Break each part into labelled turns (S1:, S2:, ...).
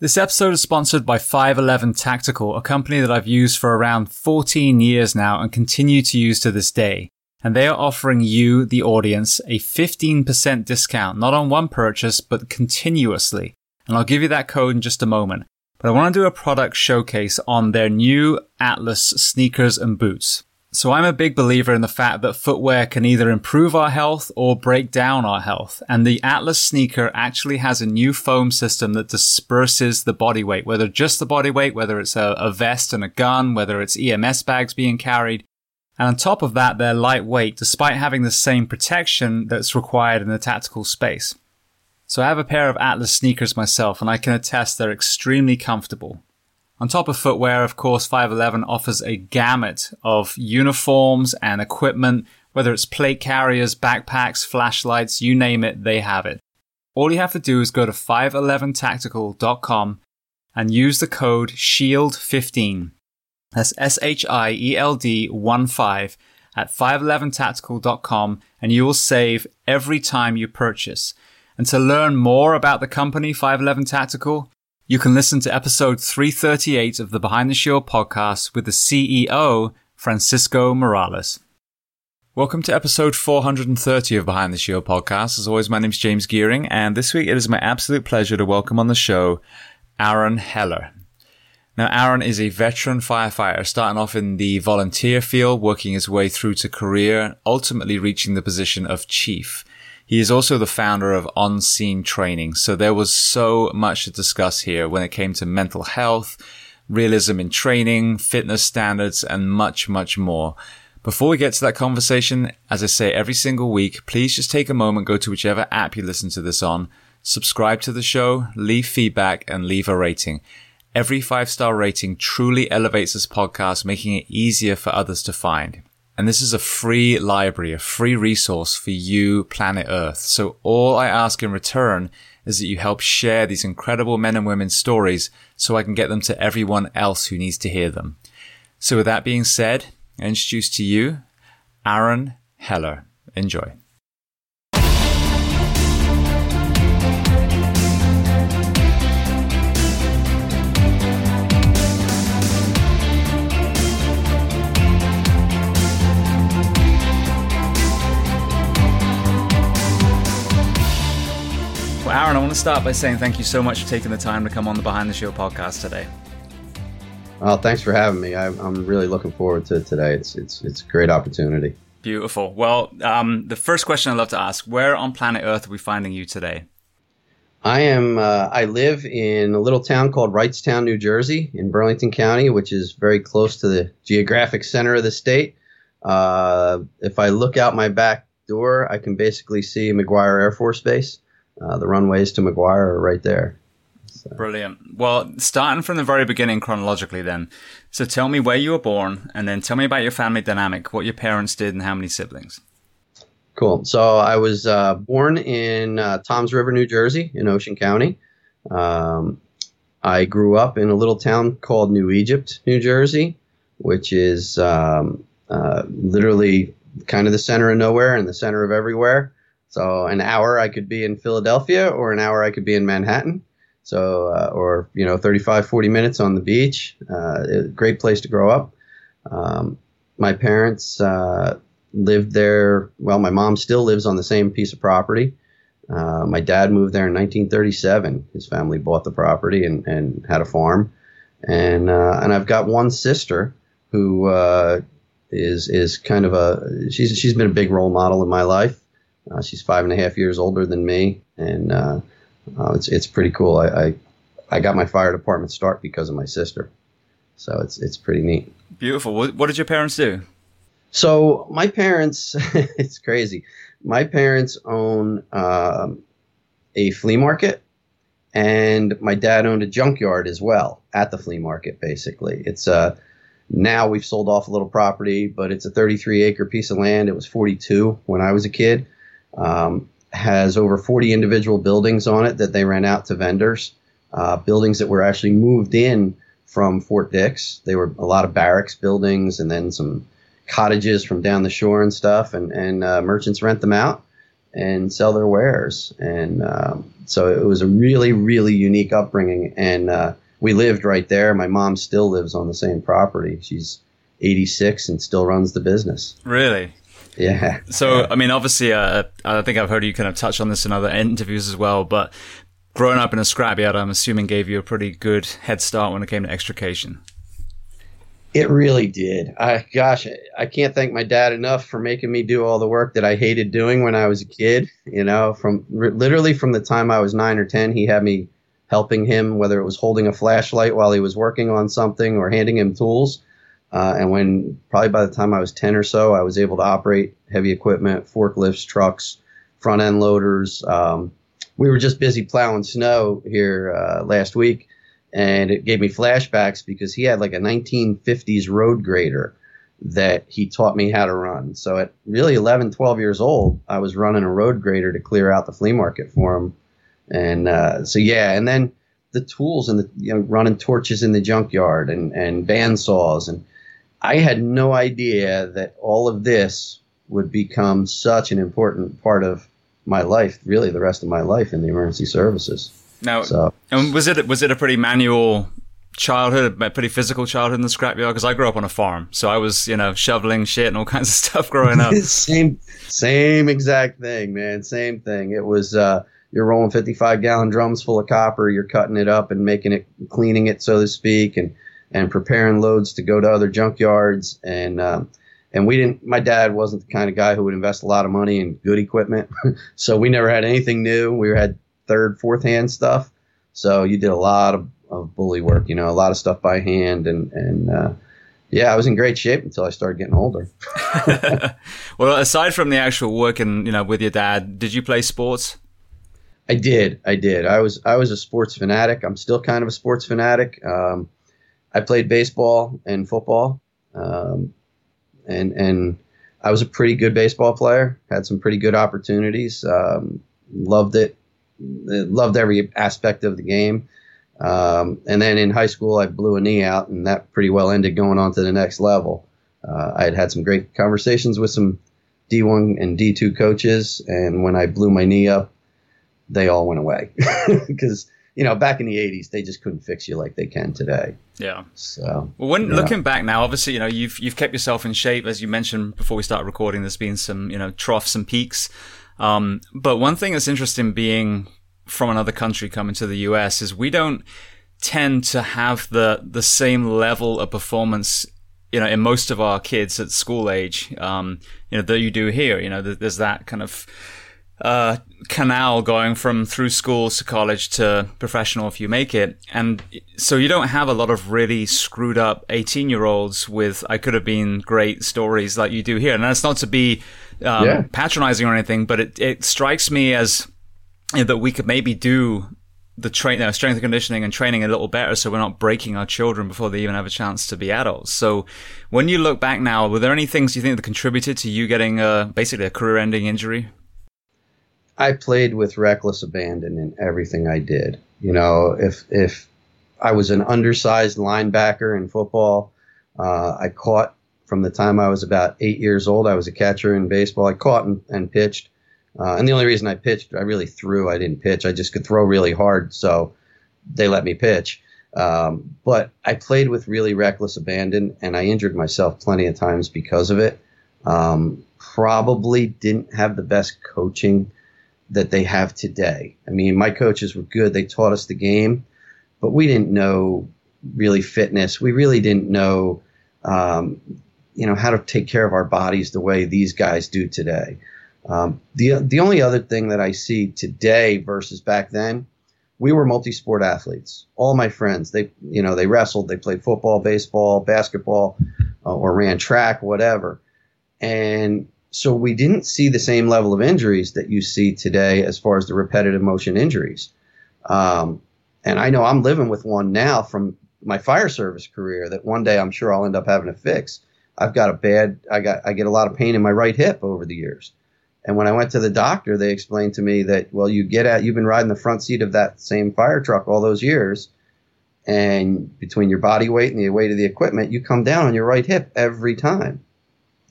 S1: This episode is sponsored by 511 Tactical, a company that I've used for around 14 years now and continue to use to this day. And they are offering you, the audience, a 15% discount, not on one purchase, but continuously. And I'll give you that code in just a moment. But I want to do a product showcase on their new Atlas sneakers and boots. So I'm a big believer in the fact that footwear can either improve our health or break down our health. And the Atlas sneaker actually has a new foam system that disperses the body weight, whether just the body weight, whether it's a, a vest and a gun, whether it's EMS bags being carried. And on top of that, they're lightweight despite having the same protection that's required in the tactical space. So I have a pair of Atlas sneakers myself and I can attest they're extremely comfortable. On top of footwear, of course, 511 offers a gamut of uniforms and equipment, whether it's plate carriers, backpacks, flashlights, you name it, they have it. All you have to do is go to 511tactical.com and use the code SHIELD15. That's S H I E L D 1 5 at 511tactical.com and you will save every time you purchase. And to learn more about the company 511 Tactical, you can listen to episode 338 of the Behind the Shield podcast with the CEO, Francisco Morales. Welcome to episode 430 of Behind the Shield podcast. As always, my name is James Geering, and this week it is my absolute pleasure to welcome on the show Aaron Heller. Now, Aaron is a veteran firefighter, starting off in the volunteer field, working his way through to career, ultimately reaching the position of chief. He is also the founder of On Scene Training. So there was so much to discuss here when it came to mental health, realism in training, fitness standards, and much, much more. Before we get to that conversation, as I say every single week, please just take a moment, go to whichever app you listen to this on, subscribe to the show, leave feedback, and leave a rating. Every five star rating truly elevates this podcast, making it easier for others to find. And this is a free library, a free resource for you, planet Earth. So all I ask in return is that you help share these incredible men and women's stories so I can get them to everyone else who needs to hear them. So with that being said, I introduce to you Aaron Heller. Enjoy. Well, Aaron, I want to start by saying thank you so much for taking the time to come on the Behind the Shield podcast today.
S2: Well, thanks for having me. I, am really looking forward to today. It's it's it's a great opportunity.
S1: Beautiful. Well, um, the first question I'd love to ask: Where on planet Earth are we finding you today?
S2: I am. Uh, I live in a little town called Wrightstown, New Jersey, in Burlington County, which is very close to the geographic center of the state. Uh, if I look out my back door, I can basically see McGuire Air Force Base uh, the runways to McGuire are right there.
S1: So. Brilliant. Well, starting from the very beginning chronologically, then. So tell me where you were born, and then tell me about your family dynamic, what your parents did, and how many siblings.
S2: Cool. So I was uh, born in uh, Toms River, New Jersey, in Ocean County. Um, I grew up in a little town called New Egypt, New Jersey, which is um, uh, literally kind of the center of nowhere and the center of everywhere. So an hour I could be in Philadelphia, or an hour I could be in Manhattan. So uh, or you know 35, 40 minutes on the beach. Uh, great place to grow up. Um, my parents uh, lived there. Well, my mom still lives on the same piece of property. Uh, my dad moved there in 1937. His family bought the property and, and had a farm. And uh, and I've got one sister who uh, is is kind of a she's she's been a big role model in my life. Uh, she's five and a half years older than me, and uh, uh, it's it's pretty cool. I, I, I got my fire department start because of my sister, so it's it's pretty neat.
S1: Beautiful. What, what did your parents do?
S2: So my parents, it's crazy. My parents own um, a flea market, and my dad owned a junkyard as well at the flea market. Basically, it's a uh, now we've sold off a little property, but it's a 33 acre piece of land. It was 42 when I was a kid. Um, has over 40 individual buildings on it that they rent out to vendors. Uh, buildings that were actually moved in from Fort Dix. They were a lot of barracks buildings and then some cottages from down the shore and stuff. And, and uh, merchants rent them out. and sell their wares. And um, so it was a really, really unique upbringing. And uh, we lived right there. My mom still lives on the same property. She's 86 and still runs the business.
S1: Really?
S2: Yeah.
S1: So, I mean, obviously, uh, I think I've heard you kind of touch on this in other interviews as well, but growing up in a scrapyard, I'm assuming gave you a pretty good head start when it came to extrication.
S2: It really did. I gosh, I can't thank my dad enough for making me do all the work that I hated doing when I was a kid. You know, from literally from the time I was nine or ten, he had me helping him, whether it was holding a flashlight while he was working on something or handing him tools. Uh, and when probably by the time I was 10 or so, I was able to operate heavy equipment, forklifts, trucks, front end loaders. Um, we were just busy plowing snow here uh, last week, and it gave me flashbacks because he had like a 1950s road grader that he taught me how to run. So at really 11, 12 years old, I was running a road grader to clear out the flea market for him. And uh, so, yeah, and then the tools and the you know running torches in the junkyard and and bandsaws and I had no idea that all of this would become such an important part of my life, really the rest of my life in the emergency services.
S1: Now, so. and was it was it a pretty manual childhood, a pretty physical childhood in the scrapyard? Because I grew up on a farm, so I was you know shoveling shit and all kinds of stuff growing up.
S2: same same exact thing, man. Same thing. It was. Uh, you're rolling 55 gallon drums full of copper. You're cutting it up and making it, cleaning it, so to speak, and and preparing loads to go to other junkyards. And um, and we didn't. My dad wasn't the kind of guy who would invest a lot of money in good equipment, so we never had anything new. We had third, fourth hand stuff. So you did a lot of, of bully work, you know, a lot of stuff by hand, and and uh, yeah, I was in great shape until I started getting older.
S1: well, aside from the actual work and you know with your dad, did you play sports?
S2: I did. I did. I was I was a sports fanatic. I'm still kind of a sports fanatic. Um, I played baseball and football, um, and and I was a pretty good baseball player. Had some pretty good opportunities. Um, loved it. Loved every aspect of the game. Um, and then in high school, I blew a knee out, and that pretty well ended going on to the next level. Uh, I had had some great conversations with some D1 and D2 coaches, and when I blew my knee up, they all went away because you know, back in the '80s, they just couldn't fix you like they can today.
S1: Yeah.
S2: So,
S1: well, when looking back now, obviously, you know, you've you've kept yourself in shape, as you mentioned before we started recording. There's been some, you know, troughs and peaks. Um, but one thing that's interesting, being from another country coming to the US, is we don't tend to have the the same level of performance you know, in most of our kids at school age, um, you know, that you do here, you know, there's that kind of, uh, canal going from through school to college to professional if you make it. And so you don't have a lot of really screwed up 18 year olds with, I could have been great stories like you do here. And that's not to be um, yeah. patronizing or anything, but it, it strikes me as you know, that we could maybe do the train, uh, strength and conditioning and training a little better so we're not breaking our children before they even have a chance to be adults. So when you look back now, were there any things you think that contributed to you getting uh, basically a career ending injury?
S2: I played with reckless abandon in everything I did. You know, if if I was an undersized linebacker in football, uh, I caught from the time I was about eight years old. I was a catcher in baseball. I caught and, and pitched. Uh, and the only reason I pitched, I really threw. I didn't pitch. I just could throw really hard, so they let me pitch. Um, but I played with really reckless abandon, and I injured myself plenty of times because of it. Um, probably didn't have the best coaching that they have today. I mean, my coaches were good. They taught us the game, but we didn't know really fitness. We really didn't know, um, you know, how to take care of our bodies the way these guys do today. Um, the the only other thing that I see today versus back then, we were multi-sport athletes. All my friends, they you know they wrestled, they played football, baseball, basketball, uh, or ran track, whatever. And so we didn't see the same level of injuries that you see today as far as the repetitive motion injuries. Um, and I know I'm living with one now from my fire service career that one day I'm sure I'll end up having to fix. I've got a bad, I got, I get a lot of pain in my right hip over the years. And when I went to the doctor, they explained to me that, well, you get out, you've been riding the front seat of that same fire truck all those years. And between your body weight and the weight of the equipment, you come down on your right hip every time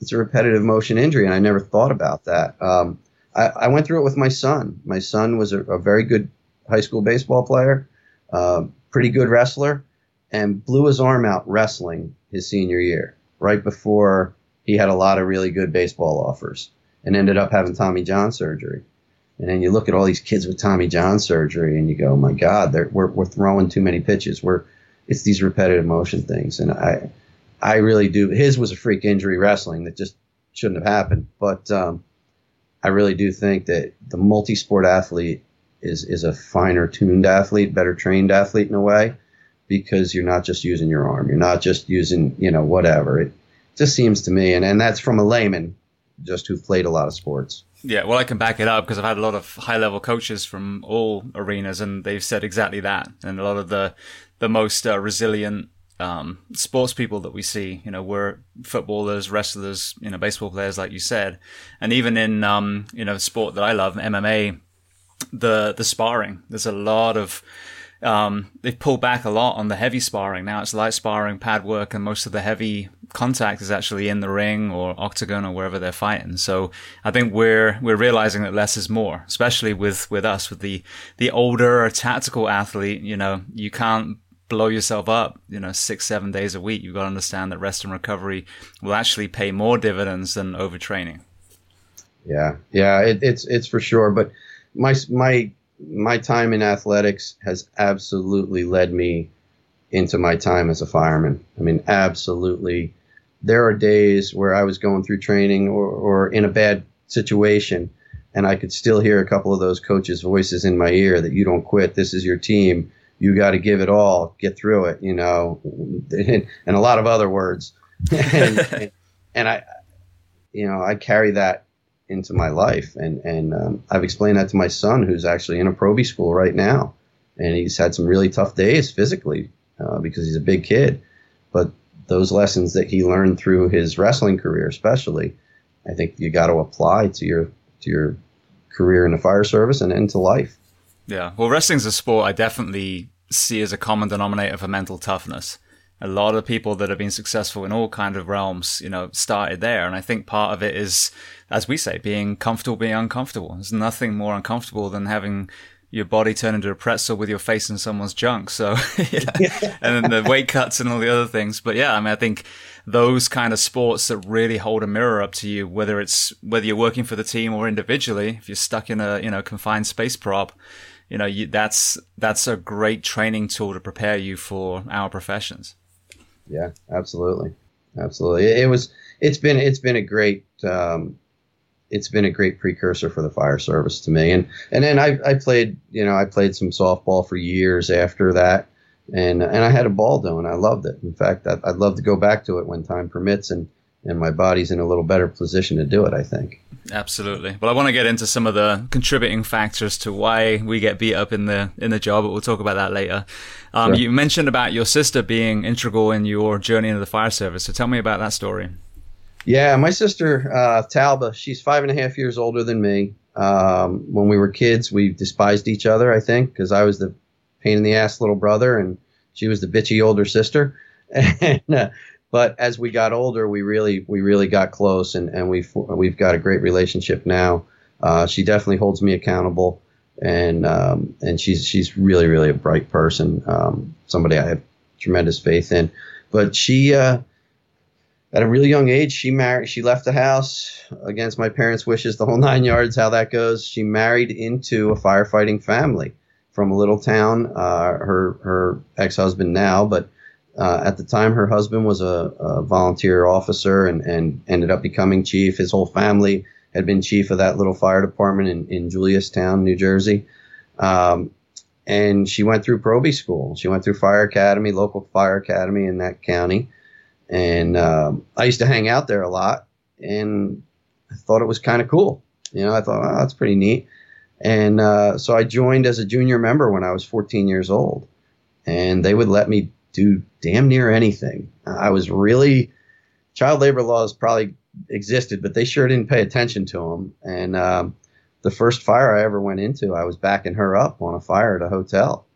S2: it's a repetitive motion injury, and I never thought about that. Um, I, I, went through it with my son. My son was a, a very good high school baseball player, uh, pretty good wrestler, and blew his arm out wrestling his senior year, right before he had a lot of really good baseball offers, and ended up having Tommy John surgery. And then you look at all these kids with Tommy John surgery, and you go, "My God, we're we're throwing too many pitches. We're it's these repetitive motion things." And I I really do. His was a freak injury wrestling that just shouldn't have happened, but um, I really do think that the multi-sport athlete is is a finer tuned athlete, better trained athlete in a way, because you're not just using your arm, you're not just using you know whatever. It just seems to me, and and that's from a layman, just who played a lot of sports.
S1: Yeah, well, I can back it up because I've had a lot of high level coaches from all arenas, and they've said exactly that. And a lot of the the most uh, resilient um, sports people that we see, you know, were footballers, wrestlers, you know, baseball players, like you said, and even in um, you know, sport that I love, MMA, the the sparring. There's a lot of um, they've pulled back a lot on the heavy sparring. Now it's light sparring, pad work, and most of the heavy contact is actually in the ring or octagon or wherever they're fighting. So I think we're we're realizing that less is more, especially with with us, with the the older tactical athlete. You know, you can't blow yourself up, you know, six, seven days a week. You've got to understand that rest and recovery will actually pay more dividends than overtraining.
S2: Yeah, yeah, it, it's it's for sure. But my my my time in athletics has absolutely led me into my time as a fireman. I mean, absolutely. There are days where I was going through training or, or in a bad situation, and I could still hear a couple of those coaches' voices in my ear that you don't quit. This is your team. You got to give it all. Get through it. You know, and, and a lot of other words. and, and, and I, you know, I carry that into my life. And and um, I've explained that to my son, who's actually in a Proby school right now, and he's had some really tough days physically uh, because he's a big kid. But those lessons that he learned through his wrestling career, especially, I think you got to apply to your to your career in the fire service and into life.
S1: Yeah, well, wrestling's a sport I definitely see as a common denominator for mental toughness a lot of people that have been successful in all kind of realms, you know, started there. And I think part of it is, as we say, being comfortable, being uncomfortable. There's nothing more uncomfortable than having your body turn into a pretzel with your face in someone's junk. So, and then the weight cuts and all the other things. But yeah, I mean, I think those kind of sports that really hold a mirror up to you, whether it's, whether you're working for the team or individually, if you're stuck in a, you know, confined space prop, you know, you, that's, that's a great training tool to prepare you for our professions.
S2: Yeah, absolutely, absolutely. It, it was. It's been. It's been a great. Um, it's been a great precursor for the fire service to me, and and then I, I played. You know, I played some softball for years after that, and and I had a ball doing. I loved it. In fact, I, I'd love to go back to it when time permits, and and my body's in a little better position to do it. I think.
S1: Absolutely. Well, I want to get into some of the contributing factors to why we get beat up in the in the job, but we'll talk about that later. Um, sure. You mentioned about your sister being integral in your journey into the fire service. So tell me about that story.
S2: Yeah, my sister uh, Talba, she's five and a half years older than me. Um, when we were kids, we despised each other. I think because I was the pain in the ass little brother, and she was the bitchy older sister. And uh, but as we got older, we really we really got close, and, and we've we've got a great relationship now. Uh, she definitely holds me accountable, and um, and she's she's really really a bright person, um, somebody I have tremendous faith in. But she, uh, at a really young age, she married. She left the house against my parents' wishes, the whole nine yards. How that goes. She married into a firefighting family from a little town. Uh, her her ex husband now, but uh, at the time, her husband was a, a, volunteer officer and, and ended up becoming chief. His whole family had been chief of that little fire department in, in Juliustown, New Jersey. Um, and she went through Proby School. She went through Fire Academy, local fire academy in that county. And um, I used to hang out there a lot, and I thought it was kind of cool. You know, I thought, oh, that's pretty neat. And uh, so I joined as a junior member when I was 14 years old. And they would let me do damn near anything. I was really child labor laws probably existed, but they sure didn't pay attention to them. And um, the first fire I ever went into, I was backing her up on a fire at a hotel,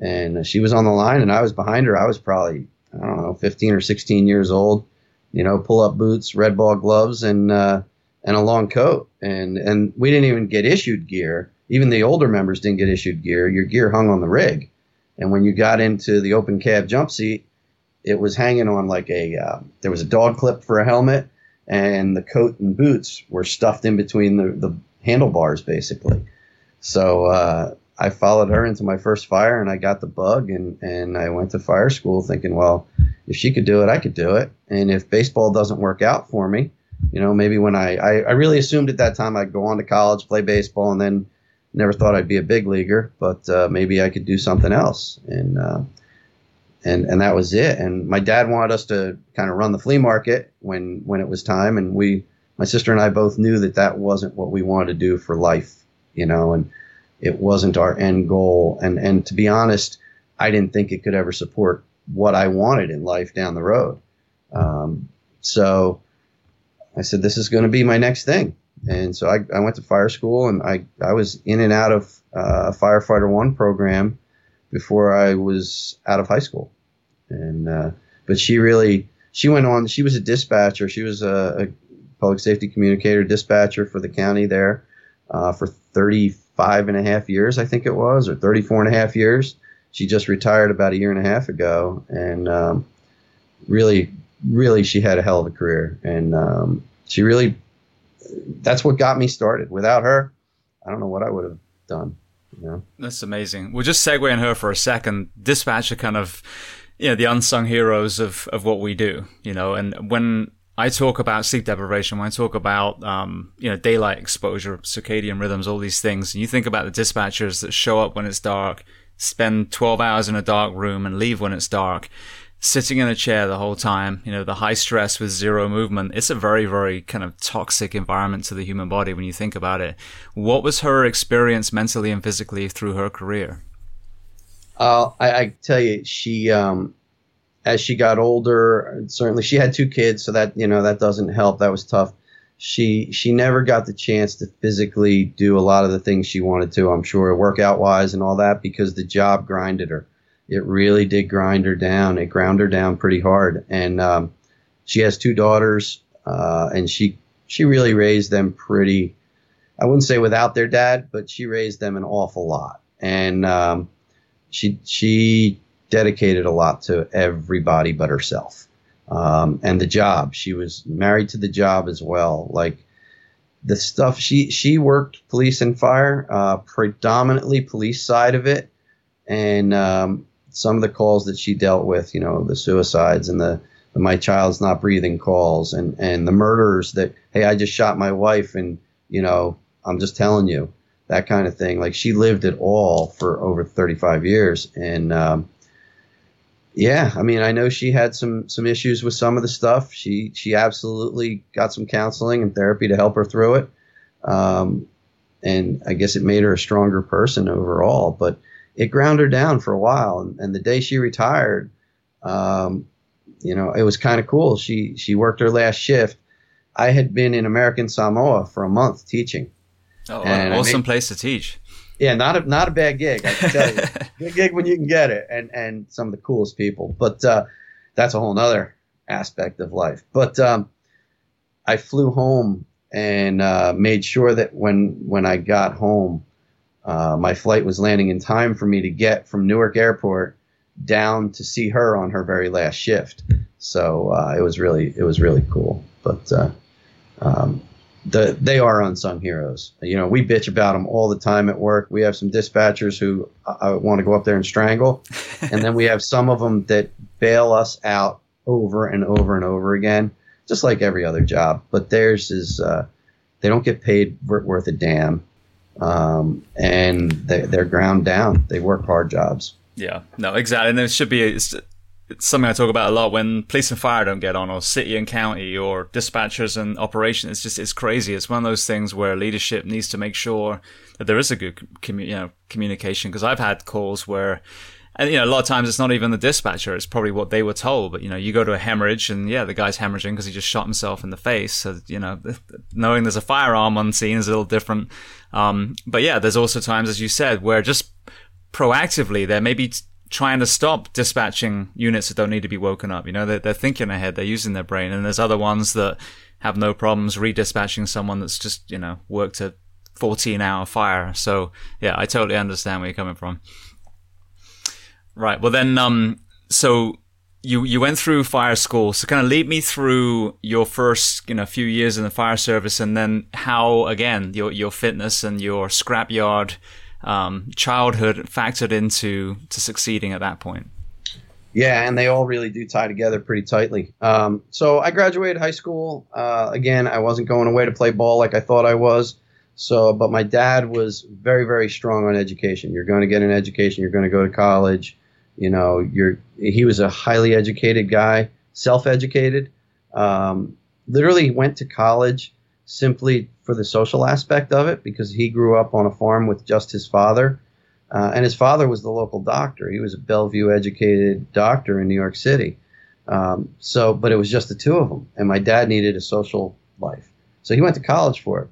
S2: and she was on the line, and I was behind her. I was probably I don't know, 15 or 16 years old. You know, pull up boots, red ball gloves, and uh, and a long coat, and and we didn't even get issued gear. Even the older members didn't get issued gear. Your gear hung on the rig, and when you got into the open cab jump seat, it was hanging on like a uh, there was a dog clip for a helmet, and the coat and boots were stuffed in between the the handlebars basically. So uh, I followed her into my first fire, and I got the bug, and and I went to fire school thinking, well, if she could do it, I could do it, and if baseball doesn't work out for me you know, maybe when I, I, I really assumed at that time I'd go on to college, play baseball, and then never thought I'd be a big leaguer, but uh, maybe I could do something else. And, uh, and, and that was it. And my dad wanted us to kind of run the flea market when, when it was time. And we, my sister and I both knew that that wasn't what we wanted to do for life, you know, and it wasn't our end goal. And, and to be honest, I didn't think it could ever support what I wanted in life down the road. Um, so, I said, this is going to be my next thing. And so I, I went to fire school and I, I was in and out of uh, a firefighter one program before I was out of high school. And, uh, but she really, she went on, she was a dispatcher. She was a, a public safety communicator dispatcher for the county there uh, for 35 and a half years, I think it was, or 34 and a half years. She just retired about a year and a half ago and um, really really she had a hell of a career, and um, she really that's what got me started. Without her, I don't know what I would have done. Know?
S1: That's amazing. We'll just segue on her for a second. Dispatch are kind of you know the unsung heroes of of what we do. You know, and when I talk about sleep deprivation, when I talk about um, you know daylight exposure, circadian rhythms, all these things, and you think about the dispatchers that show up when it's dark, spend 12 hours in a dark room, and leave when it's dark sitting in a chair the whole time, you know, the high stress with zero movement. It's a very, very kind of toxic environment to the human body when you think about it. What was her experience mentally and physically through her career?
S2: Uh, I, I tell you, she, um, as she got older, certainly she had two kids, so that, you know, that doesn't help. That was tough. She, she never got the chance to physically do a lot of the things she wanted to, I'm sure, workout wise and all that, because the job grinded her it really did grind her down. It ground her down pretty hard. And um, she has two daughters, uh, and she she really raised them pretty. I wouldn't say without their dad, but she raised them an awful lot. And um, she she dedicated a lot to everybody but herself. Um, and the job. She was married to the job as well. Like the stuff she she worked police and fire, uh, predominantly police side of it, and um, some of the calls that she dealt with, you know, the suicides and the, the my child's not breathing calls and, and the murders that, hey, I just shot my wife and, you know, I'm just telling you, that kind of thing. Like she lived it all for over 35 years. And, um, yeah, I mean, I know she had some, some issues with some of the stuff. She, she absolutely got some counseling and therapy to help her through it. Um, and I guess it made her a stronger person overall, but, it ground her down for a while. And, and the day she retired, um, you know, it was kind of cool. She she worked her last shift. I had been in American Samoa for a month teaching.
S1: Oh, and awesome made, place to teach.
S2: Yeah, not a not a bad gig. I can tell you, good gig when you can get it, and and some of the coolest people. But uh, that's a whole nother aspect of life. But um, I flew home and uh, made sure that when when I got home, uh, my flight was landing in time for me to get from Newark Airport down to see her on her very last shift. So uh, it was really it was really cool. But uh, um, the they are unsung heroes. You know, we bitch about them all the time at work. We have some dispatchers who I want to go up there and strangle, and then we have some of them that bail us out over and over and over again, just like every other job. But theirs is uh, they don't get paid worth a damn um, and they, they're ground down. They work hard jobs.
S1: Yeah, no, exactly. And it should be it's, it's something I talk about a lot when police and fire don't get on, or city and county, or dispatchers and operations. It's just it's crazy. It's one of those things where leadership needs to make sure that there is a good commu- you know communication. Because I've had calls where and you know, a lot of times it's not even the dispatcher; it's probably what they were told. But you know, you go to a hemorrhage, and yeah, the guy's hemorrhaging because he just shot himself in the face. So you know, knowing there's a firearm on scene is a little different. Um, but yeah, there's also times, as you said, where just proactively they're maybe t- trying to stop dispatching units that don't need to be woken up. You know, they're, they're thinking ahead, they're using their brain, and there's other ones that have no problems redispatching someone that's just you know worked a 14 hour fire. So yeah, I totally understand where you're coming from. Right. Well, then, um, so you you went through fire school. So kind of lead me through your first you know few years in the fire service, and then how again your your fitness and your scrapyard um, childhood factored into to succeeding at that point.
S2: Yeah, and they all really do tie together pretty tightly. Um, so I graduated high school. Uh, again, I wasn't going away to play ball like I thought I was. So, but my dad was very, very strong on education. You're going to get an education. You're going to go to college. You know, you're. He was a highly educated guy, self-educated. Um, literally went to college simply for the social aspect of it because he grew up on a farm with just his father. Uh, and his father was the local doctor. He was a Bellevue educated doctor in New York City. Um, so, but it was just the two of them. And my dad needed a social life. So he went to college for it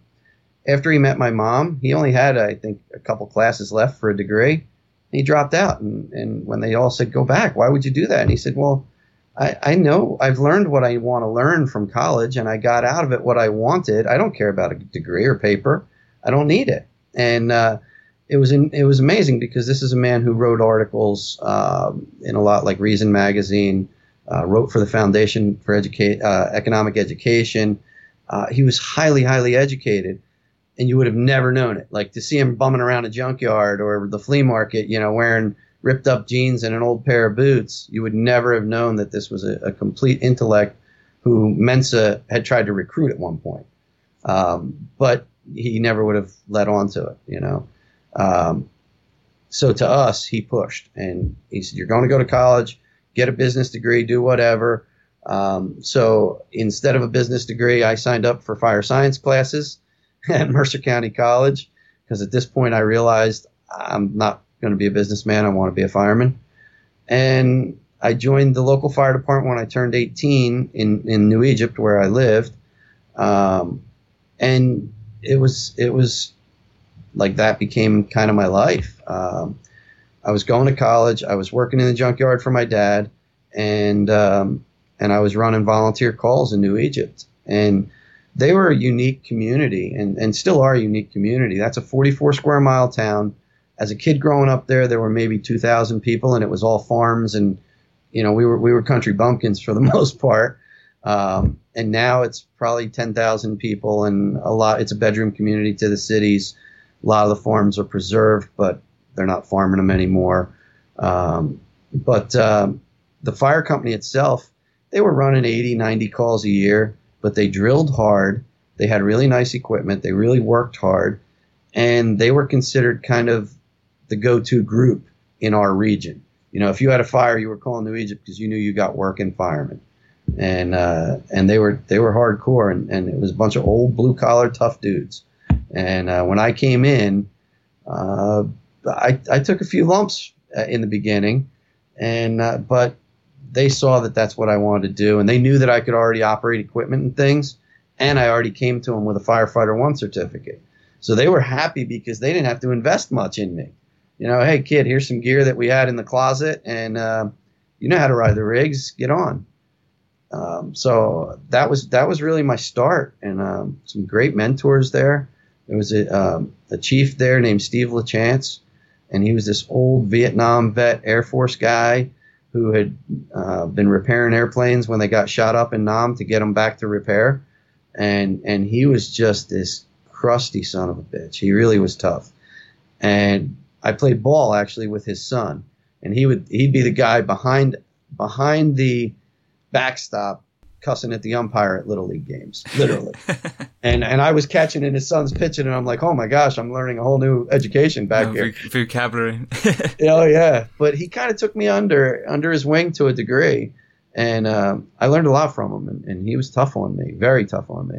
S2: after he met my mom, he only had, I think, a couple classes left for a degree. He dropped out. And, and when they all said, go back, why would you do that? And he said, well, I, I know I've learned what I want to learn from college and I got out of it what I wanted. I don't care about a degree or paper. I don't need it. And, uh, it was in, it was amazing because this is a man who wrote articles um, in a lot like Reason magazine, uh, wrote for the Foundation for Educa- uh, Economic Education. Uh, he was highly highly educated, and you would have never known it. Like to see him bumming around a junkyard or the flea market, you know, wearing ripped up jeans and an old pair of boots, you would never have known that this was a, a complete intellect who Mensa had tried to recruit at one point. Um, but he never would have let on to it, you know. Um, so to us, he pushed and he said, You're going to go to college, get a business degree, do whatever. Um, so instead of a business degree, I signed up for fire science classes at Mercer County College because at this point I realized I'm not going to be a businessman. I want to be a fireman. And I joined the local fire department when I turned 18 in, in New Egypt, where I lived. Um, and it was it was like that became kind of my life. Um, I was going to college. I was working in the junkyard for my dad, and um, and I was running volunteer calls in New Egypt. And they were a unique community and, and still are a unique community. That's a 44 square mile town. As a kid growing up there, there were maybe 2,000 people, and it was all farms, and you know we were we were country bumpkins for the most part. Um, and now it's probably 10,000 people, and a lot. It's a bedroom community to the cities. A lot of the farms are preserved, but they're not farming them anymore. Um, but um, the fire company itself, they were running 80, 90 calls a year but they drilled hard. They had really nice equipment. They really worked hard, and they were considered kind of the go-to group in our region. You know, if you had a fire, you were calling New Egypt because you knew you got work in firemen, and uh, and they were they were hardcore, and, and it was a bunch of old blue collar tough dudes. And uh, when I came in, uh, I I took a few lumps uh, in the beginning, and uh, but they saw that that's what I wanted to do, and they knew that I could already operate equipment and things, and I already came to them with a firefighter one certificate. So they were happy because they didn't have to invest much in me. You know, hey kid, here's some gear that we had in the closet, and uh, you know how to ride the rigs. Get on. Um, so that was that was really my start, and um, some great mentors there. There was a, um, a chief there named Steve LaChance, and he was this old Vietnam vet Air Force guy who had uh, been repairing airplanes when they got shot up in Nam to get them back to repair, and and he was just this crusty son of a bitch. He really was tough, and I played ball actually with his son, and he would he'd be the guy behind behind the backstop cussing at the umpire at little league games, literally. and and I was catching in his son's pitching, and I'm like, oh my gosh, I'm learning a whole new education back no, here.
S1: Vocabulary.
S2: oh yeah, but he kind of took me under under his wing to a degree, and um, I learned a lot from him, and, and, he was tough on me, very tough on me.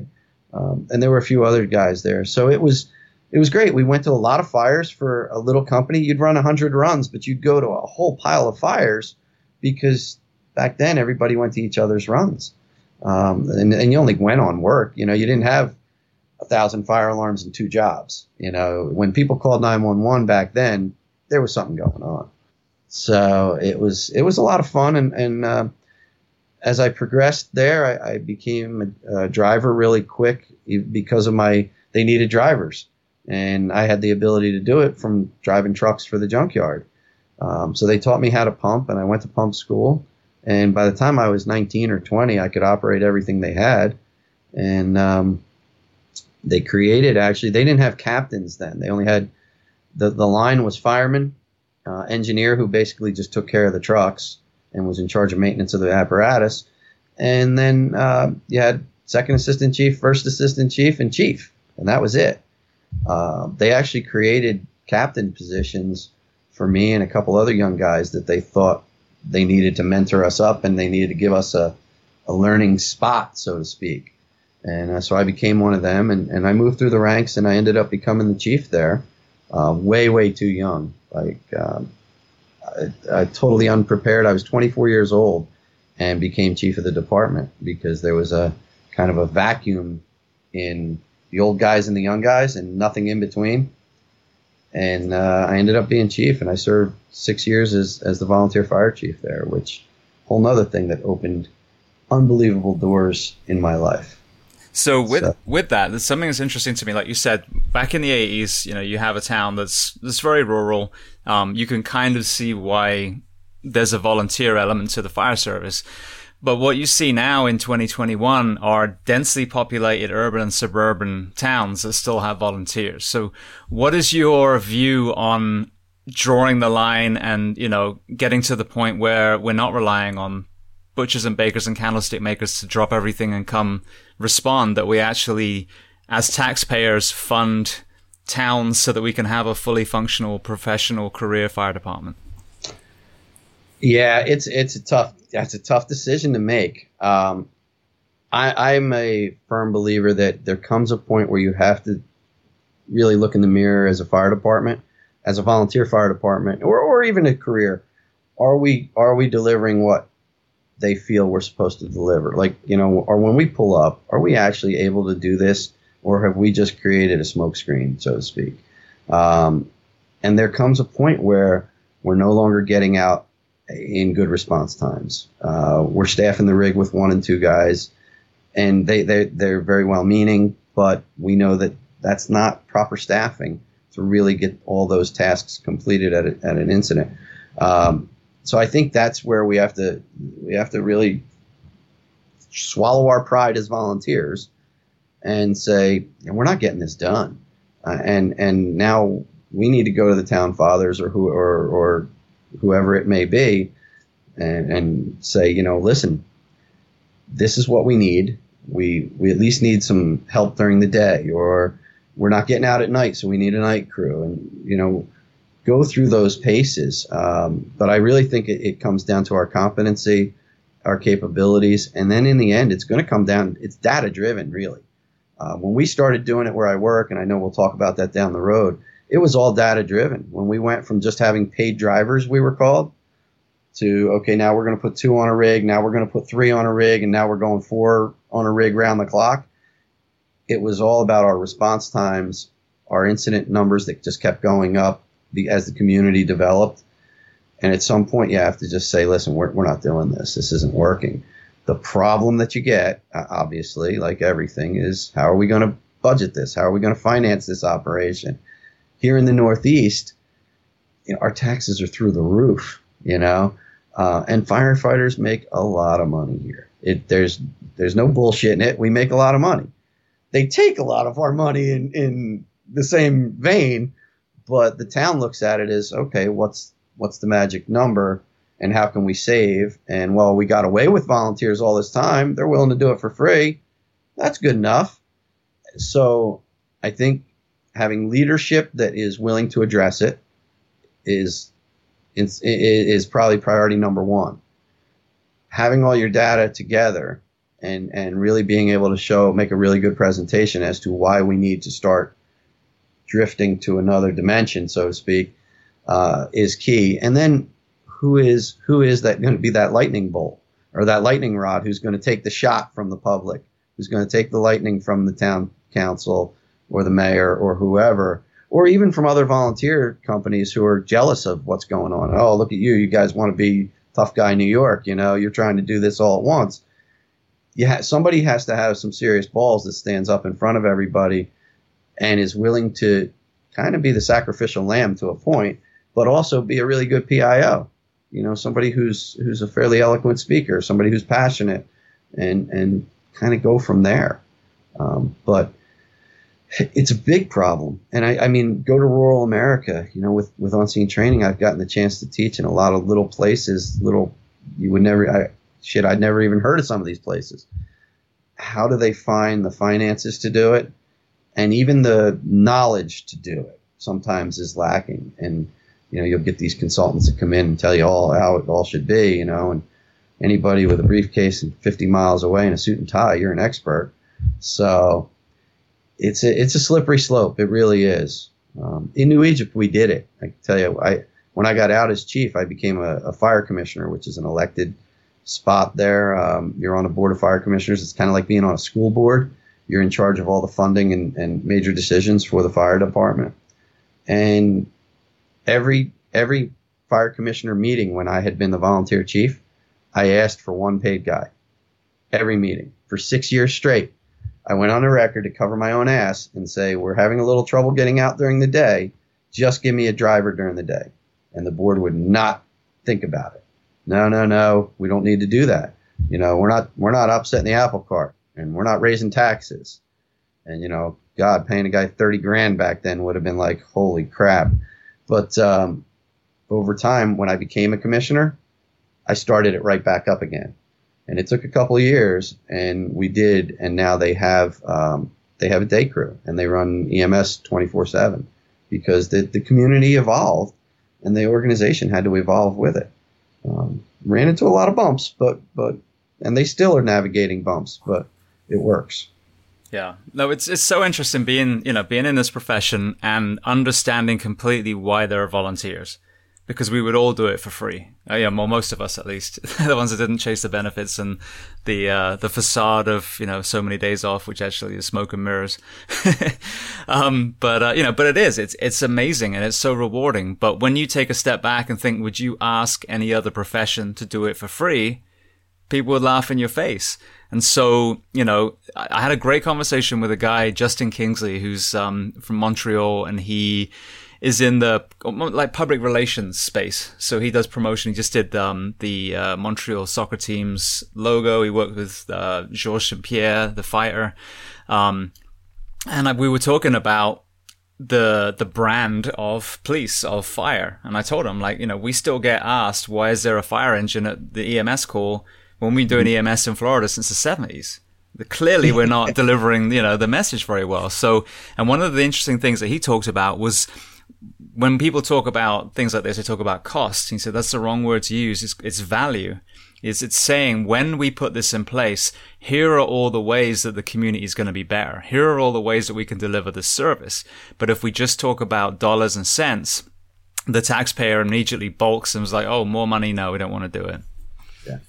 S2: Um, and there were a few other guys there, so it was. It was great. We went to a lot of fires for a little company. You'd run 100 runs, but you'd go to a whole pile of fires because back then everybody went to each other's runs um, and, and you only went on work. You know, you didn't have a thousand fire alarms and two jobs. You know, when people called 911 back then, there was something going on. So it was it was a lot of fun, and and uh, as I progressed there, I, I became a, a, driver really quick because of my. They needed drivers, and I had the ability to do it from driving trucks for the junkyard. Um, so they taught me how to pump, and I went to pump school. And by the time I was 19 or 20, I could operate everything they had. And um, they created actually, they didn't have captains then. They only had the the line was fireman, uh, engineer who basically just took care of the trucks and was in charge of maintenance of the apparatus. And then uh, you had second assistant chief, first assistant chief, and chief, and that was it. Uh, they actually created captain positions for me and a couple other young guys that they thought they needed to mentor us up and they needed to give us a, a learning spot, so to speak. And uh, so I became one of them, and, and I moved through the ranks, and I ended up becoming the chief there, uh, way, way too young. Like, um, I, I, totally unprepared. I was 24 years old and became chief of the department because there was a kind of a vacuum in the old guys and the young guys and nothing in between. And uh, I ended up being chief, and I served six years as, as the volunteer fire chief there, which whole nother thing that opened unbelievable doors in my life.
S1: So with so. with that, there's something that's interesting to me. Like you said, back in the 80s, you know, you have a town that's that's very rural. Um, you can kind of see why there's a volunteer element to the fire service. But what you see now in 2021 are densely populated urban and suburban towns that still have volunteers. So what is your view on drawing the line and, you know, getting to the point where we're not relying on butchers and bakers and candlestick makers to drop everything and come respond that we actually, as taxpayers, fund towns so that we can have a fully functional professional career fire department?
S2: Yeah, it's it's a tough that's a tough decision to make. Um, I, I'm a firm believer that there comes a point where you have to really look in the mirror as a fire department, as a volunteer fire department, or, or even a career. Are we are we delivering what they feel we're supposed to deliver. Like, you know, or when we pull up, are we actually able to do this, or have we just created a smokescreen, so to speak? Um, and there comes a point where we're no longer getting out in good response times. Uh, we're staffing the rig with one and two guys, and they, they, they're very well meaning, but we know that that's not proper staffing to really get all those tasks completed at, a, at an incident. Um, so I think that's where we have to we have to really swallow our pride as volunteers and say we're not getting this done, uh, and and now we need to go to the town fathers or who or or whoever it may be, and and say you know listen, this is what we need. We we at least need some help during the day, or we're not getting out at night, so we need a night crew, and you know go through those paces. Um, but I really think it, it, comes down to our competency, our capabilities, and then in the end, it's going to come down. It's data driven, really. Uh, when we started doing it where I work, and I know we'll talk about that down the road, it was all data driven. When we went from just having paid drivers, we were called, to okay, now we're going to put two on a rig, now we're going to put three on a rig, and now we're going four on a rig round the clock. It was all about our response times, our incident numbers that just kept going up, the, as the community developed. And at some point, you have to just say, listen, we're, we're not doing this. This isn't working. The problem that you get, obviously, like everything, is how are we going to budget this? How are we going to finance this operation? Here in the Northeast, you know, our taxes are through the roof, you know, uh, and firefighters make a lot of money here. It, there's there's no bullshit in it. We make a lot of money. They take a lot of our money in, in the same vein, but the town looks at it as okay, what's what's the magic number and how can we save? And while we got away with volunteers all this time, they're willing to do it for free. That's good enough. So I think having leadership that is willing to address it is is, is probably priority number one. Having all your data together and and really being able to show make a really good presentation as to why we need to start drifting to another dimension, so to speak, uh, is key. And then who is who is that going to be that lightning bolt or that lightning rod who's going to take the shot from the public, who's going to take the lightning from the town council or the mayor or whoever, or even from other volunteer companies who are jealous of what's going on. Oh, look at you! You guys want to be tough guy New York. You know, you're trying to do this all at once. You ha- somebody has to have some serious balls that stands up in front of everybody and is willing to kind of be the sacrificial lamb to a point, but also be a really good PIO. You know, somebody who's who's a fairly eloquent speaker, somebody who's passionate, and and kind of go from there. Um, but it's a big problem. And I, I, mean, go to rural America, you know, with, with on-scene training, I've gotten the chance to teach in a lot of little places, little, you would never, I, shit, I'd never even heard of some of these places. How do they find the finances to do it? And even the knowledge to do it sometimes is lacking. And, you know, you'll get these consultants that come in and tell you all how it all should be, you know, and anybody with a briefcase and 50 miles away in a suit and tie, you're an expert. So it's a, it's a slippery slope. It really is. Um, in New Egypt, we did it. I can tell you, I when I got out as chief, I became a, a fire commissioner, which is an elected spot there. Um, you're on a board of fire commissioners. It's kind of like being on a school board. You're in charge of all the funding and, and major decisions for the fire department. And every every fire commissioner meeting when I had been the volunteer chief, I asked for one paid guy. Every meeting for six years straight. I went on the record to cover my own ass and say, We're having a little trouble getting out during the day. Just give me a driver during the day. And the board would not think about it. No, no, no. We don't need to do that. You know, we're not we're not upsetting the apple cart and we're not raising taxes. And you know, God, paying a guy thirty grand back then would have been like, holy crap. But um, over time, when I became a commissioner, I started it right back up again. And it took a couple of years, and we did. And now they have um, they have a day crew, and they run EMS twenty four seven because the the community evolved, and the organization had to evolve with it. Um, ran into a lot of bumps, but but and they still are navigating bumps, but it works.
S1: Yeah. No, it's it's so interesting being, you know, being in this profession and understanding completely why there are volunteers because we would all do it for free. Uh, yeah, well, most of us at least, the ones that didn't chase the benefits and the uh, the facade of you know so many days off, which actually is smoke and mirrors. um, but uh, you know, but it is. It's it's amazing and it's so rewarding. But when you take a step back and think, would you ask any other profession to do it for free? People would laugh in your face. And so, you know, I had a great conversation with a guy, Justin Kingsley, who's um, from Montreal, and he is in the like public relations space. So he does promotion. He just did um, the uh, Montreal soccer team's logo. He worked with uh, Georges St. Pierre, the fighter, um, and we were talking about the the brand of police of fire. And I told him like, you know, we still get asked why is there a fire engine at the EMS call when we do an EMS in Florida since the seventies clearly we're not delivering you know the message very well so and one of the interesting things that he talked about was when people talk about things like this, they talk about cost. He said that's the wrong word to use. It's, it's value. Is it's saying when we put this in place, here are all the ways that the community is going to be better. Here are all the ways that we can deliver this service. But if we just talk about dollars and cents, the taxpayer immediately balks and is like, "Oh, more money? No, we don't want to do it."
S2: Yeah,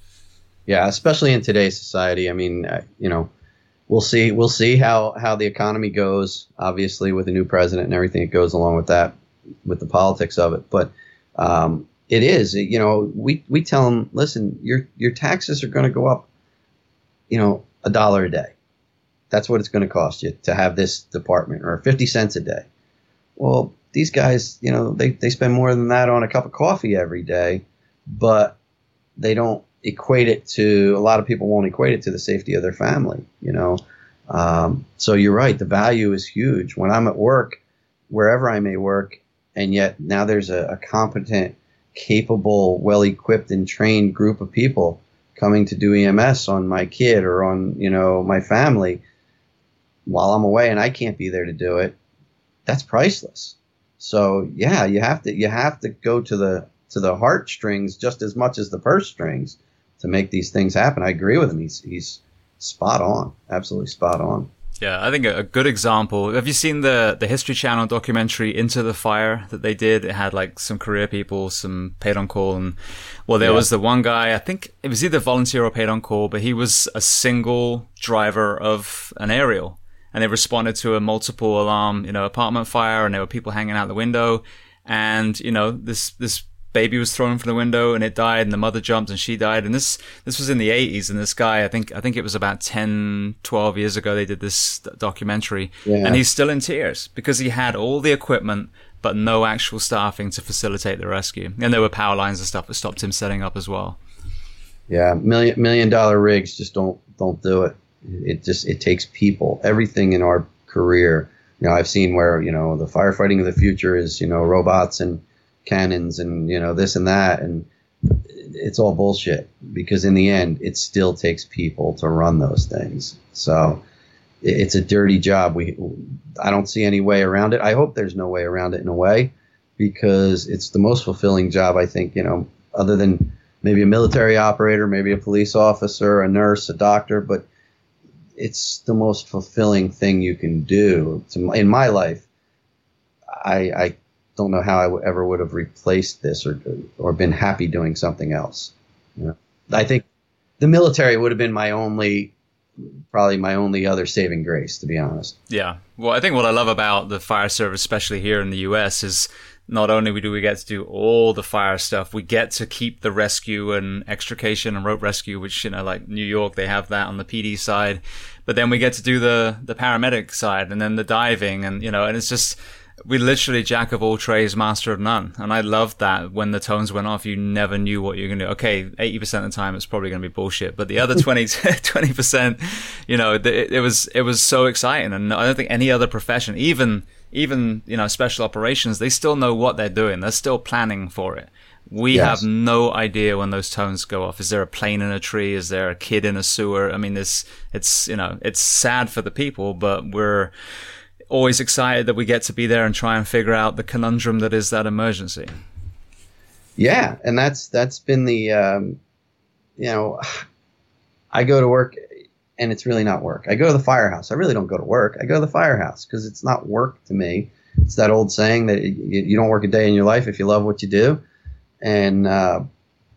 S2: yeah. Especially in today's society. I mean, uh, you know, we'll see. We'll see how how the economy goes. Obviously, with a new president and everything that goes along with that with the politics of it, but um, it is. You know, we we tell them, listen, your your taxes are going to go up. You know, a dollar a day. That's what it's going to cost you to have this department, or fifty cents a day. Well, these guys, you know, they they spend more than that on a cup of coffee every day, but they don't equate it to. A lot of people won't equate it to the safety of their family. You know. Um, so you're right. The value is huge. When I'm at work, wherever I may work, and yet now there's a, a competent, capable, well equipped, and trained group of people coming to do EMS on my kid or on you know my family while I'm away and I can't be there to do it. That's priceless. So yeah, you have to you have to go to the to the heartstrings just as much as the purse strings to make these things happen. I agree with him. He's he's spot on, absolutely spot on.
S1: Yeah, I think a, good example. Have you seen the the History Channel documentary Into the Fire that they did? It had like some career people, some paid on call, and well, there yeah. was the one guy. I think it was either volunteer or paid on call, but he was a single driver of an aerial, and they responded to a multiple alarm, you know, apartment fire, and there were people hanging out the window, and you know, this this baby was thrown from the window and it died and the mother jumped and she died. And this this was in the 80s and this guy I think I think it was about 10 12 years ago they did this documentary. Yeah. and he's still in tears because he had all the equipment but no actual staffing to facilitate the rescue. And there were power lines and stuff that stopped him setting up as well.
S2: Yeah million million dollar rigs just don't don't do it. It just it takes people. Everything in our career you know I've seen where you know the firefighting of the future is you know robots and cannons and you know this and that and it's all bullshit because in the end it still takes people to run those things. So it's a dirty job. We i don't see any way around it. I hope there's no way around it in a way because it's the most fulfilling job i think you know other than maybe a military operator maybe a police officer a nurse a doctor but it's the most fulfilling thing you can do. In my life I, I don't know how I w- ever would have replaced this or or been happy doing something else. You know? I think the military would have been my only probably my only other saving grace to be honest.
S1: Yeah. Well, I think what I love about the fire service especially here in the US is not only do we get to do all the fire stuff, we get to keep the rescue and extrication and rope rescue, which, you know, like New York, they have that on the PD side. But then we get to do the, the paramedic side and then the diving and, you know, and it's just, we literally jack of all trades, master of none. And I loved that when the tones went off, you never knew what you're going to do. Okay, 80% of the time it's probably going to be bullshit, but the other 20, 20%, you know, it, it was, it was so exciting. And I don't think any other profession, even, even, you know, special operations, they still know what they're doing. They're still planning for it. We yes. have no idea when those tones go off. Is there a plane in a tree? Is there a kid in a sewer? I mean, this, it's, you know, it's sad for the people, but we're, always excited that we get to be there and try and figure out the conundrum that is that emergency.
S2: Yeah, and that's that's been the um, you know I go to work and it's really not work. I go to the firehouse. I really don't go to work. I go to the firehouse because it's not work to me. It's that old saying that you, don't work a day in your life if you love what you do. And uh,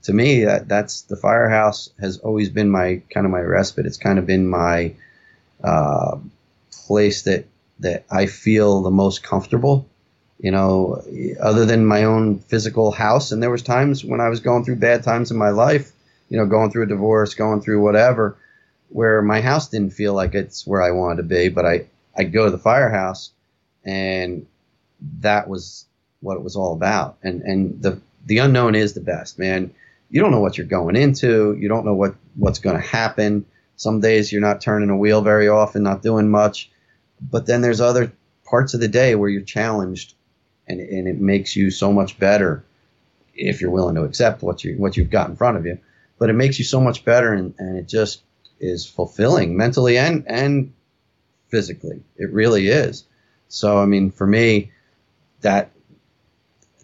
S2: to me, that that's the firehouse has always been my kind of my respite. It's kind of been my uh, place that that I feel the most comfortable. You know, other than my own physical house, and there was times when I was going through bad times in my life. You know, going through a divorce, going through whatever, where my house didn't feel like it's where I wanted to be, but I I'd go to the firehouse, and that was what it was all about. And and the the unknown is the best, man. You don't know what you're going into. You don't know what what's going to happen. Some days you're not turning a wheel very often, not doing much but then there's other parts of the day where you're challenged and, and it makes you so much better if you're willing to accept what you what you've got in front of you. But it makes you so much better and, and it just is fulfilling mentally and and physically. It really is. So i mean for me that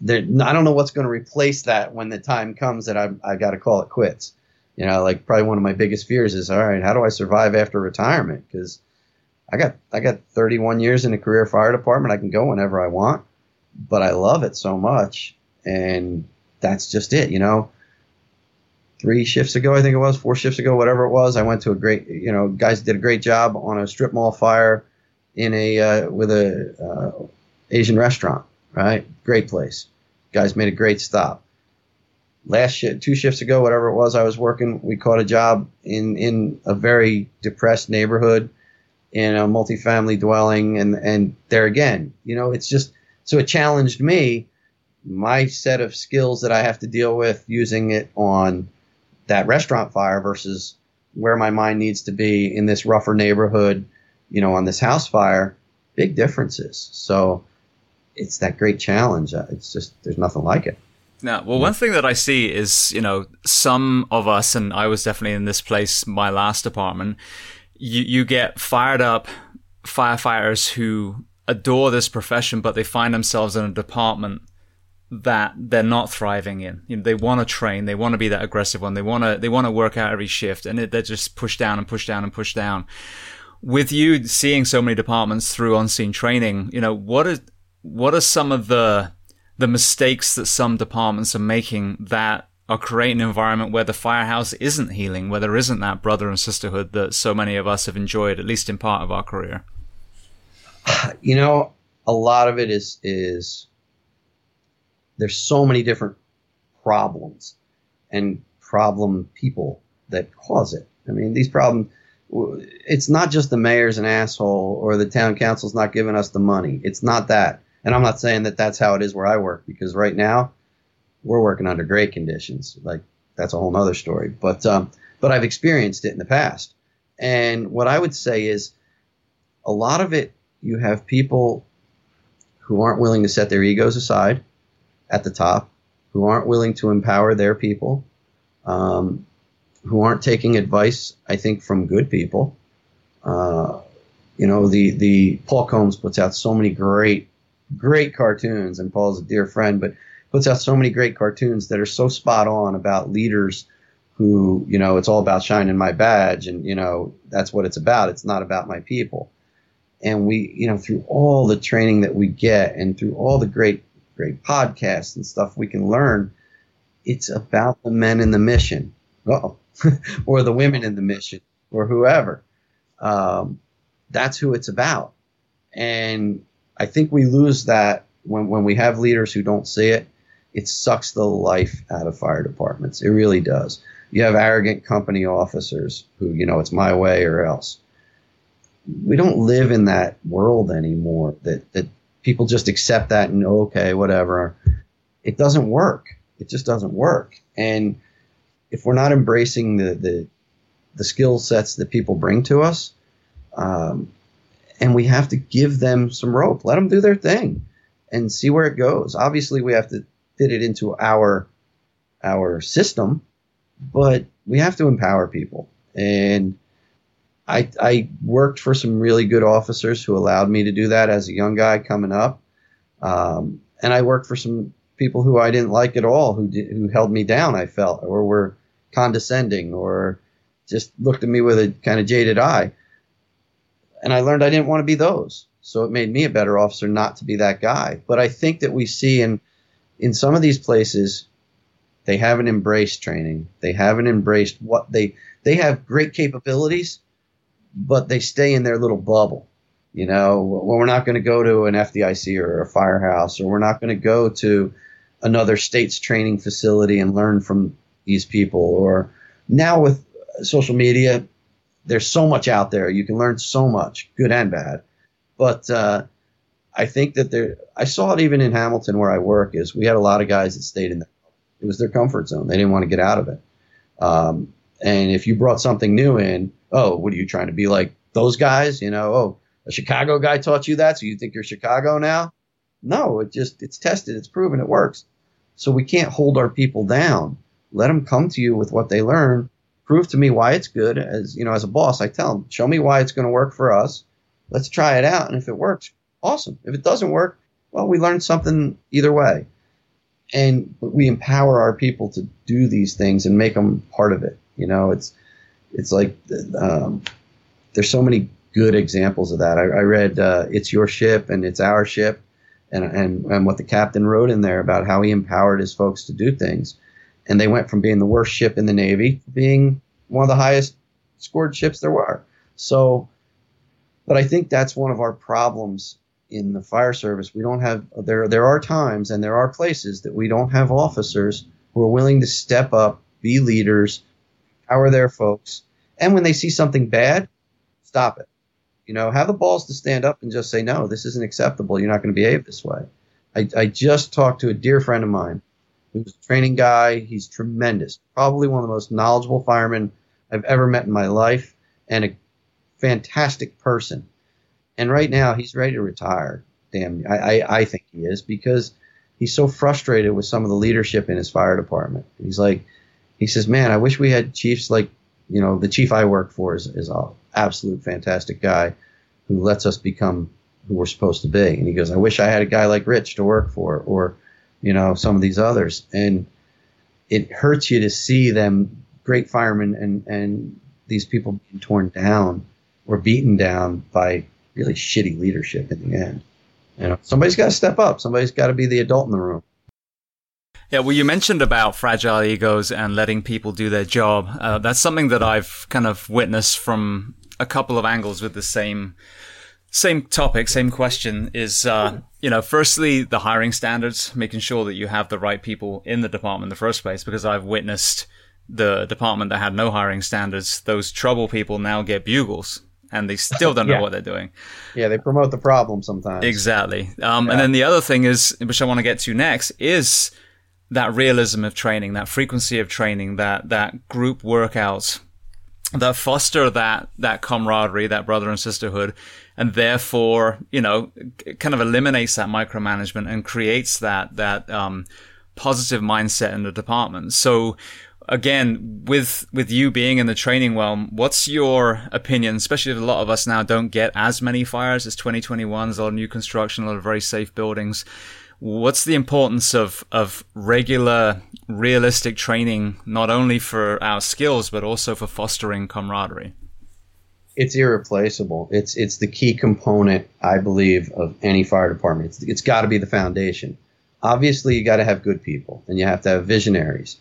S2: there i don't know what's going to replace that when the time comes that i i got to call it quits. You know like probably one of my biggest fears is all right how do i survive after retirement? Because I got I got 31 years in a career fire department. I can go whenever I want, but I love it so much, and that's just it. You know, three shifts ago, I think it was four shifts ago, whatever it was. I went to a great, you know, guys did a great job on a strip mall fire in a uh, with a uh, Asian restaurant. Right, great place. Guys made a great stop. Last shift, two shifts ago, whatever it was, I was working. We caught a job in in a very depressed neighborhood in a multifamily dwelling and and there again you know it's just so it challenged me my set of skills that I have to deal with using it on that restaurant fire versus where my mind needs to be in this rougher neighborhood you know on this house fire big differences. So it's that great challenge. Uh, it's just there's nothing like it.
S1: Now, well, one thing that I see is, you know, some of us, and I was definitely in this place, my last apartment, you you get fired up firefighters who adore this profession, but they find themselves in a department that they're not thriving in. You know, they want to train, they want to be that aggressive one, they want to they want to work out every shift, and it, they're just pushed down and pushed down and pushed down. With you seeing so many departments through on-scene training, you know what are what are some of the the mistakes that some departments are making that or create an environment where the firehouse isn't healing, where there isn't that brother and sisterhood that so many of us have enjoyed, at least in part of our career?
S2: You know, a lot of it is is there's so many different problems and problem people that cause it. I mean, these problems, it's not just the mayor's an asshole or the town council's not giving us the money. It's not that. And I'm not saying that that's how it is where I work because right now we're working under great conditions. Like that's a whole other story. But, um, but I've experienced it in the past. And what I would say is a lot of it, you have people who aren't willing to set their egos aside at the top, who aren't willing to empower their people, um, who aren't taking advice, I think, from good people. Uh, you know, the, the Paul Combs puts out so many great, great cartoons, and Paul's a dear friend, but puts out so many great cartoons that are so spot on about leaders who, you know, it's all about shining my badge, and you know, that's what it's about. It's not about my people. And we, you know, through all the training that we get, and through all the great, great podcasts and stuff we can learn, it's about the men in the mission. or the women in the mission, or whoever. Um, that's who it's about. And I think we lose that when, when we have leaders who don't see it. It sucks the life out of fire departments. It really does. You have arrogant company officers who, you know, it's my way or else. We don't live in that world anymore that, that people just accept that and okay, whatever. It doesn't work. It just doesn't work. And if we're not embracing the the, the skill sets that people bring to us, um, and we have to give them some rope, let them do their thing, and see where it goes. Obviously, we have to fit it into our our system, but we have to empower people. And I, I worked for some really good officers who allowed me to do that as a young guy coming up. Um, and I worked for some people who I didn't like at all, who who held me down. I felt, or were condescending or just looked at me with a kind of jaded eye. And I learned I didn't want to be those. So it made me a better officer not to be that guy. But I think that we see in in some of these places they haven't embraced training. They haven't embraced what they they have great capabilities, but they stay in their little bubble. You know, well, we're not going to go to an FDIC or a firehouse, or we're not going to go to another state's training facility and learn from these people. Or now with social media, there's so much out there. You can learn so much, good and bad. But uh, I think that there, I saw it even in Hamilton where I work. Is we had a lot of guys that stayed in it was their comfort zone. They didn't want to get out of it. Um, and if you brought something new in, oh, what are you trying to be like those guys? You know, oh, a Chicago guy taught you that, so you think you're Chicago now? No, it just it's tested, it's proven, it works. So we can't hold our people down let them come to you with what they learn. Prove to me why it's good. As you know, as a boss, I tell them, show me why it's going to work for us. Let's try it out, and if it works, awesome. If it doesn't work, well, we learned something either way. And we empower our people to do these things and make them part of it. You know, it's it's like um, there's so many good examples of that. I, I read uh, "It's Your Ship" and "It's Our Ship," and, and and what the captain wrote in there about how he empowered his folks to do things and they went from being the worst ship in the Navy to being one of the highest scored ships there were. So, but I think that's one of our problems in the fire service. We don't have there. There are times and there are places that we don't have officers who are willing to step up, be leaders, power their folks, and when they see something bad, stop it. You know, have the balls to stand up and just say, no, this isn't acceptable. You're not going to behave this way. I, I just talked to a dear friend of mine who's a training guy. He's tremendous. Probably one of the most knowledgeable firemen I've ever met in my life and a fantastic person. And right now he's ready to retire. Damn, I, I, I think he is because he's so frustrated with some of the leadership in his fire department. He's like, he says, man, I wish we had chiefs like, you know, the chief I work for is, is an absolute fantastic guy who lets us become who we're supposed to be. And he goes, I wish I had a guy like Rich to work for or you know, some of these others. And it hurts you to see them, great firemen, and, and these people being torn down or beaten down by really shitty leadership in the end. You know, somebody's got to step up. Somebody's got to be the adult in the room.
S1: Yeah, well, you mentioned about fragile egos and letting people do their job. Uh, that's something that I've kind of witnessed from a couple of angles with the same Same topic, same question is, uh, you know, firstly, the hiring standards, making sure that you have the right people in the department in the first place, because I've witnessed the department that had no hiring standards, those trouble people now get bugles and they still don't know what they're doing.
S2: Yeah, they promote the problem sometimes.
S1: Exactly. Um, yeah. And then the other thing is, which I want to get to next, is that realism of training, that frequency of training, that that group workouts that foster that that camaraderie, that brother and sisterhood, and therefore, you know, kind of eliminates that micromanagement and creates that that um, positive mindset in the department. So again, with with you being in the training realm, what's your opinion? Especially if a lot of us now don't get as many fires as 2021. There's a lot of new construction, a lot of very safe buildings. What's the importance of of regular, realistic training, not only for our skills but also for fostering camaraderie?
S2: It's irreplaceable. It's it's the key component, I believe, of any fire department. it's, it's got to be the foundation. Obviously, you got to have good people, and you have to have visionaries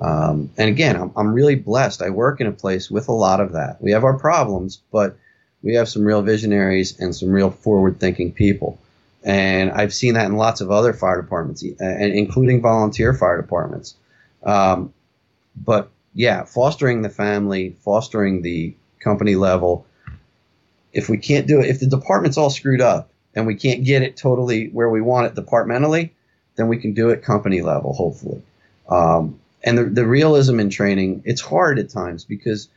S2: um, and again, I'm, I'm really blessed. I work in a place with a lot of that. We have our problems, but we have some real visionaries and some real forward thinking people. And I've seen that in lots of other fire departments, and including volunteer fire departments. Um, but yeah, fostering the family, fostering the company level. If we can't do it, if the department's all screwed up and we can't get it totally where we want it departmentally, then we can do it company level, hopefully. Um, and the, the realism in training, it's hard at times because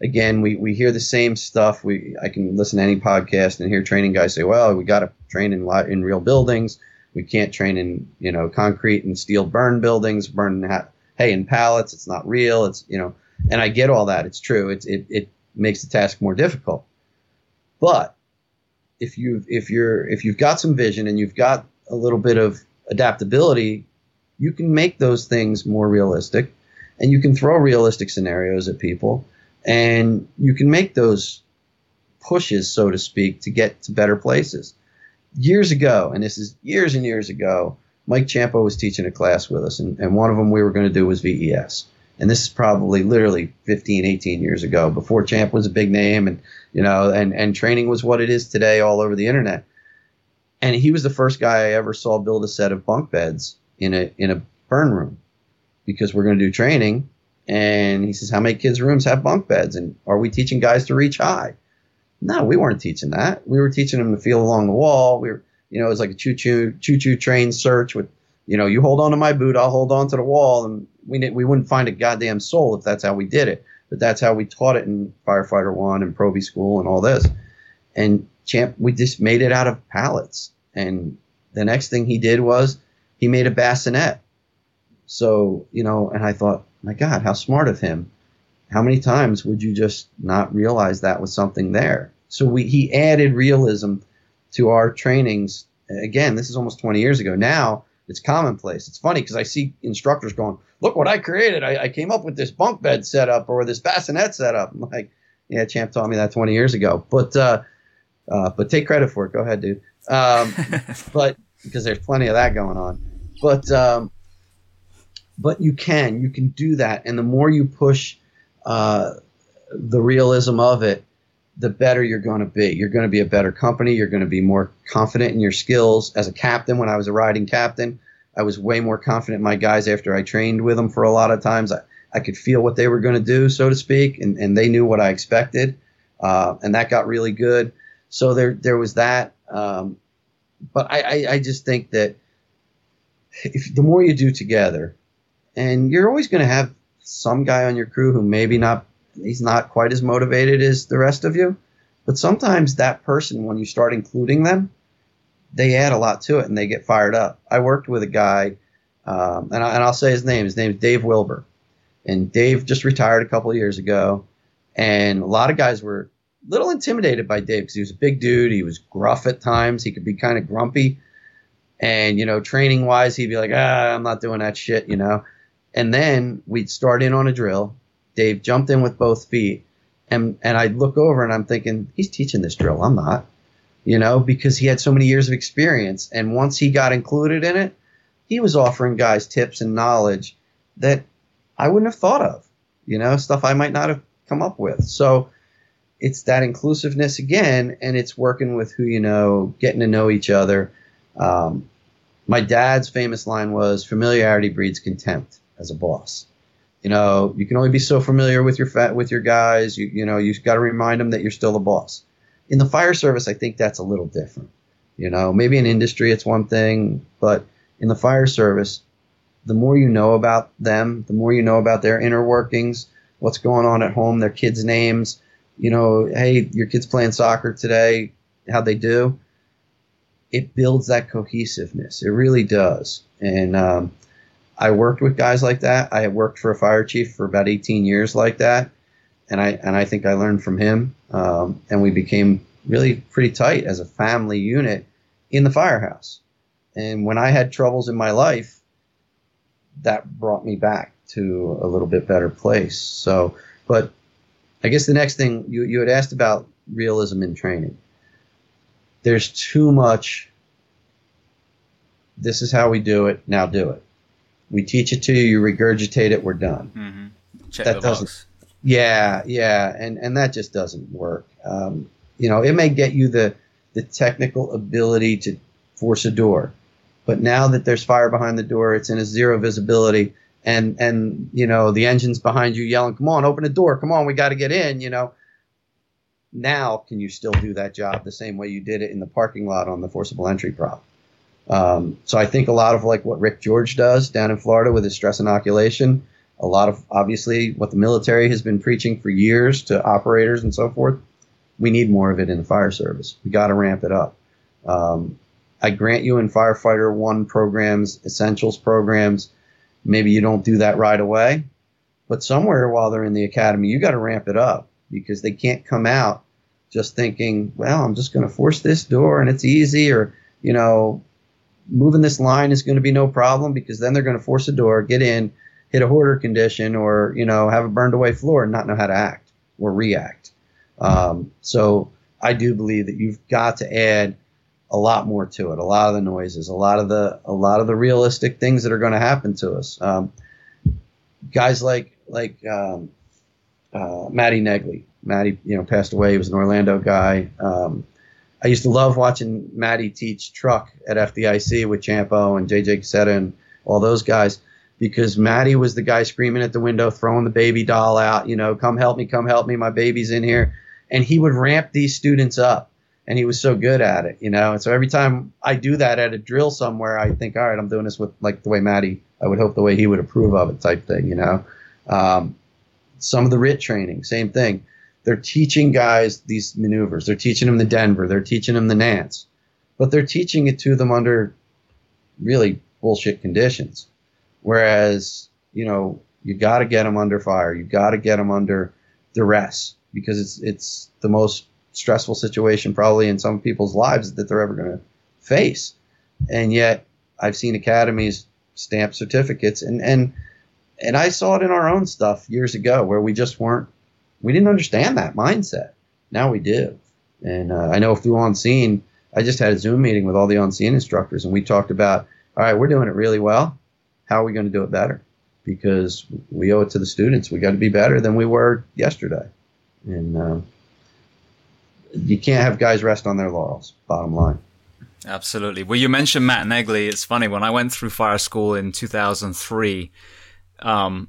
S2: again, we, we hear the same stuff. We I can listen to any podcast and hear training guys say, "Well, we got to train in in real buildings. We can't train in you know concrete and steel burn buildings, burn ha- hay and pallets. It's not real. It's you know." And I get all that. It's true. It's, it it makes the task more difficult. But if you if you're if you've got some vision and you've got a little bit of adaptability you can make those things more realistic and you can throw realistic scenarios at people and you can make those pushes, so to speak, to get to better places. Years ago, and this is years and years ago, Mike Ciampo was teaching a class with us, and, and one of them we were going to do was VES. And this is probably literally 15, 18 years ago, before Champ was a big name, and you know, and and training was what it is today, all over the internet. And he was the first guy I ever saw build a set of bunk beds in a in a burn room because we're going to do training. And he says, "How many kids' rooms have bunk beds? And are we teaching guys to reach high?" No, we weren't teaching that. We were teaching them to feel along the wall. We were, you know, it was like a choo choo choo choo train search with, you know, you hold on to my boot, I'll hold on to the wall, and we we wouldn't find a goddamn soul if that's how we did it. But that's how we taught it in firefighter one and Proby school and all this. And champ, we just made it out of pallets. And the next thing he did was he made a bassinet. So, you know, and I thought, my God, how smart of him. How many times would you just not realize that was something there? So we, he added realism to our trainings. Again, this is almost 20 years ago. Now it's commonplace. It's funny because I see instructors going, look what I created. I, I, came up with this bunk bed setup or this bassinet setup. I'm like, yeah, champ taught me that 20 years ago. But, uh, uh, but take credit for it. Go ahead, dude. Um, but because there's plenty of that going on. But um, but you can you can do that, and the more you push uh, the realism of it, the better you're going to be. You're going to be a better company. You're going to be more confident in your skills. As a captain, when I was a riding captain, I was way more confident in my guys after I trained with them for a lot of times. I, I could feel what they were going to do, so to speak, and, and they knew what I expected, uh, and that got really good. So there there was that. Um, but I, I, I just think that if the more you do together, and you're always going to have some guy on your crew who maybe not he's not quite as motivated as the rest of you, but sometimes that person when you start including them, they add a lot to it and they get fired up. I worked with a guy, um, and, I, and I'll say his name. His name is Dave Wilbur, and Dave just retired a couple of years ago, and a lot of guys were a little intimidated by Dave because he was a big dude. He was gruff at times. He could be kind of grumpy. And, you know, training wise, he'd be like, ah, I'm not doing that shit, you know. And then we'd start in on a drill. Dave jumped in with both feet. And, and I'd look over and I'm thinking, he's teaching this drill. I'm not, you know, because he had so many years of experience. And once he got included in it, he was offering guys tips and knowledge that I wouldn't have thought of, you know, stuff I might not have come up with. So it's that inclusiveness again, and it's working with who you know, getting to know each other. Um, my dad's famous line was familiarity breeds contempt as a boss. You know, you can only be so familiar with your fat, with your guys. You, you know, you've got to remind them that you're still the boss. In the fire service, I think that's a little different. You know, maybe in industry it's one thing, but in the fire service, the more you know about them, the more you know about their inner workings, what's going on at home, their kids' names. You know, hey, your kid's playing soccer today. How'd they do? It builds that cohesiveness. It really does. And um, I worked with guys like that. I worked for a fire chief for about 18 years like that, and I and I think I learned from him. Um, and we became really pretty tight as a family unit in the firehouse. And when I had troubles in my life, that brought me back to a little bit better place. So, but I guess the next thing you, you had asked about realism in training. There's too much. This is how we do it. Now do it. We teach it to you. You regurgitate it. We're done.
S1: Mm-hmm.
S2: that doesn't. Box. Yeah, yeah, and and that just doesn't work. Um, you know, it may get you the the technical ability to force a door, but now that there's fire behind the door, it's in a zero visibility, and and you know the engine's behind you yelling, "Come on, open the door! Come on, we got to get in!" You know. Now, can you still do that job the same way you did it in the parking lot on the forcible entry prop? Um, so I think a lot of like what Rick George does down in Florida with his stress inoculation, a lot of obviously what the military has been preaching for years to operators and so forth. We need more of it in the fire service. We got to ramp it up. Um, I grant you in firefighter one programs, essentials programs, maybe you don't do that right away, but somewhere while they're in the academy, you got to ramp it up because they can't come out just thinking, well, I'm just going to force this door and it's easy, or you know, moving this line is going to be no problem because then they're going to force a door, get in, hit a hoarder condition, or you know, have a burned away floor and not know how to act or react. Um, so I do believe that you've got to add a lot more to it. A lot of the noises, a lot of the a lot of the realistic things that are going to happen to us. Um, guys like like um, uh, Matty Negley. Matty, you know, passed away. He was an Orlando guy. Um, I used to love watching Matty teach truck at FDIC with Ciampo and JJ Cassetta and all those guys because Matty was the guy screaming at the window, throwing the baby doll out, you know, come help me, come help me, my baby's in here. And he would ramp these students up and he was so good at it, you know. And so every time I do that at a drill somewhere, I think, all right, I'm doing this with like the way Matty, I would hope the way he would approve of it, type thing, you know. Um, some of the RIT training, same thing. They're teaching guys these maneuvers. They're teaching them the Denver. They're teaching them the Nance, but they're teaching it to them under really bullshit conditions. Whereas, you know, you got to get them under fire. You got to get them under duress because it's it's the most stressful situation probably in some people's lives that they're ever going to face. And yet, I've seen academies stamp certificates, and and and I saw it in our own stuff years ago where we just weren't, we didn't understand that mindset. Now we do, and uh, I know through on scene, I just had a Zoom meeting with all the on scene instructors, and we talked about, all right, we're doing it really well. How are we going to do it better? Because we owe it to the students. We got to be better than we were yesterday, and. Uh, you can't have guys rest on their laurels. Bottom line.
S1: Absolutely. Well, you mentioned Matt Negley. It's funny when I went through fire school in 2003. Um,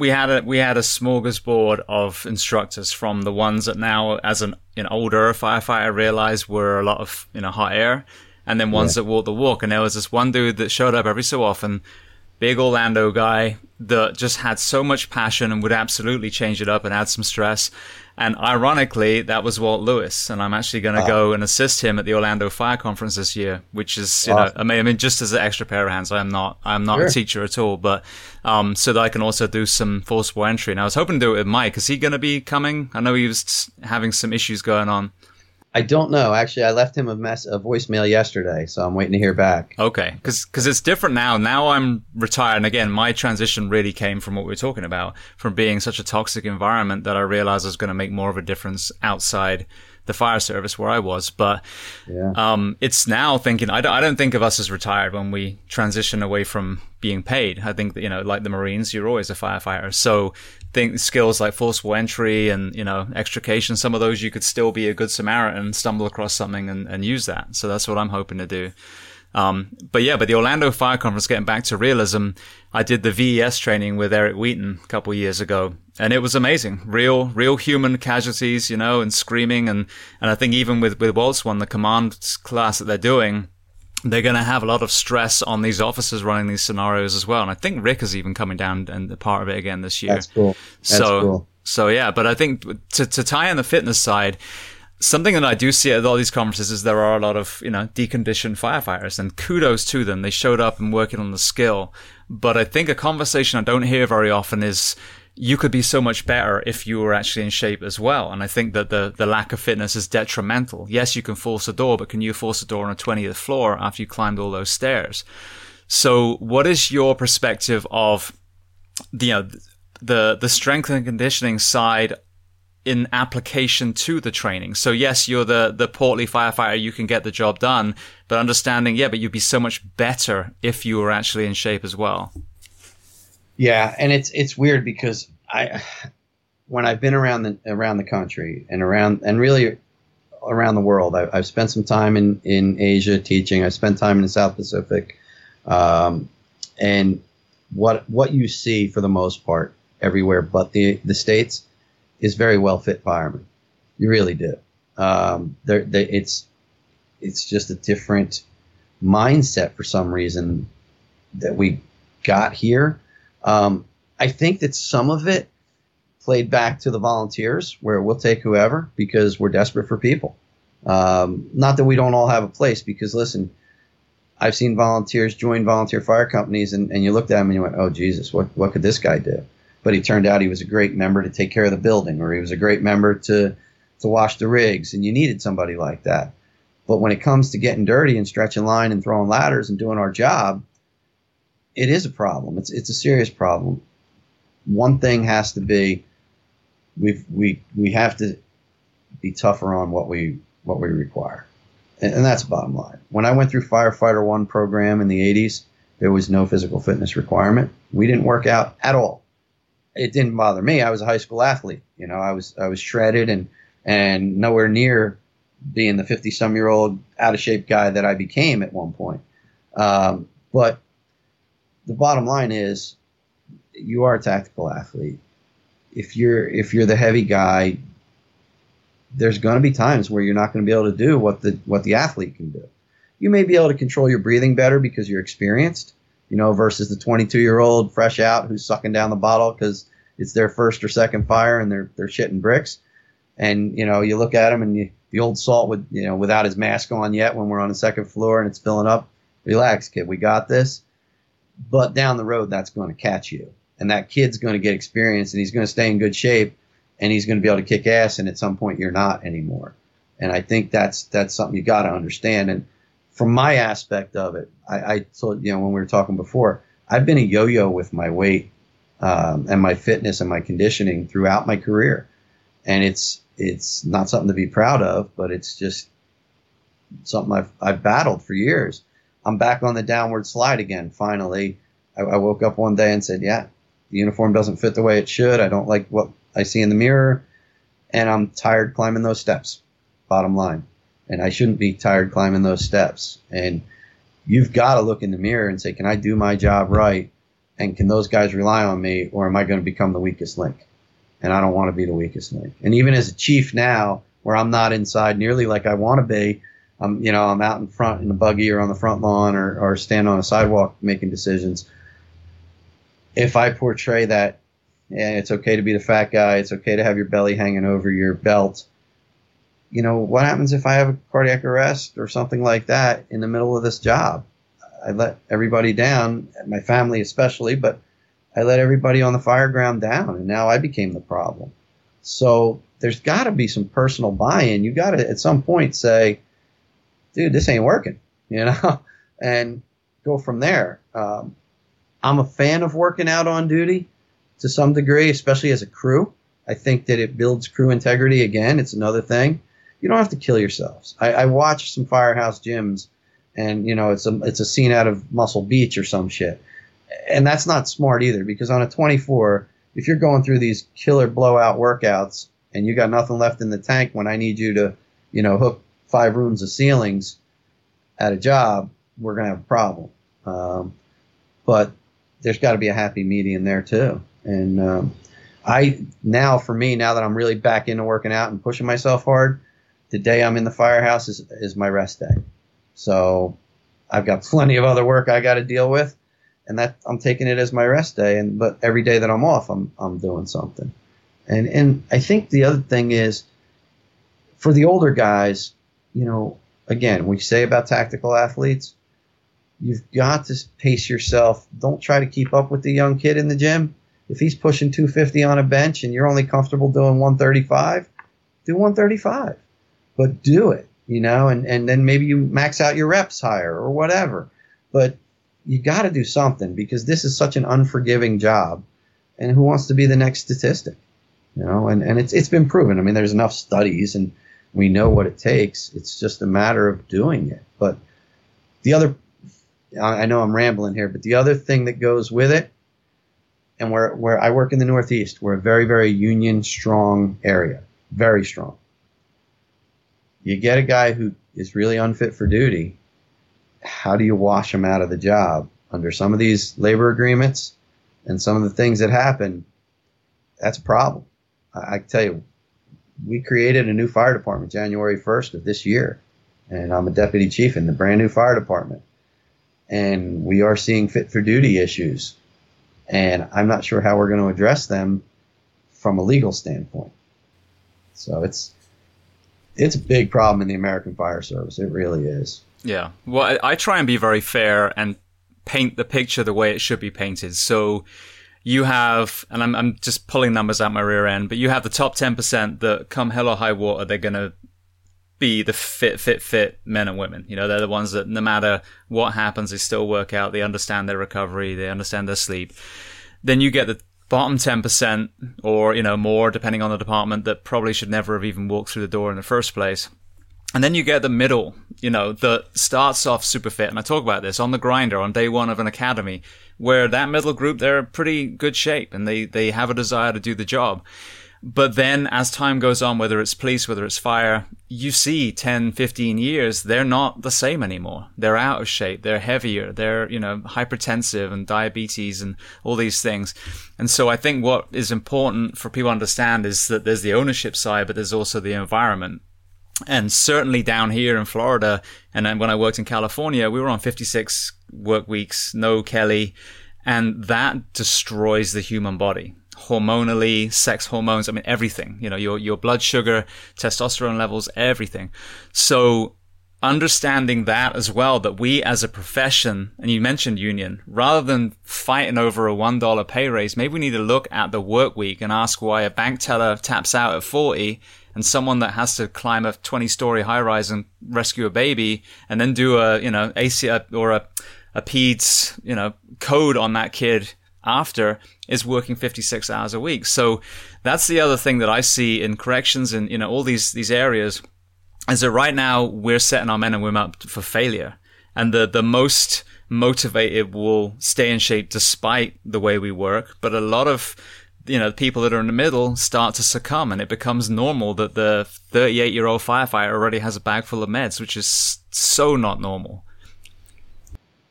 S1: we had a we had a smorgasbord of instructors from the ones that now, as an, an older firefighter, realized were a lot of you know hot air, and then ones yeah. that walked the walk. And there was this one dude that showed up every so often, big Orlando guy that just had so much passion and would absolutely change it up and add some stress. And ironically, that was Walt Lewis, and I'm actually going to go and assist him at the Orlando Fire Conference this year, which is, you awesome. know, I mean, I mean, just as an extra pair of hands. I'm not, I'm not sure. a teacher at all, but um, so that I can also do some forcible entry. And I was hoping to do it with Mike. Is he going to be coming? I know he was having some issues going on.
S2: I don't know. Actually, I left him a mess, a voicemail yesterday, so I'm waiting to hear back.
S1: Okay, because it's different now. Now I'm retired, and again, my transition really came from what we were talking about, from being such a toxic environment that I realized I was going to make more of a difference outside the fire service where I was. But yeah. um, it's now thinking, I don't, I don't think of us as retired when we transition away from being paid. I think that, you know, like the Marines, you're always a firefighter. So think skills like forcible entry and, you know, extrication, some of those you could still be a good Samaritan, stumble across something and, and use that. So that's what I'm hoping to do. Um, but yeah, but the Orlando Fire Conference, getting back to realism, I did the VES training with Eric Wheaton a couple years ago, and it was amazing. Real, real human casualties, you know, and screaming, and and I think even with with Walt's one, the command class that they're doing, they're going to have a lot of stress on these officers running these scenarios as well. And I think Rick is even coming down and part of it again this year.
S2: That's cool. That's
S1: so,
S2: cool.
S1: so yeah, but I think to to tie in the fitness side something that I do see at all these conferences is there are a lot of, you know, deconditioned firefighters and kudos to them. They showed up and working on the skill. But I think a conversation I don't hear very often is you could be so much better if you were actually in shape as well. And I think that the, the lack of fitness is detrimental. Yes, you can force a door, but can you force a door on a 20th floor after you climbed all those stairs? So what is your perspective of the, you know, the, the strength and conditioning side in application to the training. So yes, you're the, the portly firefighter, you can get the job done, but understanding, yeah, but you'd be so much better if you were actually in shape as well.
S2: Yeah. And it's, it's weird because I, when I've been around the, around the country and around, and really around the world, I, have spent some time in, in Asia teaching. I spent time in the South Pacific. Um, and what, what you see for the most part everywhere, but the, the States, is very well fit firemen. You really do. Um, they, it's it's just a different mindset for some reason that we got here. Um, I think that some of it played back to the volunteers, where we'll take whoever because we're desperate for people. Um, not that we don't all have a place, because listen, I've seen volunteers join volunteer fire companies, and, and you looked at them and you went, "Oh Jesus, what what could this guy do?" but he turned out he was a great member to take care of the building, or he was a great member to to wash the rigs, and you needed somebody like that. But when it comes to getting dirty and stretching line and throwing ladders and doing our job, it is a problem. It's it's a serious problem. One thing has to be we we we have to be tougher on what we what we require, and, and that's bottom line. When I went through firefighter one program in the 80s, there was no physical fitness requirement. We didn't work out at all it didn't bother me. I was a high school athlete. You know, I was I was shredded and and nowhere near being the 50 some year old out of shape guy that I became at one point. Um, but the bottom line is you are a tactical athlete. If you're if you're the heavy guy, there's going to be times where you're not going to be able to do what the what the athlete can do. You may be able to control your breathing better because you're experienced, you know, versus the 22 year old fresh out who's sucking down the bottle because it's their first or second fire and they're they're shitting bricks. And you know, you look at him and you, the old salt with you know without his mask on yet when we're on the second floor and it's filling up. Relax, kid, we got this. But down the road, that's going to catch you, and that kid's going to get experience and he's going to stay in good shape and he's going to be able to kick ass. And at some point, you're not anymore. And I think that's that's something you got to understand. And from my aspect of it, I, I told you know when we were talking before, I've been a yo-yo with my weight um, and my fitness and my conditioning throughout my career, and it's it's not something to be proud of, but it's just something I've I've battled for years. I'm back on the downward slide again. Finally, I, I woke up one day and said, "Yeah, the uniform doesn't fit the way it should. I don't like what I see in the mirror, and I'm tired climbing those steps." Bottom line and I shouldn't be tired climbing those steps. And you've got to look in the mirror and say, can I do my job right? And can those guys rely on me, or am I going to become the weakest link? And I don't want to be the weakest link. And even as a chief now, where I'm not inside nearly like I want to be, I'm you know I'm out in front in a buggy or on the front lawn or or stand on a sidewalk making decisions. If I portray that, yeah, it's okay to be the fat guy, it's okay to have your belly hanging over your belt you know, what happens if I have a cardiac arrest or something like that in the middle of this job? I let everybody down, my family especially, but I let everybody on the fire ground down, and now I became the problem. So there's got to be some personal buy-in. You got to at some point say, "Dude, this ain't working," you know, and go from there. Um, I'm a fan of working out on duty to some degree, especially as a crew. I think that it builds crew integrity. Again, it's another thing you don't have to kill yourselves. I, I watch some firehouse gyms, and you know it's a it's a scene out of Muscle Beach or some shit, and that's not smart either because on a 24, if you're going through these killer blowout workouts and you got nothing left in the tank when I need you to, you know, hook five rooms of ceilings at a job, we're gonna have a problem. Um, but there's got to be a happy medium there too, and um, I now for me now that I'm really back into working out and pushing myself hard, the day I'm in the firehouse is is my rest day. So I've got plenty of other work I got to deal with, and that I'm taking it as my rest day. And but every day that I'm off, I'm I'm doing something. And and I think the other thing is for the older guys, you know, again, we say about tactical athletes, you've got to pace yourself. Don't try to keep up with the young kid in the gym if he's pushing 250 on a bench and you're only comfortable doing 135, do 135. But do it, you know, and, and then maybe you max out your reps higher or whatever. But you got to do something because this is such an unforgiving job. And who wants to be the next statistic? You know, and, and it's, it's been proven. I mean, there's enough studies and we know what it takes. It's just a matter of doing it. But the other, I know I'm rambling here, but the other thing that goes with it and where where I work in the Northeast, we're a very very union strong area, very strong. You get a guy who is really unfit for duty. How do you wash him out of the job under some of these labor agreements and some of the things that happen? That's a problem. I, I tell you, we created a new fire department January 1st of this year, and I'm a deputy chief in the brand new fire department. And we are seeing fit for duty issues and I'm not sure how we're going to address them from a legal standpoint. So it's it's a big problem in the American Fire Service. It really is.
S1: Yeah. Well, I, I try and be very fair and paint the picture the way it should be painted. So you have, and I'm, I'm just pulling numbers out my rear end, but you have the top 10% that come hell or high water, they're going to be the fit, fit, fit men and women. You know, they're the ones that no matter what happens, they still work out. They understand their recovery. They understand their sleep. Then you get the bottom 10% or, you know, more depending on the department that probably should never have even walked through the door in the first place. And then you get the middle, you know, that starts off super fit. And I talk about this on the grinder on day one of an academy where that middle group, they're pretty good shape and they, they have a desire to do the job. But then as time goes on, whether it's police, whether it's fire, you see 10, 15 years, they're not the same anymore. They're out of shape. They're heavier. They're, you know, hypertensive and diabetes and all these things. And so I think what is important for people to understand is that there's the ownership side, but there's also the environment. And certainly down here in Florida, and then when I worked in California, we were on 56 work weeks, no Kelly, and that destroys the human body hormonally, sex hormones, I mean, everything, you know, your, your blood sugar, testosterone levels, everything. So understanding that as well, that we as a profession, and you mentioned union, rather than fighting over a $1 pay raise, maybe we need to look at the work week and ask why a bank teller taps out at 40 and someone that has to climb a 20 story high rise and rescue a baby and then do a, you know, AC or a, a PEDS, you know, code on that kid after is working 56 hours a week. So that's the other thing that I see in corrections and you know all these these areas is that right now we're setting our men and women up for failure, and the the most motivated will stay in shape despite the way we work, but a lot of you know, the people that are in the middle start to succumb and it becomes normal that the 38 year old firefighter already has a bag full of meds, which is so not normal.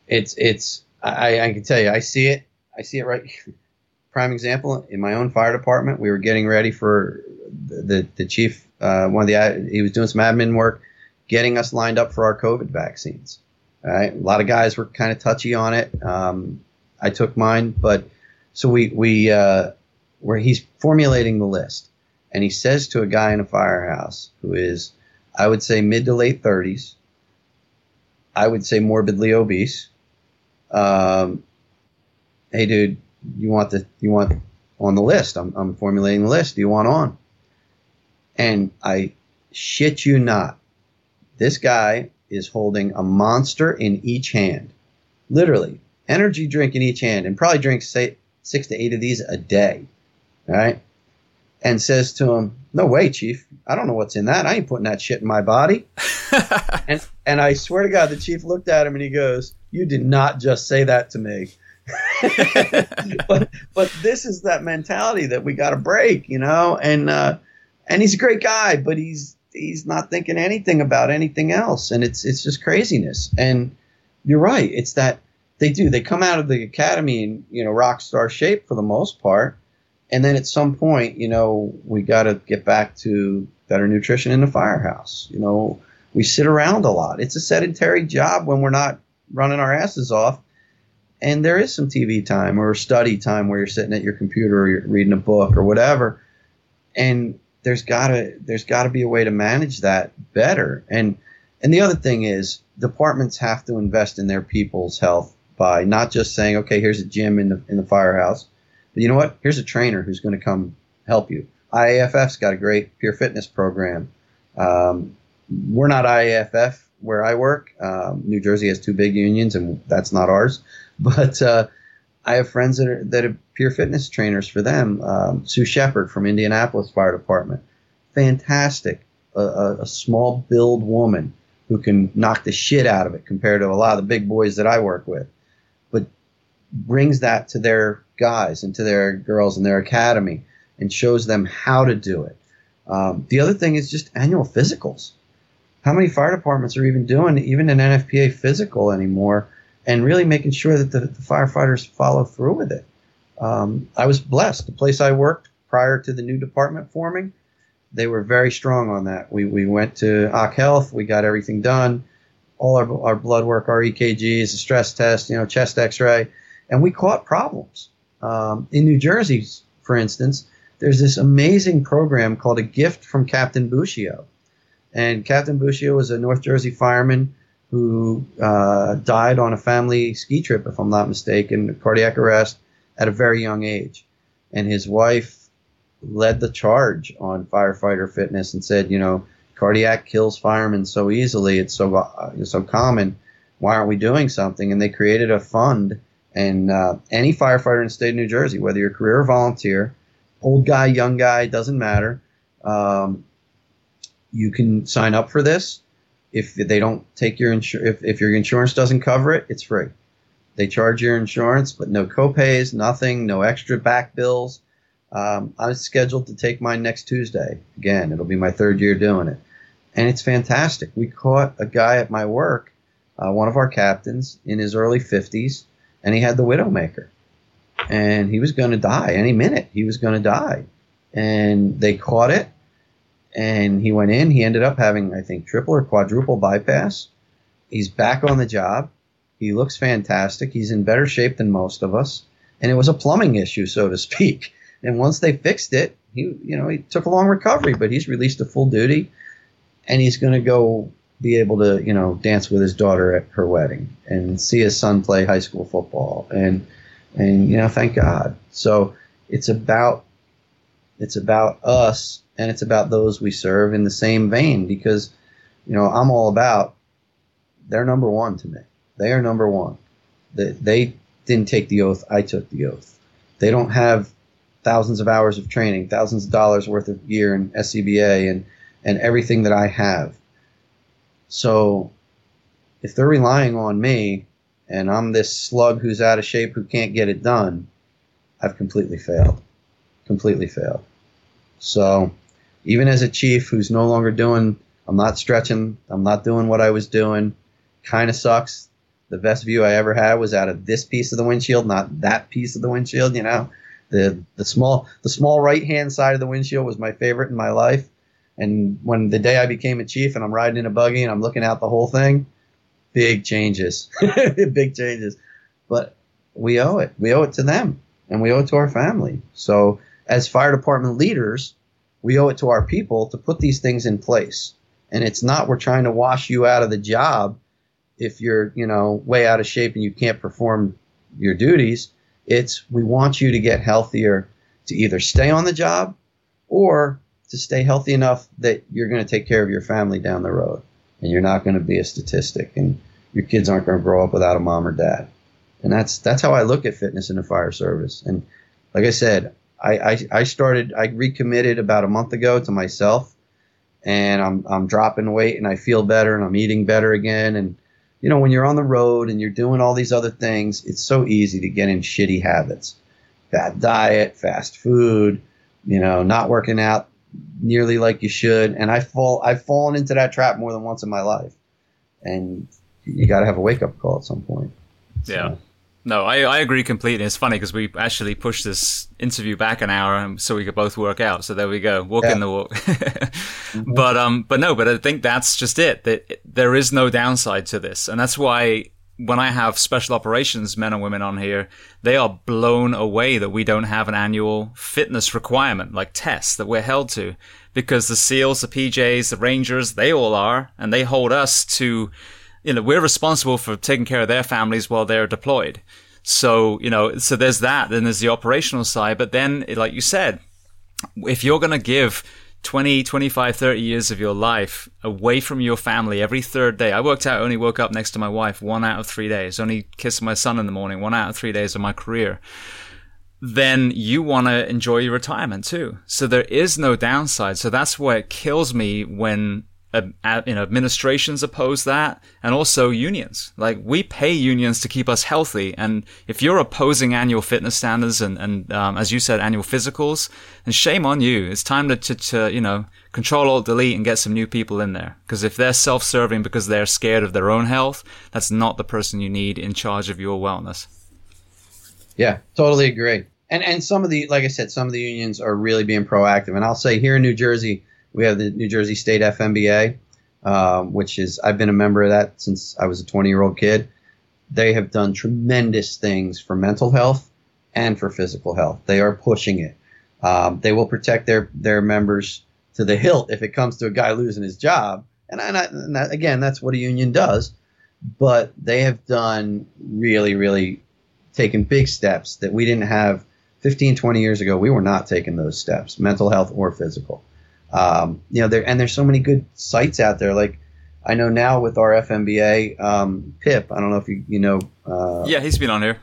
S2: It's, it's, I, I can tell you, I see it I see it right. Prime example in my own fire department, we were getting ready for the the, chief. Uh, one of the he was doing some admin work, getting us lined up for our COVID vaccines. All right, a lot of guys were kind of touchy on it. Um, I took mine, but so we we uh, where he's formulating the list, and he says to a guy in a firehouse who is, I would say mid to late thirties. I would say morbidly obese. Um, hey, dude, you want the you want on the list? I'm I'm formulating the list. Do you want on? And I shit you not, this guy is holding a monster in each hand, literally energy drink in each hand, and probably drinks say six to eight of these a day. All right. And says to him, No way, Chief. I don't know what's in that. I ain't putting that shit in my body. and and I swear to God, the chief looked at him and he goes, "You did not just say that to me." but but this is that mentality that we got to break, you know. And uh, and he's a great guy, but he's he's not thinking anything about anything else, and it's it's just craziness. And you're right, it's that they do. They come out of the academy in you know rock star shape for the most part, and then at some point, you know, we got to get back to better nutrition in the firehouse. You know, we sit around a lot. It's a sedentary job when we're not running our asses off. And there is some TV time or study time where you're sitting at your computer or you're reading a book or whatever. And there's gotta there's gotta be a way to manage that better. And and the other thing is departments have to invest in their people's health by not just saying, okay, here's a gym in the in the firehouse, you know what? Here's a trainer who's going to come help you. IAFF's got a great peer fitness program. Um, we're not IAFF where I work. Um, New Jersey has two big unions, and that's not ours. But uh, I have friends that are that are peer fitness trainers for them. Um, Sue Shepard from Indianapolis Fire Department, fantastic. A, a, a small build woman who can knock the shit out of it compared to a lot of the big boys that I work with but brings that to their guys and to their girls in their academy and shows them how to do it. Um, the other thing is just annual physicals. How many fire departments are even doing even an NFPA physical anymore and really making sure that the, the firefighters follow through with it? Um, I was blessed. The place I worked prior to the new department forming, they were very strong on that. We, we went to OC Health, we got everything done, all our, our blood work, our EKGs, a stress test, you know, chest x ray and we caught problems. Um, in New Jersey, for instance, there's this amazing program called A Gift from Captain Bushio. And Captain Bushio was a North Jersey fireman who uh, died on a family ski trip, if I'm not mistaken, cardiac arrest at a very young age. And his wife led the charge on firefighter fitness and said, you know, cardiac kills firemen so easily. It's so uh, it's so common. Why aren't we doing something? And they created a fund and uh, any firefighter in the state of New Jersey, whether you're a career or volunteer, old guy, young guy, doesn't matter. Um, you can sign up for this. If they don't take your insurance, if, if your insurance doesn't cover it, it's free. They charge your insurance, but no copays, nothing, no extra back bills. Um, I'm scheduled to take mine next Tuesday. Again, it'll be my third year doing it. And it's fantastic. We caught a guy at my work, uh, one of our captains, in his early 50s and he had the Widowmaker, and he was going to die any minute. He was going to die, and they caught it, and he went in. He ended up having, I think, triple or quadruple bypass. He's back on the job. He looks fantastic. He's in better shape than most of us, and it was a plumbing issue, so to speak. And once they fixed it, he, you know, he took a long recovery, but he's released to full duty, and he's going to go be able to, you know, dance with his daughter at her wedding and see his son play high school football and and you know, thank God. So it's about it's about us and it's about those we serve in the same vein because you know, I'm all about they're number 1 to me. They are number 1. They, they didn't take the oath, I took the oath. They don't have thousands of hours of training, thousands of dollars worth of gear and SCBA and and everything that I have so if they're relying on me and I'm this slug who's out of shape who can't get it done, I've completely failed. Completely failed. So even as a chief who's no longer doing, I'm not stretching, I'm not doing what I was doing, kind of sucks. The best view I ever had was out of this piece of the windshield, not that piece of the windshield, you know. The the small the small right hand side of the windshield was my favorite in my life. And when the day I became a chief and I'm riding in a buggy and I'm looking out the whole thing, big changes, big changes. But we owe it. We owe it to them and we owe it to our family. So as fire department leaders, we owe it to our people to put these things in place. And it's not we're trying to wash you out of the job if you're, you know, way out of shape and you can't perform your duties. It's we want you to get healthier to either stay on the job or to stay healthy enough that you're going to take care of your family down the road and you're not going to be a statistic and your kids aren't going to grow up without a mom or dad. And that's that's how I look at fitness in the fire service. And like I said, I, I, I started I recommitted about a month ago to myself and I'm I'm dropping weight and I feel better and I'm eating better again and you know when you're on the road and you're doing all these other things it's so easy to get in shitty habits bad diet fast food you know not working out nearly like you should and I fall I've fallen into that trap more than once in my life and you got to have a wake up call at some point
S1: yeah no, I, I agree completely. It's funny because we actually pushed this interview back an hour so we could both work out. So there we go, walk yeah. in the walk. mm-hmm. But um, but no, but I think that's just it. That there is no downside to this, and that's why when I have special operations men and women on here, they are blown away that we don't have an annual fitness requirement like tests that we're held to, because the SEALs, the PJs, the Rangers, they all are, and they hold us to you know, we're responsible for taking care of their families while they're deployed. So, you know, so there's that. Then there's the operational side. But then, like you said, if you're going to give 20, 25, 30 years of your life away from your family every third day. I worked out, only woke up next to my wife one out of three days, only kissed my son in the morning, one out of three days of my career. Then you want to enjoy your retirement too. So there is no downside. So that's why it kills me when administrations oppose that and also unions. Like we pay unions to keep us healthy. And if you're opposing annual fitness standards and, and um, as you said, annual physicals, then shame on you. It's time to, to, to you know, control alt delete and get some new people in there. Because if they're self-serving because they're scared of their own health, that's not the person you need in charge of your wellness.
S2: Yeah, totally agree. And, and some of the, like I said, some of the unions are really being proactive. And I'll say here in New Jersey, we have the New Jersey State FMBA, um, which is I've been a member of that since I was a 20 year old kid. They have done tremendous things for mental health and for physical health. They are pushing it. Um, they will protect their their members to the hilt if it comes to a guy losing his job. And, I, and that, again, that's what a union does. But they have done really, really taken big steps that we didn't have 15, 20 years ago. We were not taking those steps, mental health or physical. Um, you know, there and there's so many good sites out there. Like I know now with our FMBA, um, Pip. I don't know if you you know.
S1: Uh, yeah, he's been on here.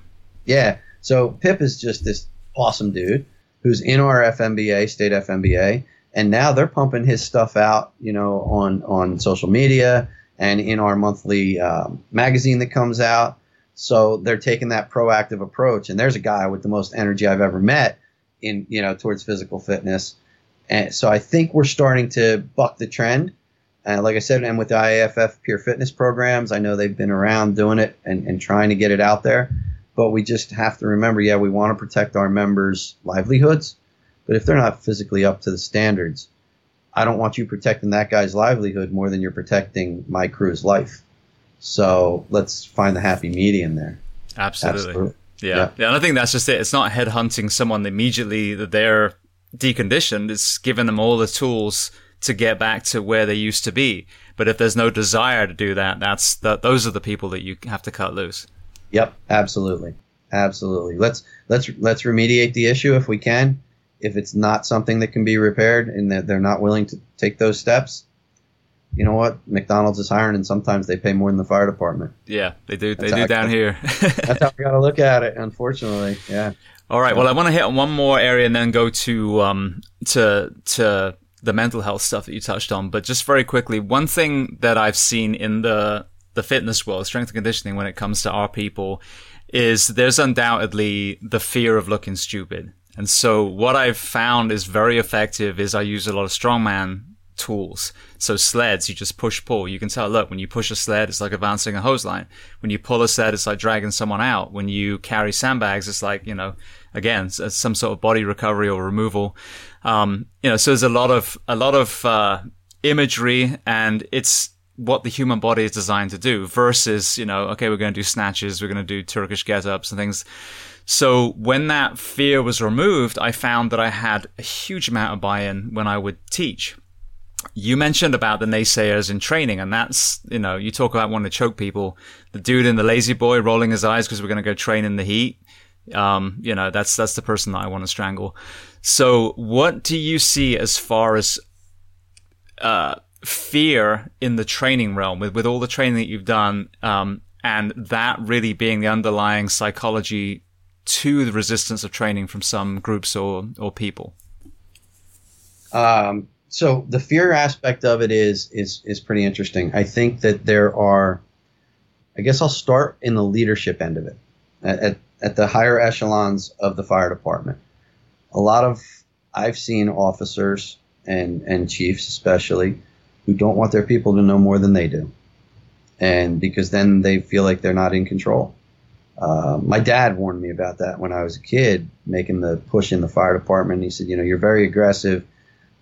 S2: Yeah, so Pip is just this awesome dude who's in our FMBA, state FMBA, and now they're pumping his stuff out, you know, on on social media and in our monthly um, magazine that comes out. So they're taking that proactive approach. And there's a guy with the most energy I've ever met in you know towards physical fitness and so I think we're starting to buck the trend. Uh, like I said, and with the IAFF peer fitness programs, I know they've been around doing it and, and trying to get it out there. But we just have to remember, yeah, we want to protect our members' livelihoods. But if they're not physically up to the standards, I don't want you protecting that guy's livelihood more than you're protecting my crew's life. So let's find the happy medium there.
S1: Absolutely. Absolutely. Yeah. yeah. yeah. And I think that's just it. It's not headhunting someone immediately that they're deconditioned, it's given them all the tools to get back to where they used to be. But if there's no desire to do that, that's the, those are the people that you have to cut loose.
S2: Yep, absolutely, absolutely. Let's let's let's remediate the issue if we can. If it's not something that can be repaired and that they're not willing to take those steps, you know what? McDonald's is hiring, and sometimes they pay more than the fire department.
S1: Yeah, they do. That's they do down here.
S2: that's how we got to look at it. Unfortunately, yeah.
S1: All right. Well, I want to hit on one more area and then go to um to to the mental health stuff that you touched on. But just very quickly, one thing that I've seen in the the fitness world, strength and conditioning, when it comes to our people, is there's undoubtedly the fear of looking stupid. And so what I've found is very effective is I use a lot of strongman tools. So sleds, you just push pull. You can tell, look, when you push a sled, it's like advancing a hose line. When you pull a sled, it's like dragging someone out. When you carry sandbags, it's like, you know, again, some sort of body recovery or removal. Um, you know, so there's a lot of, a lot of, uh, imagery and it's, what the human body is designed to do versus, you know, okay, we're going to do snatches, we're going to do Turkish get ups and things. So when that fear was removed, I found that I had a huge amount of buy-in when I would teach you mentioned about the naysayers in training, and that's, you know, you talk about wanting to choke people. The dude in the lazy boy rolling his eyes because we're going to go train in the heat. Um, you know, that's, that's the person that I want to strangle. So what do you see as far as, uh, fear in the training realm with, with all the training that you've done, um, and that really being the underlying psychology to the resistance of training from some groups or, or people?
S2: Um, so the fear aspect of it is is is pretty interesting. I think that there are. I guess I'll start in the leadership end of it, at, at, the higher echelons of the fire department. A lot of I've seen officers and and chiefs especially who don't want their people to know more than they do, and because then they feel like they're not in control. Uh, my dad warned me about that when I was a kid, making the push in the fire department. He said, you know, you're very aggressive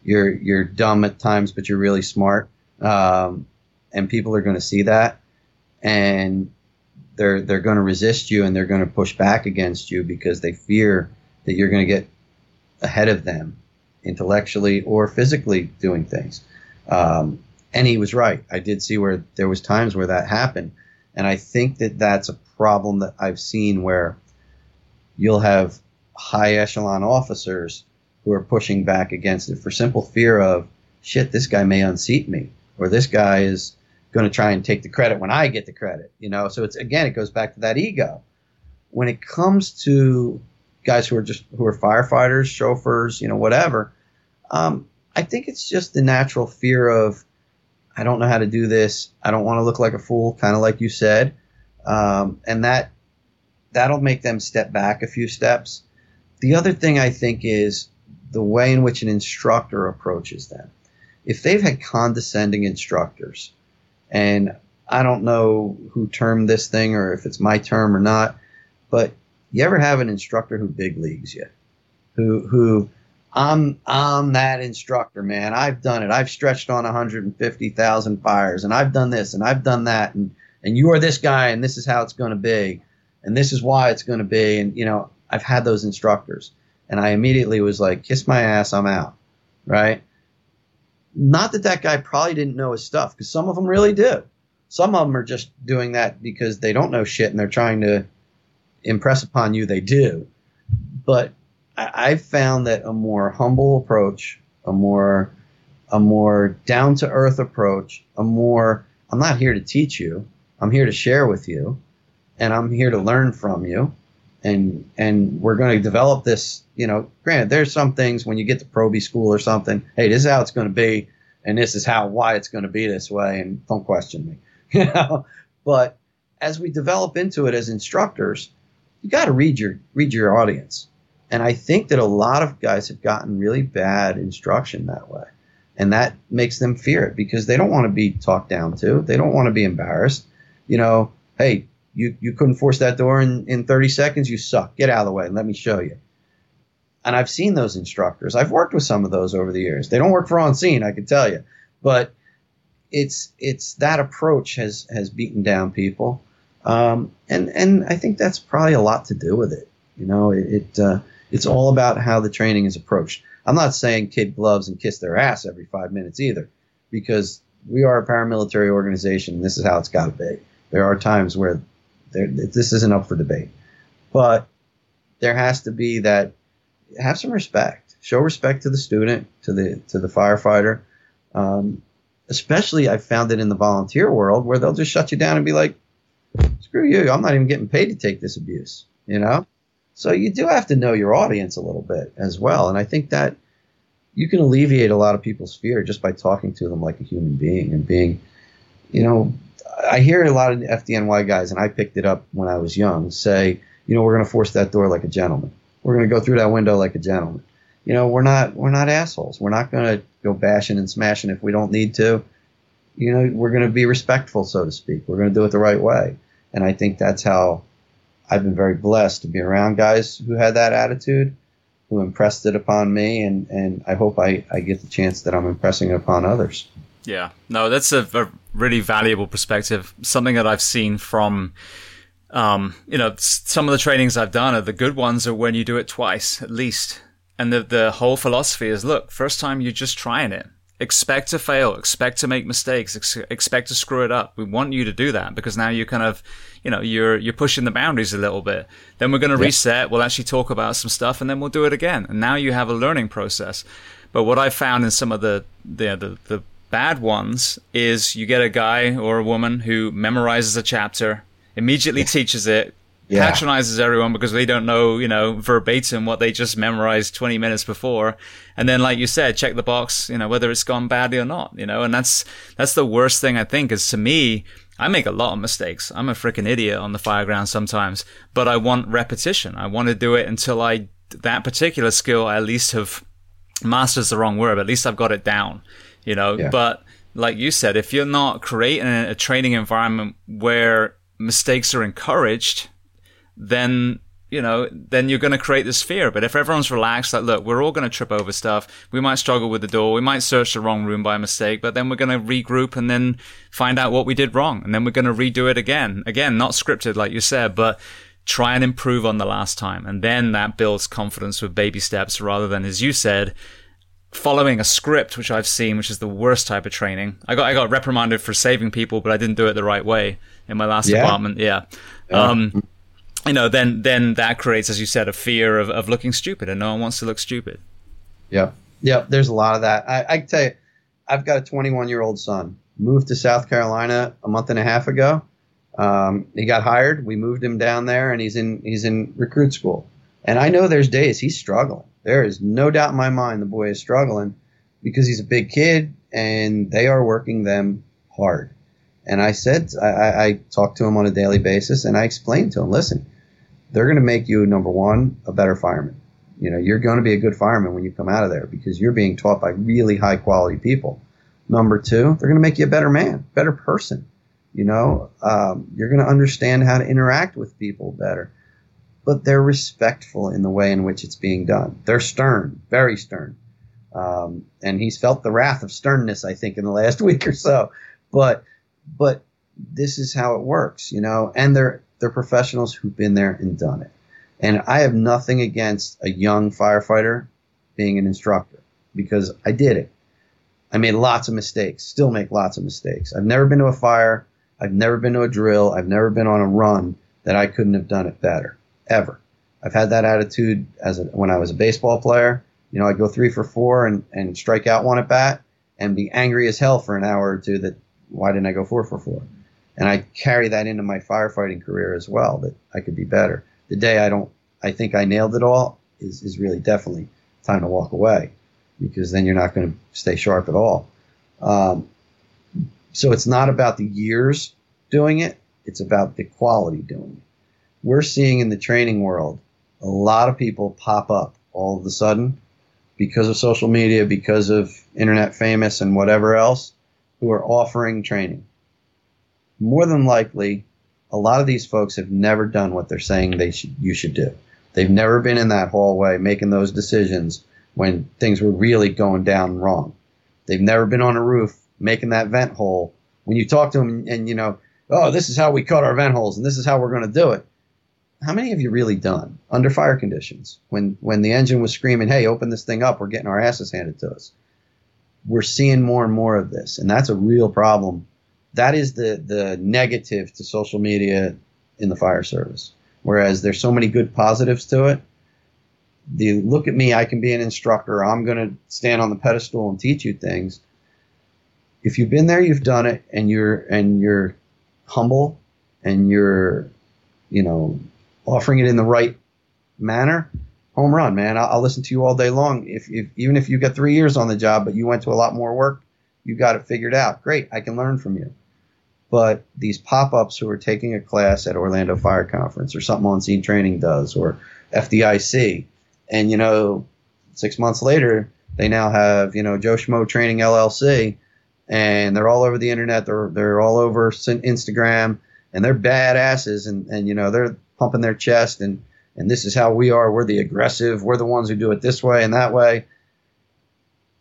S2: you're you're dumb at times, but you're really smart, um, and people are going to see that, and they're they're going to resist you and they're going to push back against you because they fear that you're going to get ahead of them intellectually or physically doing things. Um, and he was right. I did see where there was times where that happened, and I think that that's a problem that I've seen where you'll have high echelon officers who are pushing back against it for simple fear of shit, this guy may unseat me, or this guy is going to try and take the credit when I get the credit. You know, so it's again, it goes back to that ego. When it comes to guys who are just who are firefighters, chauffeurs, you know, whatever, um, I think it's just the natural fear of I don't know how to do this. I don't want to look like a fool, kind of like you said, um, and that that'll make them step back a few steps. The other thing I think is the way in which an instructor approaches them. If they've had condescending instructors, and I don't know who termed this thing or if it's my term or not, but you ever have an instructor who big leagues you, who who I'm I'm that instructor, man. I've done it. I've stretched on 150,000 fires, and I've done this, and I've done that, and and you are this guy, and this is how it's going to be, and this is why it's going to be, and you know I've had those instructors and I immediately was like, kiss my ass, I'm out. Right? Not that that guy probably didn't know his stuff, because some of them really do. Some of them are just doing that because they don't know shit and they're trying to impress upon you they do. But I, I've found that a more humble approach, a more a more down to earth approach, a more I'm not here to teach you, I'm here to share with you, and I'm here to learn from you and and we're going to develop this. You know, granted, there's some things when you get to Proby school or something. Hey, this is how it's going to be, and this is how why it's going to be this way, and don't question me. You know, but as we develop into it as instructors, you got to read your read your audience, and I think that a lot of guys have gotten really bad instruction that way, and that makes them fear it because they don't want to be talked down to. They don't want to be embarrassed. You know, hey, you, you couldn't force that door in, in 30 seconds. You suck. Get out of the way and let me show you. And I've seen those instructors. I've worked with some of those over the years. They don't work for on scene, I can tell you. But it's it's that approach has has beaten down people, um, and and I think that's probably a lot to do with it. You know, it, it uh, it's all about how the training is approached. I'm not saying kid gloves and kiss their ass every five minutes either, because we are a paramilitary organization. And this is how it's got to be. There are times where there, this isn't up for debate. But there has to be that have some respect. Show respect to the student, to the to the firefighter. Um, especially, I found it in the volunteer world where they'll just shut you down and be like, "Screw you! I'm not even getting paid to take this abuse." You know. So you do have to know your audience a little bit as well, and I think that you can alleviate a lot of people's fear just by talking to them like a human being and being, you know, I hear a lot of FDNY guys, and I picked it up when I was young, say, you know, we're going to force that door like a gentleman. We're going to go through that window like a gentleman. You know, we're not we're not assholes. We're not going to go bashing and smashing if we don't need to. You know, we're going to be respectful, so to speak. We're going to do it the right way. And I think that's how I've been very blessed to be around guys who had that attitude, who impressed it upon me, and, and I hope I, I get the chance that I'm impressing it upon others.
S1: Yeah, no, that's a, a really valuable perspective. Something that I've seen from, um, you know, some of the trainings I've done are the good ones are when you do it twice at least. And the, the whole philosophy is look, first time you're just trying it. Expect to fail, expect to make mistakes, ex- expect to screw it up. We want you to do that because now you're kind of, you know, you're, you're pushing the boundaries a little bit. Then we're going to yeah. reset. We'll actually talk about some stuff and then we'll do it again. And now you have a learning process. But what I found in some of the, the, the, the bad ones is you get a guy or a woman who memorizes a chapter, immediately teaches it, yeah. patronizes everyone because they don't know, you know, verbatim what they just memorized 20 minutes before. And then, like you said, check the box, you know, whether it's gone badly or not, you know, and that's, that's the worst thing I think is to me, I make a lot of mistakes. I'm a freaking idiot on the fireground sometimes, but I want repetition. I want to do it until I, that particular skill, I at least have mastered the wrong word, but at least I've got it down, you know, yeah. but like you said, if you're not creating a training environment where mistakes are encouraged, then you know, then you're going to create this fear. But if everyone's relaxed, like, look, we're all going to trip over stuff. We might struggle with the door. We might search the wrong room by mistake, but then we're going to regroup and then find out what we did wrong. And then we're going to redo it again. Again, not scripted, like you said, but try and improve on the last time. And then that builds confidence with baby steps rather than, as you said, following a script, which I've seen, which is the worst type of training. I got, I got reprimanded for saving people, but I didn't do it the right way in my last yeah. department. Yeah. yeah. Um, you know, then then that creates, as you said, a fear of, of looking stupid, and no one wants to look stupid.
S2: Yeah, yeah. There's a lot of that. I, I tell you, I've got a 21 year old son. Moved to South Carolina a month and a half ago. Um, he got hired. We moved him down there, and he's in he's in recruit school. And I know there's days he's struggling. There is no doubt in my mind the boy is struggling because he's a big kid, and they are working them hard. And I said, I, I talked to him on a daily basis, and I explained to him, listen, they're going to make you number one a better fireman. You know, you're going to be a good fireman when you come out of there because you're being taught by really high quality people. Number two, they're going to make you a better man, better person. You know, um, you're going to understand how to interact with people better. But they're respectful in the way in which it's being done. They're stern, very stern. Um, and he's felt the wrath of sternness, I think, in the last week or so. But, but this is how it works, you know. And they're they're professionals who've been there and done it. And I have nothing against a young firefighter being an instructor because I did it. I made lots of mistakes, still make lots of mistakes. I've never been to a fire, I've never been to a drill, I've never been on a run that I couldn't have done it better, ever. I've had that attitude as a, when I was a baseball player. You know, I'd go three for four and, and strike out one at bat and be angry as hell for an hour or two that why didn't I go four for four? and I carry that into my firefighting career as well. That I could be better. The day I don't, I think I nailed it all is is really definitely time to walk away, because then you're not going to stay sharp at all. Um, so it's not about the years doing it; it's about the quality doing it. We're seeing in the training world a lot of people pop up all of a sudden because of social media, because of internet famous and whatever else, who are offering training more than likely, a lot of these folks have never done what they're saying they should, you should do. They've never been in that hallway making those decisions when things were really going down wrong. They've never been on a roof making that vent hole. When you talk to them and, and you know, oh, this is how we cut our vent holes and this is how we're going to do it. How many have you really done under fire conditions when when the engine was screaming, "Hey, open this thing up! We're getting our asses handed to us." We're seeing more and more of this, and that's a real problem that is the the negative to social media in the fire service. Whereas there's so many good positives to it. The look at me, I can be an instructor. I'm going to stand on the pedestal and teach you things. If you've been there, you've done it, and you're and you're humble, and you're, you know, offering it in the right manner. Home run, man! I'll, I'll listen to you all day long. If, if even if you got three years on the job, but you went to a lot more work, you got it figured out. Great, I can learn from you but these pop-ups who are taking a class at Orlando Fire Conference or something on scene training does or FDIC, and you know, six months later they now have you know Joe Schmo Training LLC, and they're all over the internet. They're they're all over Instagram, and they're badasses, and and you know they're pumping their chest and and this is how we are. We're the aggressive. We're the ones who do it this way and that way.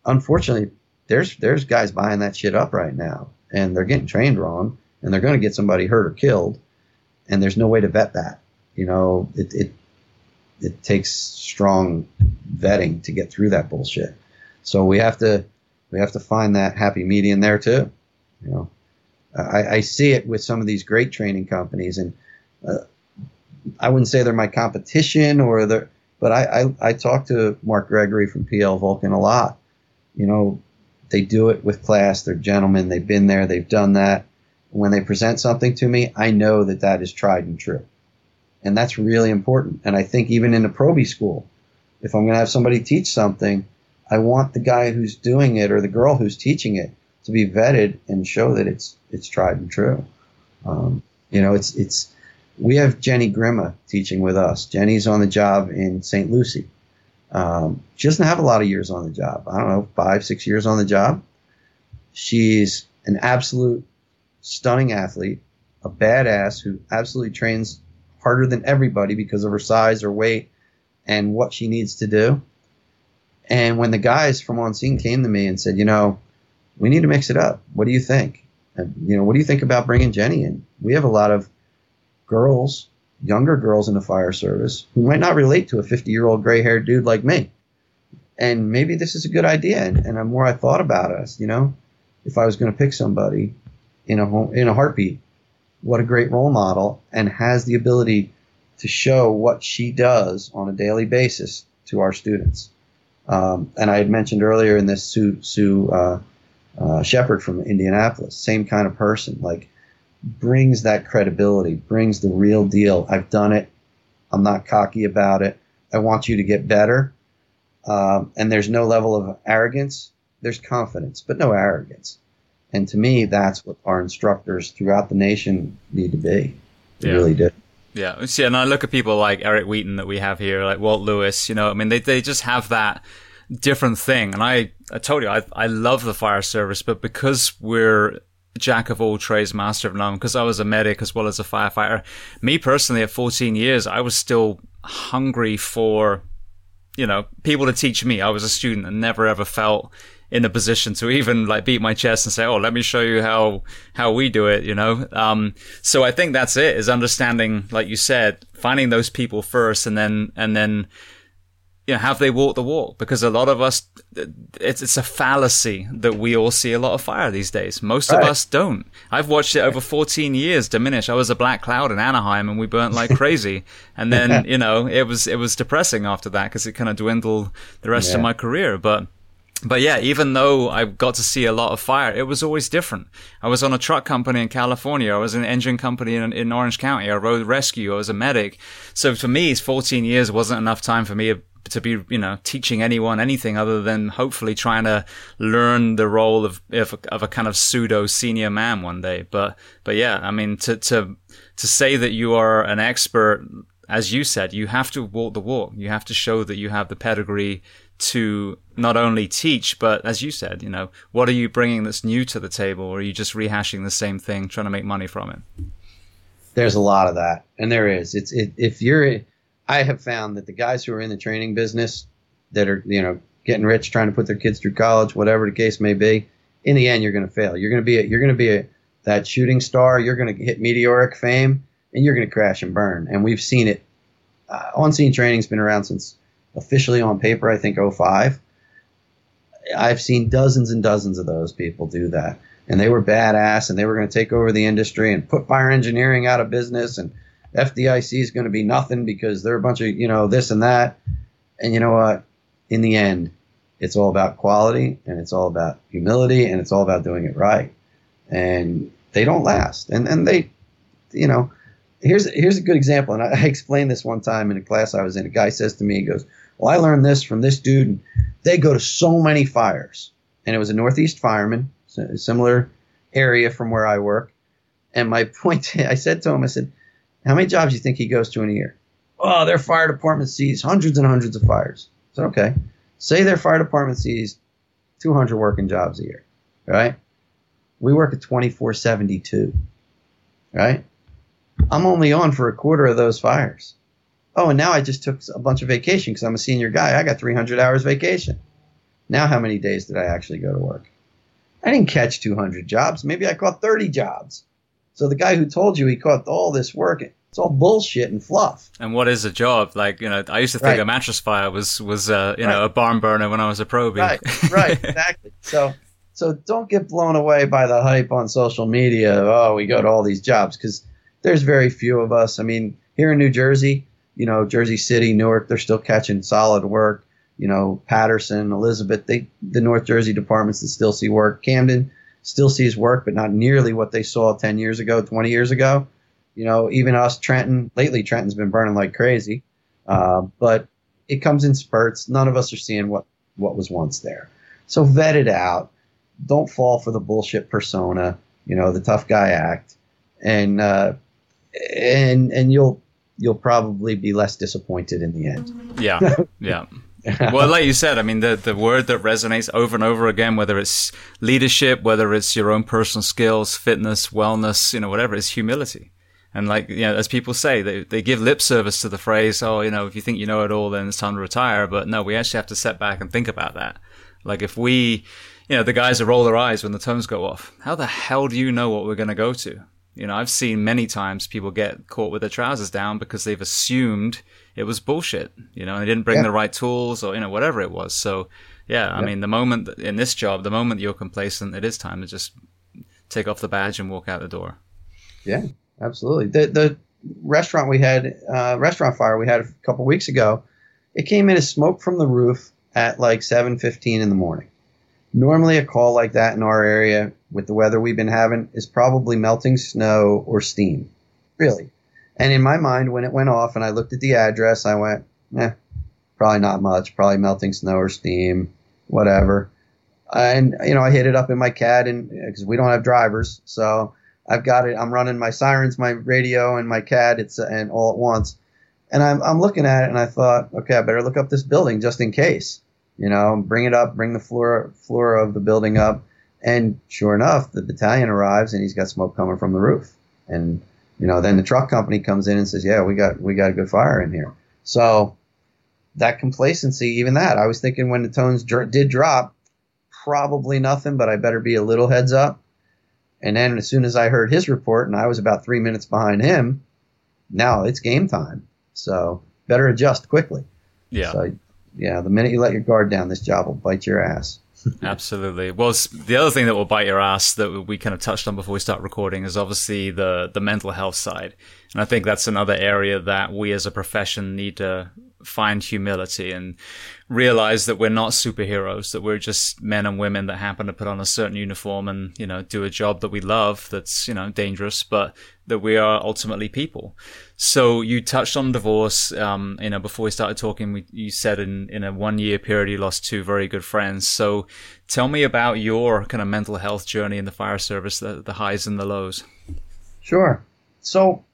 S2: Unfortunately, there's there's guys buying that shit up right now, and they're getting trained wrong and they're going to get somebody hurt or killed, and there's no way to vet that. You know, it it it takes strong vetting to get through that bullshit. So we have to we have to find that happy medium there too. You know, I, I see it with some of these great training companies, and uh, I wouldn't say they're my competition or the, but I, I I talk to Mark Gregory from PL Vulcan a lot. You know, they do it with class. They're gentlemen. They've been there. They've done that when they present something to me, I know that that is tried and true. And that's really important. And I think even in a Proby school, if I'm going to have somebody teach something, I want the guy who's doing it or the girl who's teaching it to be vetted and show that it's it's tried and true. Um, you know, it's it's we have Jenny Grima teaching with us. Jenny's on the job in St. Lucie. Um, she doesn't have a lot of years on the job. I don't know, five, six years on the job. She's an absolute stunning athlete, a badass who absolutely trains harder than everybody because of her size, her weight, and what she needs to do. And when the guys from on scene came to me and said, you know, we need to mix it up. What do you think? And, you know, what do you think about bringing Jenny in? We have a lot of girls, younger girls in the fire service who might not relate to a 50 year old gray haired dude like me. And maybe this is a good idea. And, and the more I thought about us, you know, if I was going to pick somebody in a home, in a heartbeat, what a great role model and has the ability to show what she does on a daily basis to our students. Um, and I had mentioned earlier in this Sue, Sue uh, uh, Shepard from Indianapolis, same kind of person, like brings that credibility, brings the real deal. I've done it. I'm not cocky about it. I want you to get better. Um, and there's no level of arrogance. There's confidence, but no arrogance. And to me, that's what our instructors throughout the nation need to be. They yeah. really do.
S1: Yeah, see, and I look at people like Eric Wheaton that we have here, like Walt Lewis. You know, I mean, they they just have that different thing. And I, I told you, I I love the fire service, but because we're jack of all trades, master of none, because I was a medic as well as a firefighter. Me personally, at 14 years, I was still hungry for, you know, people to teach me. I was a student and never ever felt in a position to even like beat my chest and say, "Oh, let me show you how how we do it," you know. Um, so I think that's it: is understanding, like you said, finding those people first, and then and then you know, have they walked the walk? Because a lot of us, it's, it's a fallacy that we all see a lot of fire these days. Most right. of us don't. I've watched it over 14 years diminish. I was a black cloud in Anaheim and we burnt like crazy. and then, you know, it was, it was depressing after that because it kind of dwindled the rest yeah. of my career. But, but yeah, even though I got to see a lot of fire, it was always different. I was on a truck company in California. I was in an engine company in, in Orange County. I rode rescue. I was a medic. So for me, 14 years wasn't enough time for me to be, you know, teaching anyone anything other than hopefully trying to learn the role of, of, a kind of pseudo senior man one day. But, but yeah, I mean, to, to, to say that you are an expert, as you said, you have to walk the walk. You have to show that you have the pedigree to not only teach, but as you said, you know, what are you bringing that's new to the table, or are you just rehashing the same thing, trying to make money from it?
S2: There's a lot of that, and there is. It's it, if you're I have found that the guys who are in the training business that are, you know, getting rich, trying to put their kids through college, whatever the case may be, in the end, you're going to fail. You're going to be, a, you're going to be a, that shooting star. You're going to hit meteoric fame, and you're going to crash and burn. And we've seen it. Uh, on-scene training's been around since officially on paper, I think 05. I've seen dozens and dozens of those people do that, and they were badass, and they were going to take over the industry and put fire engineering out of business and FDIC is going to be nothing because they're a bunch of, you know, this and that. And you know what? In the end, it's all about quality and it's all about humility and it's all about doing it right. And they don't last. And and they, you know, here's here's a good example. And I, I explained this one time in a class I was in. A guy says to me, he goes, "Well, I learned this from this dude. And they go to so many fires, and it was a Northeast fireman, similar area from where I work. And my point, I said to him, I said." How many jobs do you think he goes to in a year? Oh, their fire department sees hundreds and hundreds of fires. So okay, say their fire department sees 200 working jobs a year, right? We work at 2472, right? I'm only on for a quarter of those fires. Oh, and now I just took a bunch of vacation because I'm a senior guy. I got 300 hours vacation. Now, how many days did I actually go to work? I didn't catch 200 jobs. Maybe I caught 30 jobs. So the guy who told you he caught all this work, it's all bullshit and fluff.
S1: And what is a job? Like, you know, I used to think right. a mattress fire was, was, uh, you right. know, a barn burner when I was a probie.
S2: Right, right, exactly. so, so don't get blown away by the hype on social media. Oh, we go to all these jobs because there's very few of us. I mean, here in New Jersey, you know, Jersey City, Newark, they're still catching solid work. You know, Paterson, Elizabeth, they, the North Jersey departments that still see work. Camden, still sees work, but not nearly what they saw 10 years ago, 20 years ago. You know, even us, Trenton, lately, Trenton's been burning like crazy. Uh, but it comes in spurts. None of us are seeing what, what was once there. So vet it out. Don't fall for the bullshit persona, you know, the tough guy act. And, uh, and, and you'll, you'll probably be less disappointed in the end.
S1: Yeah. Yeah. Well, like you said, I mean, the, the word that resonates over and over again, whether it's leadership, whether it's your own personal skills, fitness, wellness, you know, whatever, is humility. And like, you know, as people say, they, they give lip service to the phrase, oh, you know, if you think you know it all, then it's time to retire. But no, we actually have to step back and think about that. Like if we, you know, the guys that roll their eyes when the tones go off, how the hell do you know what we're going to go to? You know, I've seen many times people get caught with their trousers down because they've assumed it was bullshit. You know, they didn't bring yeah. the right tools or you know whatever it was. So yeah, I mean, the moment in this job, the moment you're complacent, it is time to just take off the badge and walk out the door.
S2: Yeah, absolutely. The the restaurant we had, uh, restaurant fire we had a couple weeks ago, it came in as smoke from the roof at like 7:15 in the morning. Normally, a call like that in our area, with the weather we've been having, is probably melting snow or steam. Really, and in my mind, when it went off and I looked at the address, I went, eh, probably not much, probably melting snow or steam, whatever. And, you know, I hit it up in my CAD and because we don't have drivers. So I've got it. I'm running my sirens, my radio, and my CAD. It's and all at once. And I'm, I'm looking at it and I thought, okay, I better look up this building just in case. You know, bring it up, bring the floor floor of the building up. And sure enough, the battalion arrives and he's got smoke coming from the roof. And you know, then the truck company comes in and says, "Yeah, we got we got a good fire in here." So that complacency, even that, I was thinking when the tones dr- did drop, probably nothing, but I better be a little heads up. And then as soon as I heard his report, and I was about three minutes behind him, now it's game time. So better adjust quickly.
S1: Yeah.
S2: So, yeah, the minute you let your guard down, this job will bite your ass.
S1: Absolutely. Well, the other thing that will bite your ass that we kind of touched on before we start recording is obviously the the mental health side, and I think that's another area that we as a profession need to find humility and realize that we're not superheroes, that we're just men and women that happen to put on a certain uniform and, you know, do a job that we love that's, you know, dangerous, but that we are ultimately people. So you touched on divorce, um, you know, before we started talking, we, you said in, in a one year period, you lost two very good friends. So tell me about your kind of mental health journey in the fire service, the, the highs and the lows.
S2: Sure. So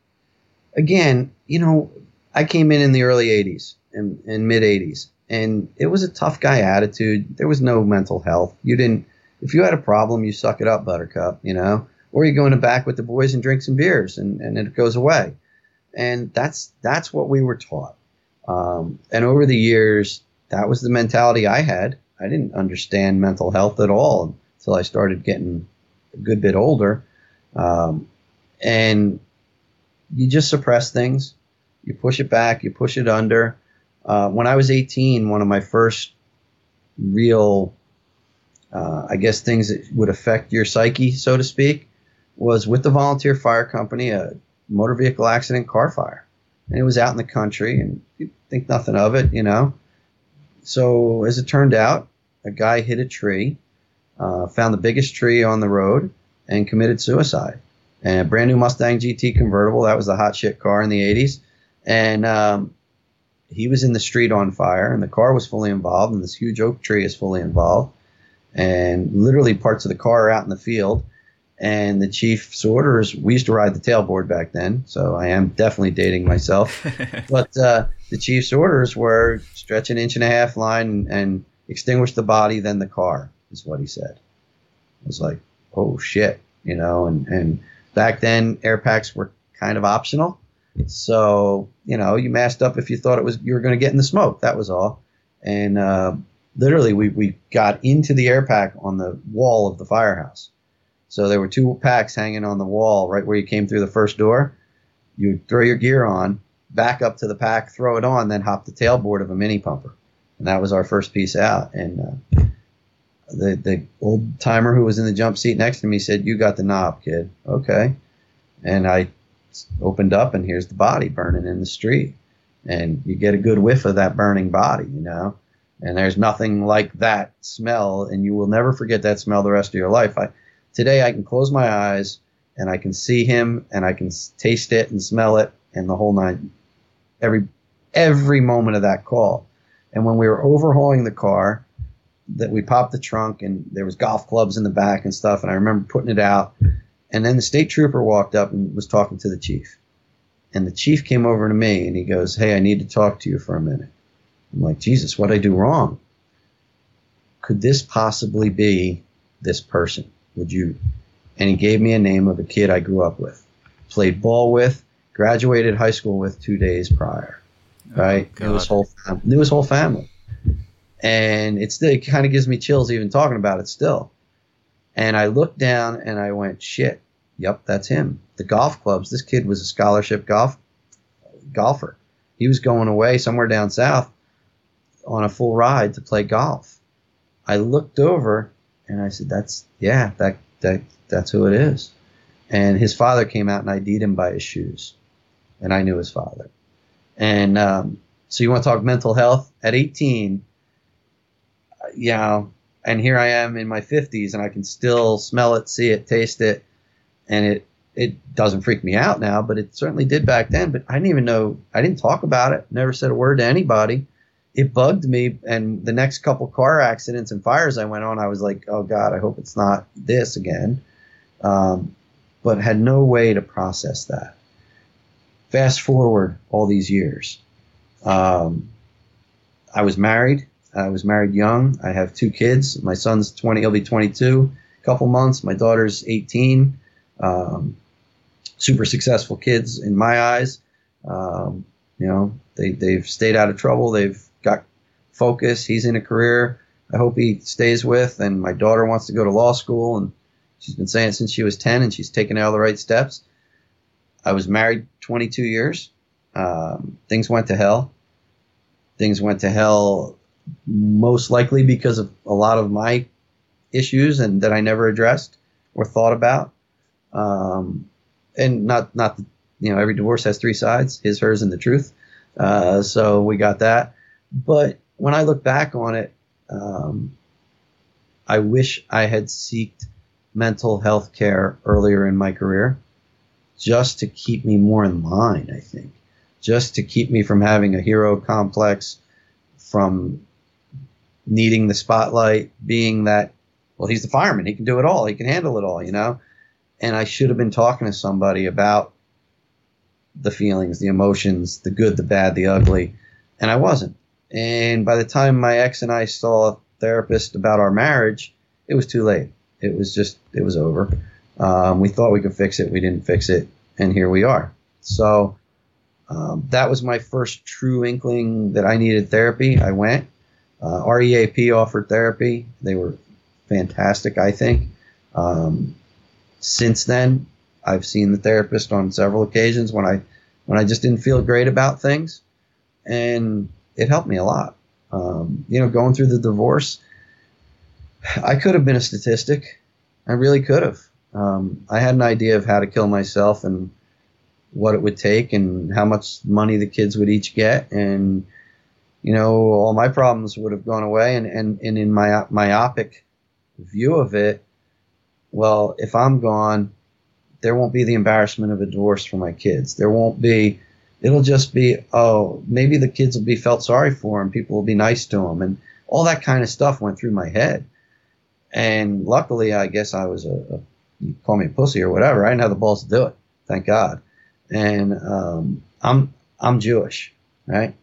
S2: again, you know, I came in in the early 80s and, and mid 80s and it was a tough guy attitude. There was no mental health. You didn't, if you had a problem, you suck it up, Buttercup, you know, or you go in the back with the boys and drink some beers and, and it goes away. And that's, that's what we were taught. Um, and over the years, that was the mentality I had. I didn't understand mental health at all until I started getting a good bit older. Um, and you just suppress things. You push it back, you push it under. Uh, when I was 18, one of my first real, uh, I guess, things that would affect your psyche, so to speak, was with the volunteer fire company, a motor vehicle accident car fire. And it was out in the country, and you think nothing of it, you know. So, as it turned out, a guy hit a tree, uh, found the biggest tree on the road, and committed suicide. And a brand new Mustang GT convertible, that was the hot shit car in the 80s. And um, he was in the street on fire, and the car was fully involved, and this huge oak tree is fully involved, and literally parts of the car are out in the field. And the chief's orders, we used to ride the tailboard back then, so I am definitely dating myself. but uh, the chief's orders were stretch an inch and a half line and, and extinguish the body, then the car, is what he said. I was like, oh shit, you know, and, and back then air packs were kind of optional. So you know, you masked up if you thought it was you were going to get in the smoke. That was all. And uh, literally, we we got into the air pack on the wall of the firehouse. So there were two packs hanging on the wall right where you came through the first door. You throw your gear on, back up to the pack, throw it on, then hop the tailboard of a mini pumper, and that was our first piece out. And uh, the the old timer who was in the jump seat next to me said, "You got the knob, kid." Okay, and I opened up and here's the body burning in the street. And you get a good whiff of that burning body, you know. And there's nothing like that smell, and you will never forget that smell the rest of your life. I, today I can close my eyes and I can see him and I can taste it and smell it and the whole nine. Every every moment of that call. And when we were overhauling the car, that we popped the trunk and there was golf clubs in the back and stuff. And I remember putting it out. And then the state trooper walked up and was talking to the chief. And the chief came over to me and he goes, Hey, I need to talk to you for a minute. I'm like, Jesus, what I do wrong? Could this possibly be this person? Would you? And he gave me a name of a kid I grew up with, played ball with, graduated high school with two days prior. Oh, right?
S1: Oh,
S2: knew his whole fam- knew his whole family and it still it kind of gives me chills even talking about it still. And I looked down and I went, shit, yep, that's him. The golf clubs. This kid was a scholarship golf golfer. He was going away somewhere down south on a full ride to play golf. I looked over and I said, "That's yeah, that that that's who it is." And his father came out and ID'd him by his shoes, and I knew his father. And um, so you want to talk mental health? At 18, you know, and here I am in my 50s and I can still smell it, see it, taste it, and it it doesn't freak me out now, but it certainly did back then. But I didn't even know, I didn't talk about it, never said a word to anybody. It bugged me, and the next couple car accidents and fires I went on, I was like, oh God, I hope it's not this again. Um, but had no way to process that. Fast forward all these years. Um, I was married I was married young. I have two kids. My son's 20, he'll be 22 a couple months. My daughter's 18. Um, super successful kids in my eyes. Um, you know, they, they've stayed out of trouble. They've got focus. He's in a career I hope he stays with. And my daughter wants to go to law school, and she's been saying since she was 10, and she's taken all the right steps. I was married 22 years. Um, things went to hell. Things went to hell most likely because of a lot of my issues and that I never addressed or thought about. Um, and not not you know every divorce has three sides: his, hers, and the truth. Uh, so we got that. But when I look back on it, um, I wish I had sought mental health care earlier in my career, just to keep me more in line. I think, just to keep me from having a hero complex, from needing the spotlight, being that, well, he's the fireman. He can do it all. He can handle it all, you know? And I should have been talking to somebody about the feelings, the emotions, the good, the bad, the ugly. And I wasn't. And by the time my ex and I saw a therapist about our marriage, it was too late. It was just, it was over. Um, we thought we could fix it. We didn't fix it. And here we are. So um, that was my first true inkling that I needed therapy. I went. Uh, REAP offered therapy. They were fantastic, I think. Um, since then, I've seen the therapist on several occasions when I when I just didn't feel great about things, and it helped me a lot. Um, you know, going through the divorce, I could have been a statistic. I really could have. Um, I had an idea of how to kill myself and what it would take and how much money the kids would each get and you know, all my problems would have gone away. And, and, and in my myopic view of it, well, if I'm gone, there won't be the embarrassment of a divorce for my kids. There won't be, it'll just be, oh, maybe the kids will be felt sorry for them. People will be nice to them. And all that kind of stuff went through my head. And luckily, I guess I was a, a you call me a pussy or whatever. I didn't have the balls to do it. Thank God. And um, I'm I'm Jewish, right?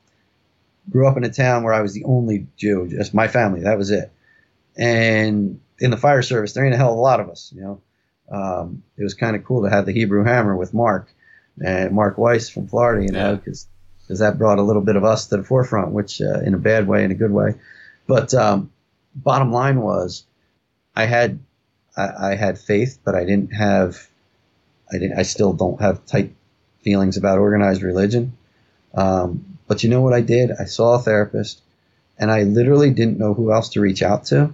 S2: grew up in a town where I was the only Jew, just my family. That was it. And in the fire service, there ain't a hell of a lot of us. You know, um, it was kind of cool to have the Hebrew Hammer with Mark and Mark Weiss from Florida. You know, because yeah. because that brought a little bit of us to the forefront, which uh, in a bad way, in a good way. But um, bottom line was, I had I, I had faith, but I didn't have I didn't I still don't have tight feelings about organized religion. Um, but you know what I did? I saw a therapist and I literally didn't know who else to reach out to.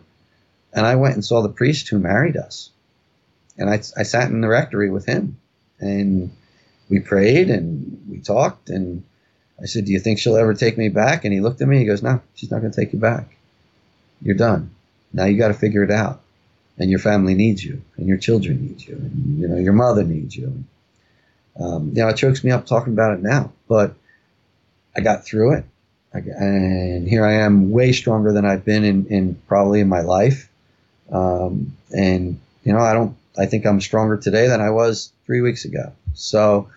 S2: And I went and saw the priest who married us. And I, I sat in the rectory with him and we prayed and we talked. And I said, Do you think she'll ever take me back? And he looked at me. He goes, No, she's not going to take you back. You're done. Now you got to figure it out. and your family needs you, and your children need you, and you know your mother needs you. Um, you know, it chokes me up talking about it now, but I got through it, and here I am, way stronger than I've been in, in probably in my life. Um, and you know, I don't. I think I'm stronger today than I was three weeks ago. So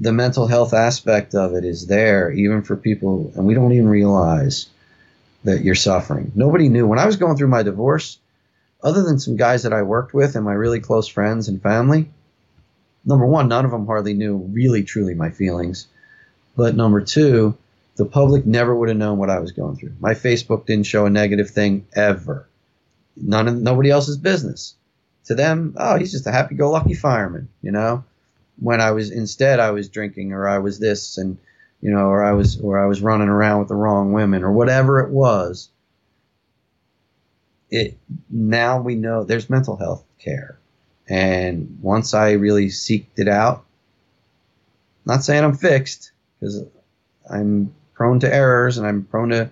S2: the mental health aspect of it is there, even for people, and we don't even realize that you're suffering. Nobody knew when I was going through my divorce, other than some guys that I worked with and my really close friends and family. Number one, none of them hardly knew really truly my feelings. But number two, the public never would have known what I was going through. My Facebook didn't show a negative thing ever. None of nobody else's business. To them, oh, he's just a happy-go-lucky fireman, you know when I was instead I was drinking or I was this and you know or I was or I was running around with the wrong women or whatever it was it now we know there's mental health care. And once I really seeked it out not saying I'm fixed because I'm prone to errors and I'm prone to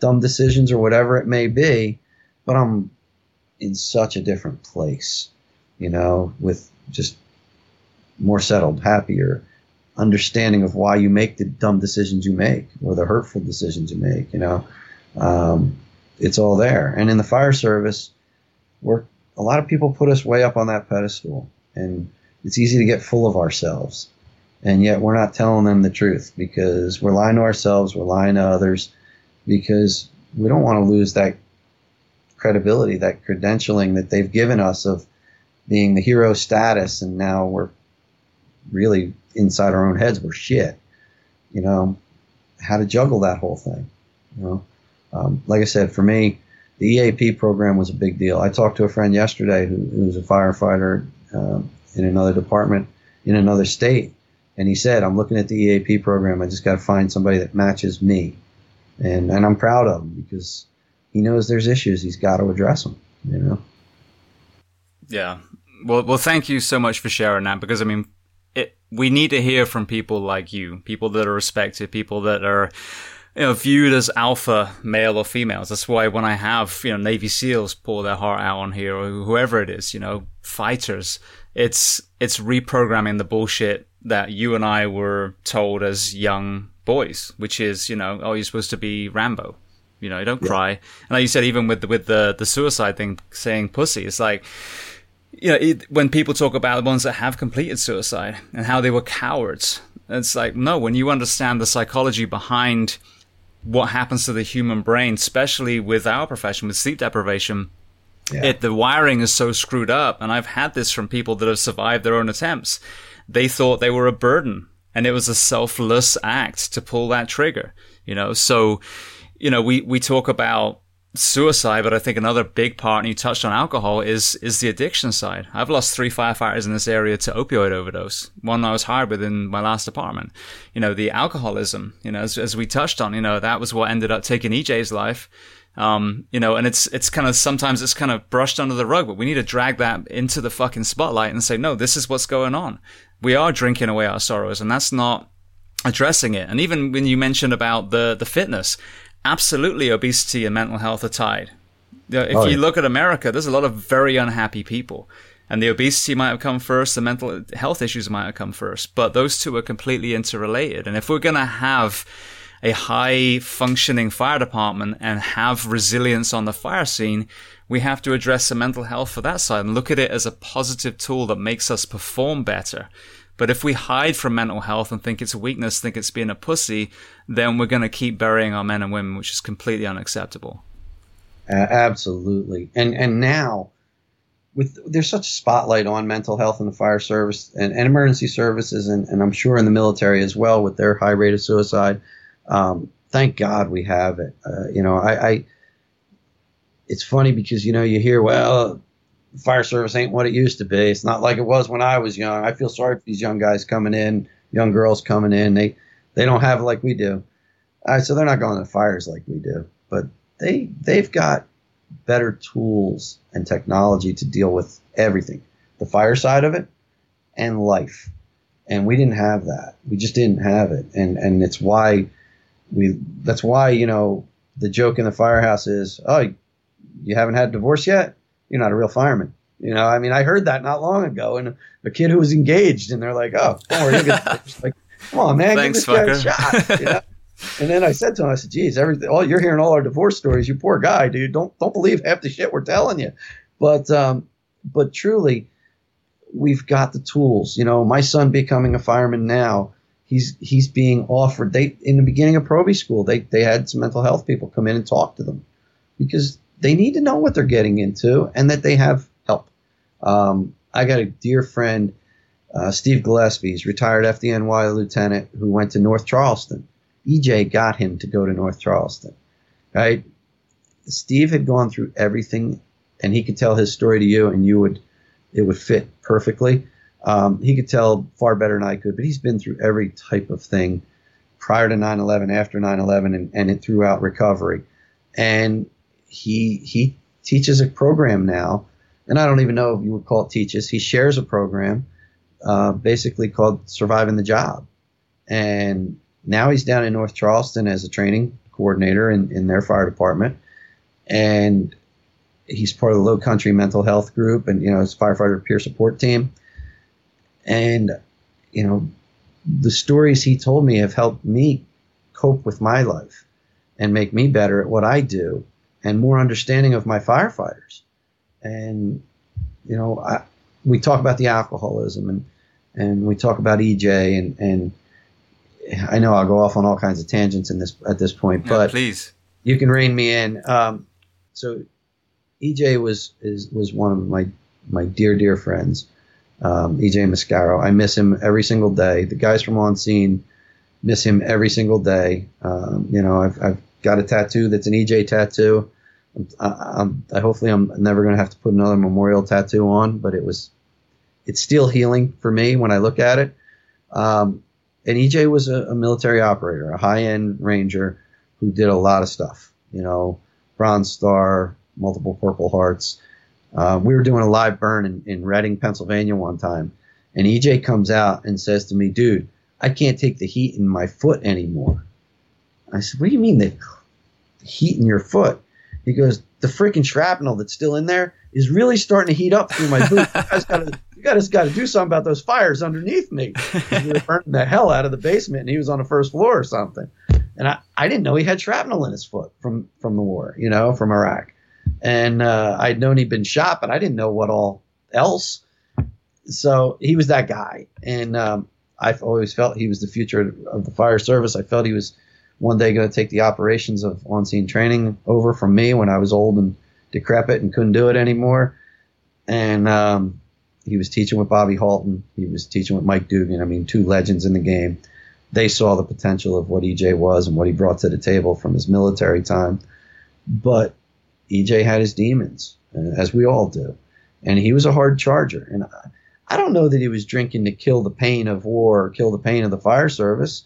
S2: dumb decisions or whatever it may be but I'm in such a different place you know with just more settled, happier, understanding of why you make the dumb decisions you make or the hurtful decisions you make. You know, um, it's all there. And in the fire service, we're a lot of people put us way up on that pedestal, and it's easy to get full of ourselves. And yet we're not telling them the truth because we're lying to ourselves, we're lying to others, because we don't want to lose that credibility, that credentialing that they've given us of being the hero status, and now we're really inside our own heads we're shit. You know, how to juggle that whole thing. You know, um, like I said, for me, the EAP program was a big deal. I talked to a friend yesterday who, who's a firefighter uh, in another department in another state, and he said, "I'm looking at the EAP program. I just got to find somebody that matches me," and and I'm proud of him because he knows there's issues. He's got to address them. You know.
S1: Yeah. Well, well, thank you so much for sharing that because I mean, we need to hear from people like you, people that are respected, people that are, you know, viewed as alpha male or females. That's why when I have, you know, Navy SEALs pour their heart out on here or whoever it is, you know, fighters, it's, it's reprogramming the bullshit that you and I were told as young boys, which is, you know, oh, you're supposed to be Rambo. You know, you don't yeah. cry. And like you said, even with the, with the, the suicide thing, saying pussy, it's like, you know, it, when people talk about the ones that have completed suicide and how they were cowards, it's like, no, when you understand the psychology behind what happens to the human brain, especially with our profession, with sleep deprivation, yeah. it, the wiring is so screwed up. And I've had this from people that have survived their own attempts. They thought they were a burden and it was a selfless act to pull that trigger, you know? So, you know, we, we talk about suicide, but I think another big part, and you touched on alcohol, is is the addiction side. I've lost three firefighters in this area to opioid overdose. One I was hired with in my last department. You know, the alcoholism. You know, as, as we touched on, you know, that was what ended up taking EJ's life. Um, you know, and it's it's kind of sometimes it's kind of brushed under the rug, but we need to drag that into the fucking spotlight and say, no, this is what's going on. We are drinking away our sorrows, and that's not addressing it. And even when you mentioned about the the fitness, absolutely obesity and mental health are tied. If oh, you look at America, there's a lot of very unhappy people. And the obesity might have come first, the mental health issues might have come first, but those two are completely interrelated. And if we're going to have a high functioning fire department and have resilience on the fire scene, we have to address the mental health for that side and look at it as a positive tool that makes us perform better. But if we hide from mental health and think it's a weakness, think it's being a pussy, then we're going to keep burying our men and women, which is completely unacceptable.
S2: Uh, absolutely. And and now with there's such a spotlight on mental health in the fire service and, and emergency services and, and I'm sure in the military as well with their high rate of suicide. Um, thank God we have it. Uh, you know, I, I it's funny because you know you hear well fire service ain't what it used to be. It's not like it was when I was young. I feel sorry for these young guys coming in, young girls coming in. They they don't have it like we do. Right, so they're not going to fires like we do, but they they've got better tools and technology to deal with everything, the fire side of it, and life. And we didn't have that. We just didn't have it, and and it's why we. That's why you know the joke in the firehouse is, oh, you haven't had divorce yet you're not a real fireman. You know, I mean, I heard that not long ago, and a kid who was engaged, and they're like, "Oh, don't worry, like, come on, man,
S1: Thanks,
S2: give this guy a shot." You know? and then I said to him, I said, "Geez, everything, all you're hearing all our divorce stories. You poor guy, dude. Don't don't believe half the shit we're telling you." But um, but truly, we've got the tools. You know, my son becoming a fireman now, he's he's being offered. They in the beginning of Proby school, they they had some mental health people come in and talk to them because they need to know what they're getting into and that they have help. Um, I got a dear friend, uh, Steve Gillespie, he's retired FDNY lieutenant who went to North Charleston. EJ got him to go to North Charleston, right? Steve had gone through everything, and he could tell his story to you, and you would, it would fit perfectly. Um, he could tell far better than I could, but he's been through every type of thing prior to 9/11, after 9/11, and, and throughout recovery. And he he teaches a program now, and I don't even know if you would call it teaches. He shares a program, uh, basically called Surviving the Job, and now he's down in North Charleston as a training coordinator in, in their fire department, and he's part of the Low Country Mental Health Group, and you know his firefighter peer support team, and you know the stories he told me have helped me cope with my life and make me better at what I do and more understanding of my firefighters. And you know, I, we talk about the alcoholism and and we talk about EJ and and I know I'll go off on all kinds of tangents in this at this point,
S1: Yeah,
S2: but
S1: please.
S2: you can rein me in. Um, so EJ was is was one of my my dear dear friends. Um, EJ Mascaro. I miss him every single day. The guys from On Scene miss him every single day. Um, you know, I've, I've got a tattoo that's an EJ tattoo. I, I'm, I hopefully I'm never going to have to put another memorial tattoo on, but it was it's still healing for me when I look at it. Um, and EJ was a, a military operator, a high end ranger who did a lot of stuff. You know, Bronze Star, multiple Purple Hearts. Uh, we were doing a live burn in, in Reading, Pennsylvania one time, and EJ comes out and says to me, "Dude, I can't take the heat in my foot anymore." I said, "What do you mean the heat in your foot?" He goes, "The freaking shrapnel that's still in there is really starting to heat up through my boot. You guys got to, you guys got to do something about those fires underneath me. We were burning the hell out of the basement, and he was on the first floor or something. And I, I didn't know he had shrapnel in his foot from from the war, you know, from Iraq. And uh, I'd known he'd been shot, but I didn't know what all else. So he was that guy, and um, I've always felt he was the future of the fire service. I felt he was one day going to take the operations of on scene training over from me when I was old and decrepit and couldn't do it anymore. And um, he was teaching with Bobby Halton. He was teaching with Mike Dugan. I mean, two legends in the game. They saw the potential of what EJ was and what he brought to the table from his military time. But EJ had his demons, uh, as we all do. And he was a hard charger. And I, I don't know that he was drinking to kill the pain of war or kill the pain of the fire service.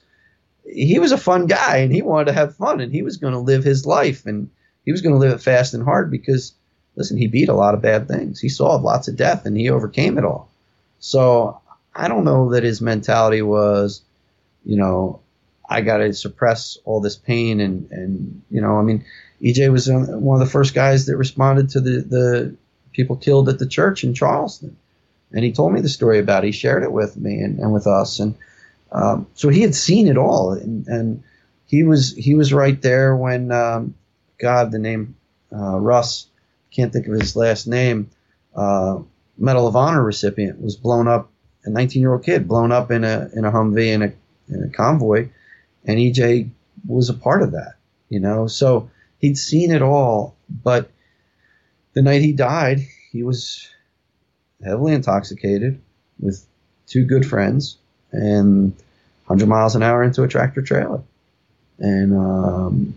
S2: He was a fun guy and he wanted to have fun and he was going to live his life and he was going to live it fast and hard because, listen, he beat a lot of bad things. He saw lots of death and he overcame it all. So I don't know that his mentality was, you know, I got to suppress all this pain and, and, you know, I mean, EJ was one of the first guys that responded to the, the people killed at the church in Charleston. And he told me the story about it. He shared it with me and, and with us. And um, so he had seen it all. And, and he was he was right there when, um, God, the name uh, Russ, can't think of his last name, uh, Medal of Honor recipient, was blown up, a 19 year old kid blown up in a, in a Humvee in a, in a convoy. And EJ was a part of that, you know? So he'd seen it all. But the night he died, he was heavily intoxicated with two good friends and 100 miles an hour into a tractor trailer. And, um,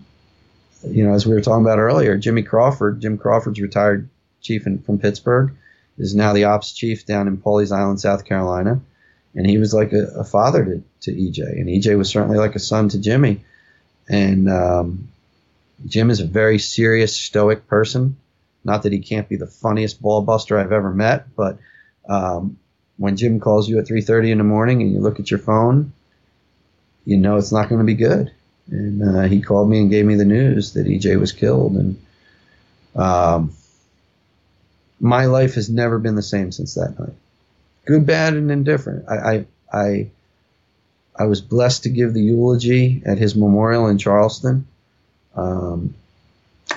S2: you know, as we were talking about earlier, Jimmy Crawford, Jim Crawford's retired chief in, from Pittsburgh, is now the ops chief down in Pawleys Island, South Carolina. And he was like a, a father to, to EJ. And EJ was certainly like a son to Jimmy. And um, Jim is a very serious, stoic person. Not that he can't be the funniest ball buster I've ever met, but um, when Jim calls you at 3:30 in the morning and you look at your phone, you know it's not going to be good. And uh, he called me and gave me the news that EJ was killed, and um, my life has never been the same since that night. Good, bad, and indifferent. I, I, I, I was blessed to give the eulogy at his memorial in Charleston. Um,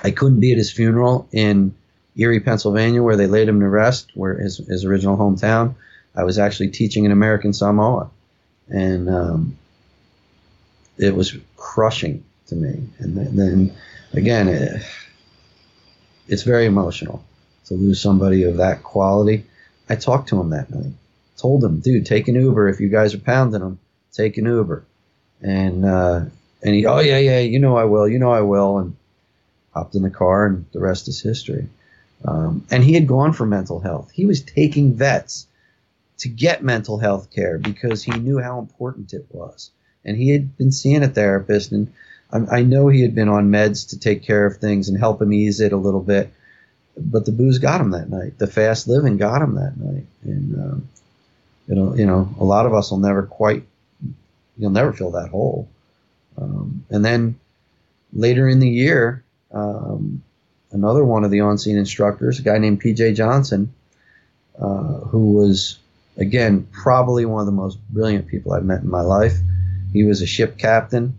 S2: I couldn't be at his funeral in Erie, Pennsylvania, where they laid him to rest, where his, his original hometown. I was actually teaching in American Samoa, and um, it was crushing to me. And then, then again, it, it's very emotional to lose somebody of that quality. I talked to him that night. Told him, dude, take an Uber if you guys are pounding him. Take an Uber. And uh, and he, oh yeah, yeah, you know I will, you know I will, and hopped in the car, and the rest is history. Um, and he had gone for mental health. He was taking vets to get mental health care because he knew how important it was. And he had been seeing a therapist, and I, I know he had been on meds to take care of things and help him ease it a little bit but the booze got him that night. The fast living got him that night, and um, you know, you know, a lot of us will never quite, you'll never fill that hole. Um, and then later in the year, um, another one of the on-scene instructors, a guy named PJ Johnson, uh, who was again probably one of the most brilliant people I've met in my life. He was a ship captain,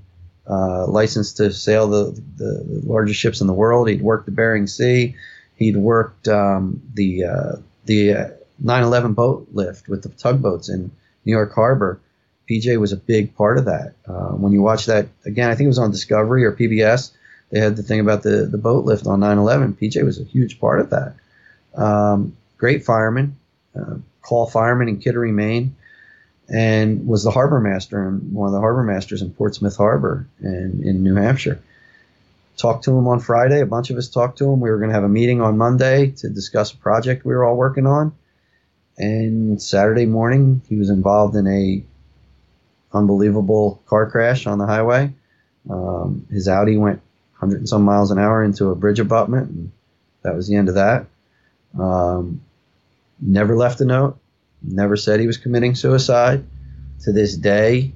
S2: uh, licensed to sail the, the, the largest ships in the world. He'd worked the Bering Sea He'd worked um, the uh, the 9/11 uh, boat lift with the tugboats in New York Harbor. PJ was a big part of that. Uh, when you watch that again, I think it was on Discovery or PBS. They had the thing about the the boat lift on 9/11. PJ was a huge part of that. Um, great fireman, uh, call fireman in Kittery, Maine, and was the harbor master and one of the harbor masters in Portsmouth Harbor and in New Hampshire talked to him on Friday. A bunch of us talked to him. We were going to have a meeting on Monday to discuss a project we were all working on. And Saturday morning, he was involved in a unbelievable car crash on the highway. Um, his Audi went 100 and some miles an hour into a bridge abutment, and that was the end of that. Um, never left a note. Never said he was committing suicide. To this day,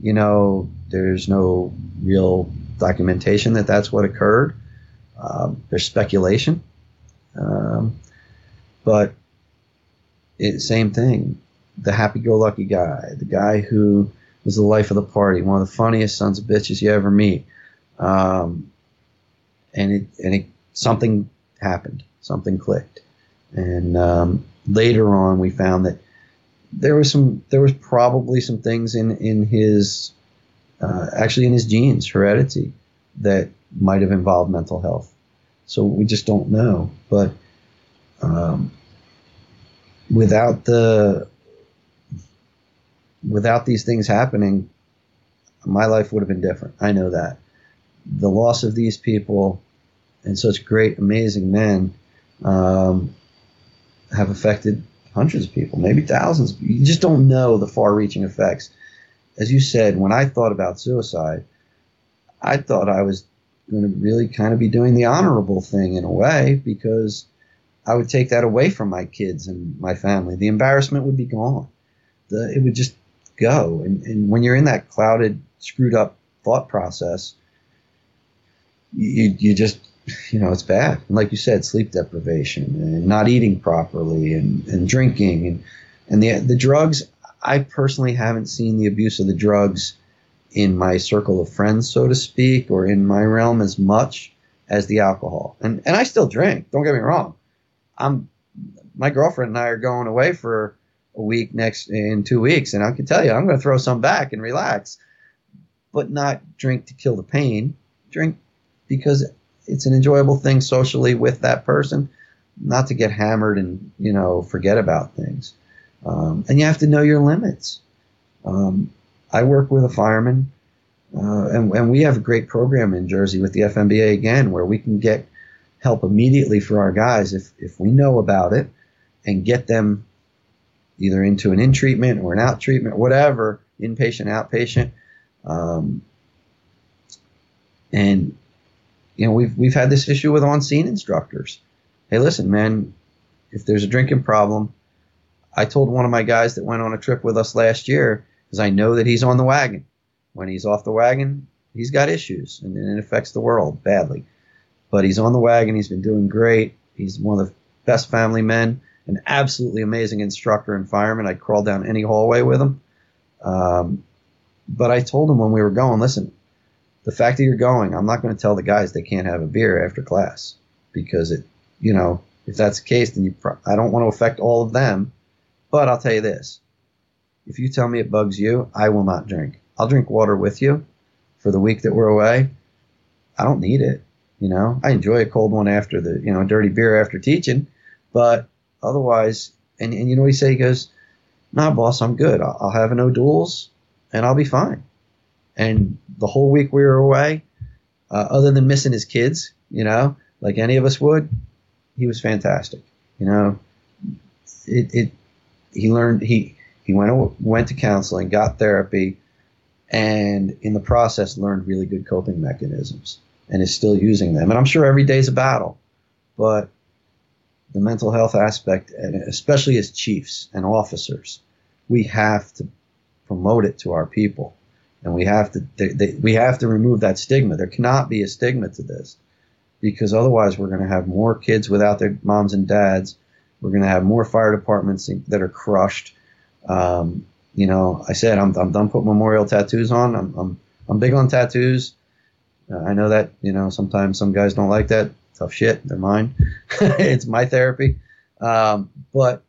S2: you know, there's no real documentation that that's what occurred. Um, there's speculation, um, but it, same thing. The happy-go-lucky guy, the guy who was the life of the party, one of the funniest sons of bitches you ever meet, um, and it and it something happened, something clicked, and um, later on we found that there was some there was probably some things in in his uh, actually in his genes, heredity, that might have involved mental health. So we just don't know. But um, without the without these things happening, my life would have been different. I know that. The loss of these people and such great, amazing men um, have affected hundreds of people, maybe thousands. You just don't know the far-reaching effects as you said, when I thought about suicide, I thought I was going to really kind of be doing the honorable thing in a way because I would take that away from my kids and my family. The embarrassment would be gone. The, it would just go. And, and when you're in that clouded, screwed up thought process, you, you just, you know, it's bad. And like you said, sleep deprivation and not eating properly and, and drinking and, and the, the drugs. I personally haven't seen the abuse of the drugs in my circle of friends, so to speak, or in my realm as much as the alcohol. And and I still drink. Don't get me wrong. I'm my girlfriend and I are going away for a week next in two weeks, and I can tell you I'm going to throw some back and relax, but not drink to kill the pain. Drink because it's an enjoyable thing socially with that person, not to get hammered and you know forget about things. Um, and you have to know your limits. Um, I work with a fireman, uh, and, and we have a great program in Jersey with the FMBA again, where we can get help immediately for our guys if, if we know about it and get them either into an in treatment or an out treatment, whatever, inpatient, outpatient. Um, and you know, we've we've had this issue with on scene instructors. Hey, listen, man, if there's a drinking problem, I told one of my guys that went on a trip with us last year because I know that he's on the wagon. When he's off the wagon, he's got issues and, and it affects the world badly. But he's on the wagon. He's been doing great. He's one of the best family men, an absolutely amazing instructor and fireman. I'd crawl down any hallway with him. Um, but I told him when we were going, listen, the fact that you're going, I'm not going to tell the guys they can't have a beer after class because it, you know, if that's the case, then you, pro- I don't want to affect all of them. But I'll tell you this: if you tell me it bugs you, I will not drink. I'll drink water with you for the week that we're away. I don't need it. You know, I enjoy a cold one after the, you know, dirty beer after teaching, but otherwise, and, and you know what he say? He goes, nah, boss, I'm good. I'll, I'll have no duels and I'll be fine. And the whole week we were away, uh, other than missing his kids, you know, like any of us would, he was fantastic. You know, it, it he learned he he went went to counseling, got therapy, and in the process learned really good coping mechanisms and is still using them. And I'm sure every day is a battle, but the mental health aspect, and especially as chiefs and officers, we have to promote it to our people, and we have to they, they, we have to remove that stigma. There cannot be a stigma to this, because otherwise we're going to have more kids without their moms and dads. We're going to have more fire departments that are crushed. Um, you know, I said I'm, I'm done putting memorial tattoos on. I'm, I'm, I'm big on tattoos. Uh, I know that, you know, sometimes some guys don't like that. Tough shit. They're mine. it's my therapy. Um, but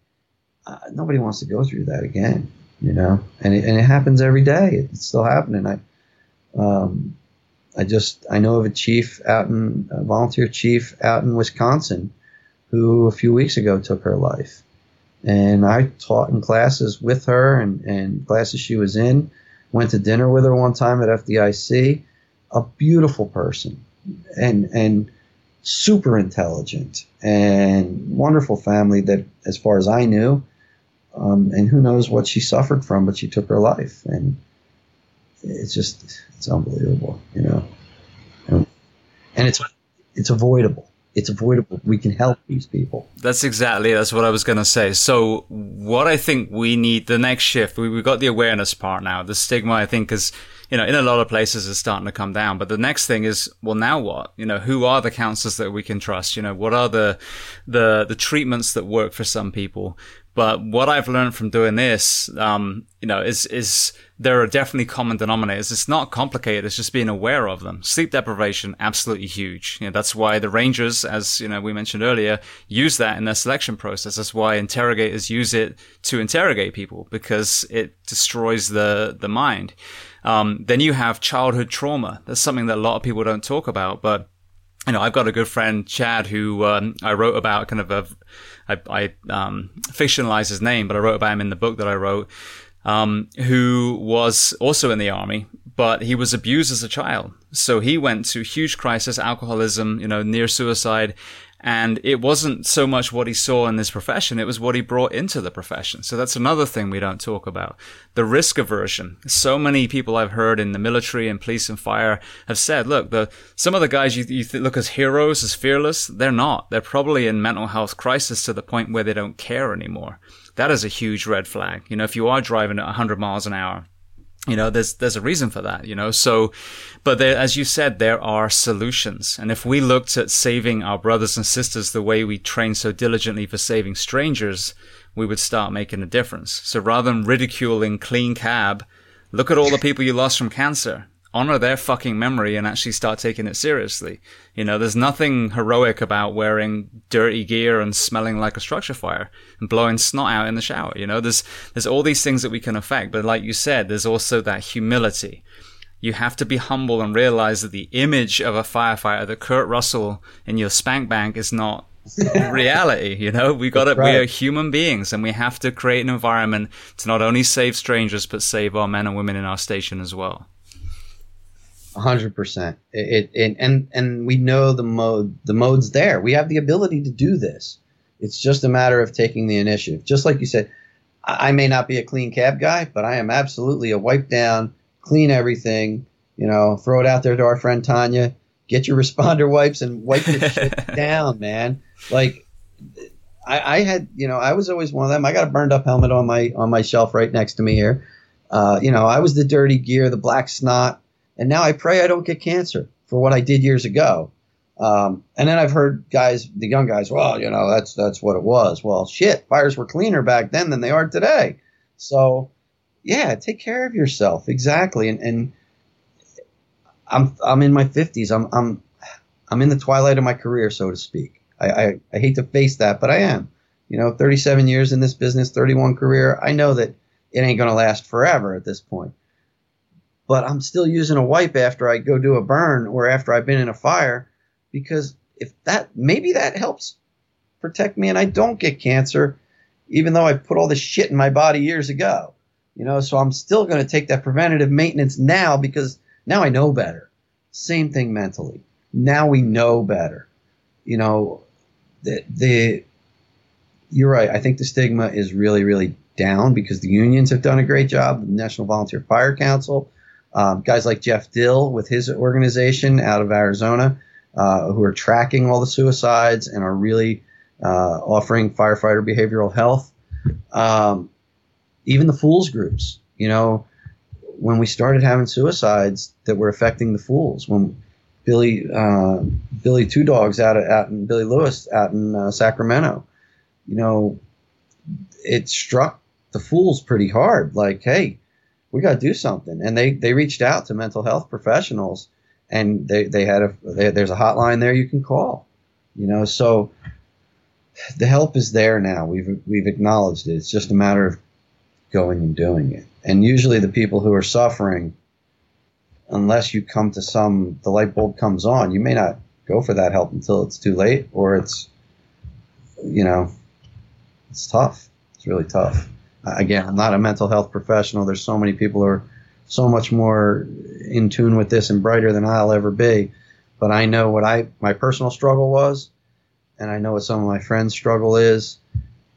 S2: uh, nobody wants to go through that again, you know, and it, and it happens every day. It's still happening. I, um, I just, I know of a chief out in, a volunteer chief out in Wisconsin who a few weeks ago took her life. And I taught in classes with her and, and classes she was in. Went to dinner with her one time at FDIC. A beautiful person and and super intelligent and wonderful family that, as far as I knew, um, and who knows what she suffered from, but she took her life, and it's just it's unbelievable, you know. And it's it's avoidable it's avoidable. We can help these people.
S1: That's exactly that's what I was going to say. So what I think we need the next shift, we, we got the awareness part now. The stigma, I think, is you know in a lot of places is starting to come down. But the next thing is, well, now what? You know, who are the counselors that we can trust? You know, what are the the the treatments that work for some people? But what I've learned from doing this, um, you know, is is there are definitely common denominators. It's not complicated. It's just being aware of them. Sleep deprivation, absolutely huge. You know, that's why the Rangers, as you know, we mentioned earlier, use that in their selection process. That's why interrogators use it to interrogate people because it destroys the the mind. Um, then you have childhood trauma. That's something that a lot of people don't talk about, but you know, I've got a good friend, Chad, who um, I wrote about kind of a, I, I um, fictionalized his name, but I wrote about him in the book that I wrote, um, who was also in the army, but he was abused as a child. So he went to huge crisis, alcoholism, you know, near suicide, and it wasn't so much what he saw in this profession, it was what he brought into the profession. So that's another thing we don't talk about. The risk aversion. So many people I've heard in the military and police and fire have said, look, the, some of the guys you, you look as heroes, as fearless, they're not. They're probably in mental health crisis to the point where they don't care anymore. That is a huge red flag. You know, if you are driving at 100 miles an hour, you know there's there's a reason for that you know? So but there, as you said there are solutions. And if we looked at saving our brothers and sisters the way we train so diligently for saving strangers we would start making a difference. So rather than ridiculing clean cab look at all the people you lost from cancer honor their fucking memory and actually start taking it seriously. You know, there's nothing heroic about wearing dirty gear and smelling like a structure fire and blowing snot out in the shower. You know, there's, there's all these things that we can affect. But like you said, there's also that humility. You have to be humble and realize that the image of a firefighter, the Kurt Russell in your spank bank is not reality. You know, we got to, right. we are human beings and we have to create an environment to not only save strangers, but save our men and women in our station as well
S3: hundred percent. It, it and and we know the mode. The mode's there. We have the ability to do this. It's just a matter of taking the initiative. Just like you said, I, I may not be a clean cab guy, but I am absolutely a wipe down, clean everything. You know, throw it out there to our friend Tanya. Get your responder wipes and wipe this shit down, man. Like I, I, had, you know, I was always one of them. I got a burned up helmet on my on my shelf right next to me here. Uh, you know, I was the dirty gear, the black snot and now I pray I don't get cancer for what I did years ago.
S2: Um, and then I've heard guys, the young guys, well, you know, that's that's what it was. Well, shit, fires were cleaner back then than they are today. So, yeah, take care of yourself exactly. And, and I'm I'm in my 50s. I'm I'm I'm in the twilight of my career, so to speak. I, I, I hate to face that, but I am. You know, 37 years in this business, 31 career. I know that it ain't going to last forever at this point. But I'm still using a wipe after I go do a burn or after I've been in a fire because if that maybe that helps protect me and I don't get cancer, even though I put all this shit in my body years ago. You know, so I'm still going to take that preventative maintenance now because now I know better. Same thing mentally. Now we know better. You know, the the you're right. I think the stigma is really really down because the unions have done a great job. The National Volunteer Fire Council, um, guys like Jeff Dill with his organization out of Arizona, uh, who are tracking all the suicides and are really uh, offering firefighter behavioral health. Um, even the fools groups, you know, when we started having suicides that were affecting the fools, when Billy uh, Billy Two Dogs out, of, out in Billy Lewis out in uh, Sacramento, you know, it struck the fools pretty hard. Like, hey, we got to do something, and they they reached out to mental health professionals, and they they had a they, there's a hotline there you can call, you know, so the help is there now. We've we've acknowledged it. It's just a matter of going and doing it. And usually the people who are suffering, unless you come to some the light bulb comes on, you may not go for that help until it's too late or it's you know it's tough. It's really tough. Again, I'm not a mental health professional. There's so many people who are so much more in tune with this and brighter than I'll ever be. But I know what I my personal struggle was and I know what some of my friends' struggle is,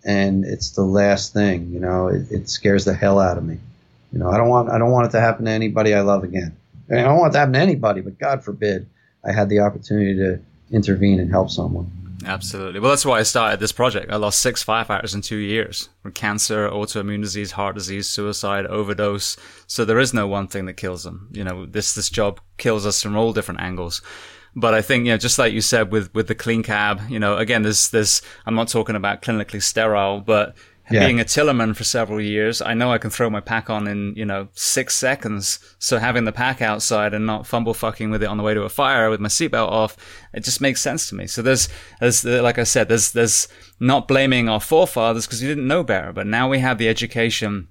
S2: and it's the last thing. You know, it, it scares the hell out of me. You know, I don't want I don't want it to happen to anybody I love again. I, mean, I don't want it to happen to anybody, but God forbid I had the opportunity to intervene and help someone.
S1: Absolutely. Well, that's why I started this project. I lost six firefighters in two years from cancer, autoimmune disease, heart disease, suicide, overdose. So there is no one thing that kills them. You know, this, this job kills us from all different angles. But I think, you know, just like you said with, with the clean cab, you know, again, there's, there's, I'm not talking about clinically sterile, but yeah. being a tillerman for several years, I know I can throw my pack on in, you know, six seconds. So having the pack outside and not fumble fucking with it on the way to a fire with my seatbelt off, it just makes sense to me. So there's, there's, like I said, there's, there's not blaming our forefathers because we didn't know better, but now we have the education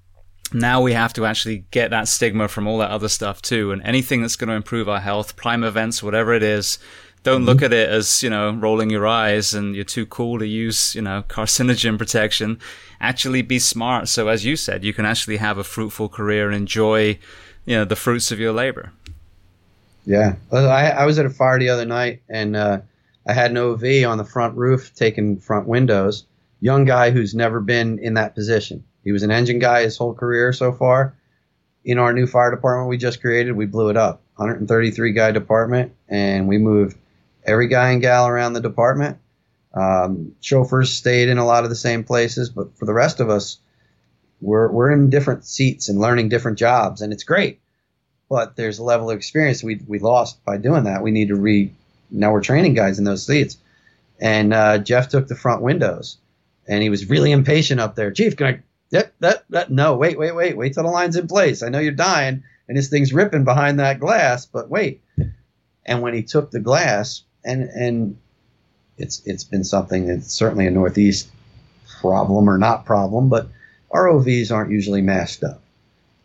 S1: now we have to actually get that stigma from all that other stuff too. And anything that's going to improve our health, prime events, whatever it is, don't mm-hmm. look at it as, you know, rolling your eyes and you're too cool to use, you know, carcinogen protection. Actually be smart. So as you said, you can actually have a fruitful career and enjoy, you know, the fruits of your labor.
S2: Yeah. I, I was at a fire the other night and, uh, I had an OV on the front roof taking front windows. Young guy who's never been in that position he was an engine guy his whole career so far. In our new fire department we just created, we blew it up. 133 guy department, and we moved every guy and gal around the department. Um, chauffeurs stayed in a lot of the same places, but for the rest of us, we're we're in different seats and learning different jobs, and it's great. But there's a level of experience we we lost by doing that. We need to re now we're training guys in those seats. And uh, Jeff took the front windows, and he was really impatient up there. Chief, can I Yep, that, that, no, wait, wait, wait, wait till the line's in place. I know you're dying and this thing's ripping behind that glass, but wait. And when he took the glass, and and it's it's been something that's certainly a Northeast problem or not problem, but ROVs aren't usually masked up.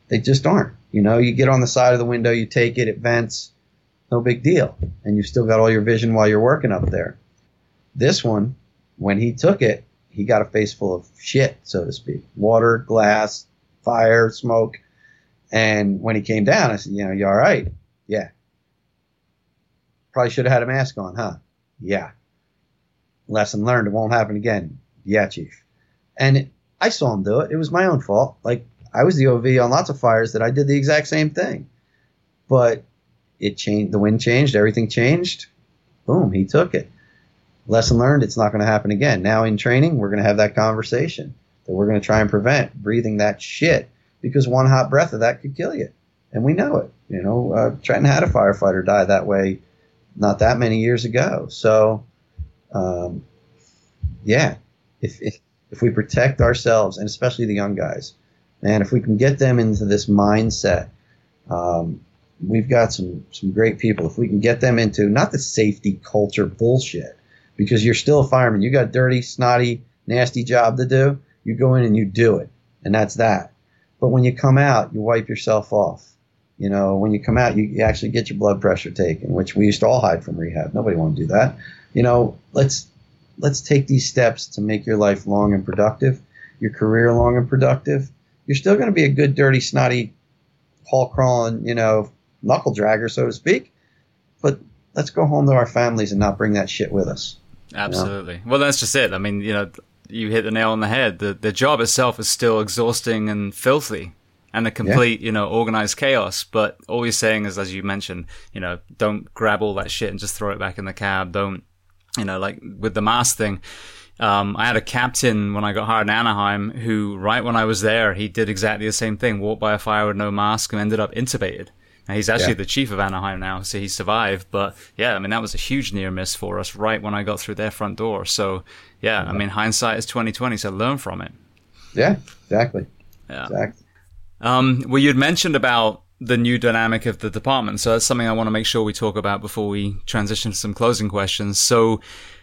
S2: They just aren't. You know, you get on the side of the window, you take it, it vents, no big deal, and you've still got all your vision while you're working up there. This one, when he took it, he got a face full of shit, so to speak. Water, glass, fire, smoke. And when he came down, I said, you know, you all right? Yeah. Probably should have had a mask on, huh? Yeah. Lesson learned. It won't happen again. Yeah, chief. And it, I saw him do it. It was my own fault. Like I was the OV on lots of fires that I did the exact same thing. But it changed. The wind changed. Everything changed. Boom. He took it lesson learned, it's not going to happen again. Now in training, we're going to have that conversation that we're going to try and prevent breathing that shit because one hot breath of that could kill you. And we know it. You know, uh, Trenton had a firefighter die that way not that many years ago. So, um, yeah, if, if if we protect ourselves and especially the young guys, man, if we can get them into this mindset, um, we've got some some great people. If we can get them into not the safety culture bullshit, because you're still a fireman, you got dirty, snotty, nasty job to do. You go in and you do it, and that's that. But when you come out, you wipe yourself off. You know, when you come out, you, you actually get your blood pressure taken, which we used to all hide from rehab. Nobody want to do that. You know, let's let's take these steps to make your life long and productive, your career long and productive. You're still going to be a good, dirty, snotty, hall crawling, you know, knuckle dragger, so to speak. But let's go home to our families and not bring that shit with us.
S1: Absolutely. You know? Well, that's just it. I mean, you know, you hit the nail on the head. The the job itself is still exhausting and filthy and a complete, yeah. you know, organized chaos. But all you're saying is, as you mentioned, you know, don't grab all that shit and just throw it back in the cab. Don't, you know, like with the mask thing. Um, I had a captain when I got hired in Anaheim who, right when I was there, he did exactly the same thing, walked by a fire with no mask and ended up intubated. Now, he's actually yeah. the chief of Anaheim now, so he survived. But yeah, I mean, that was a huge near miss for us right when I got through their front door. So yeah, I mean, hindsight is 2020, so learn from it.
S2: Yeah, exactly.
S1: Yeah. Exactly. Um, well, you'd mentioned about the new dynamic of the department. So that's something I want to make sure we talk about before we transition to some closing questions. So